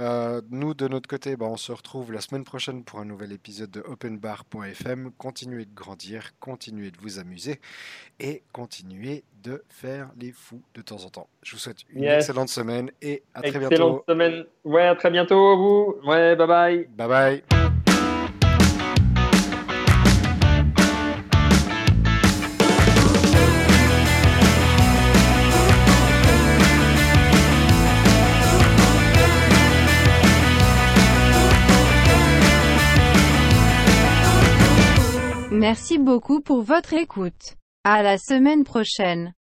B: Euh, nous, de notre côté, bah, on se retrouve la semaine prochaine pour un nouvel épisode de openbar.fm. Continuez de grandir, continuez de vous amuser et continuez de faire les fous de temps en temps. Je vous souhaite une excellente semaine et à très bientôt.
D: Excellente semaine. Ouais, à très bientôt, vous. Ouais, bye bye.
B: Bye bye.
A: Merci beaucoup pour votre écoute. À la semaine prochaine.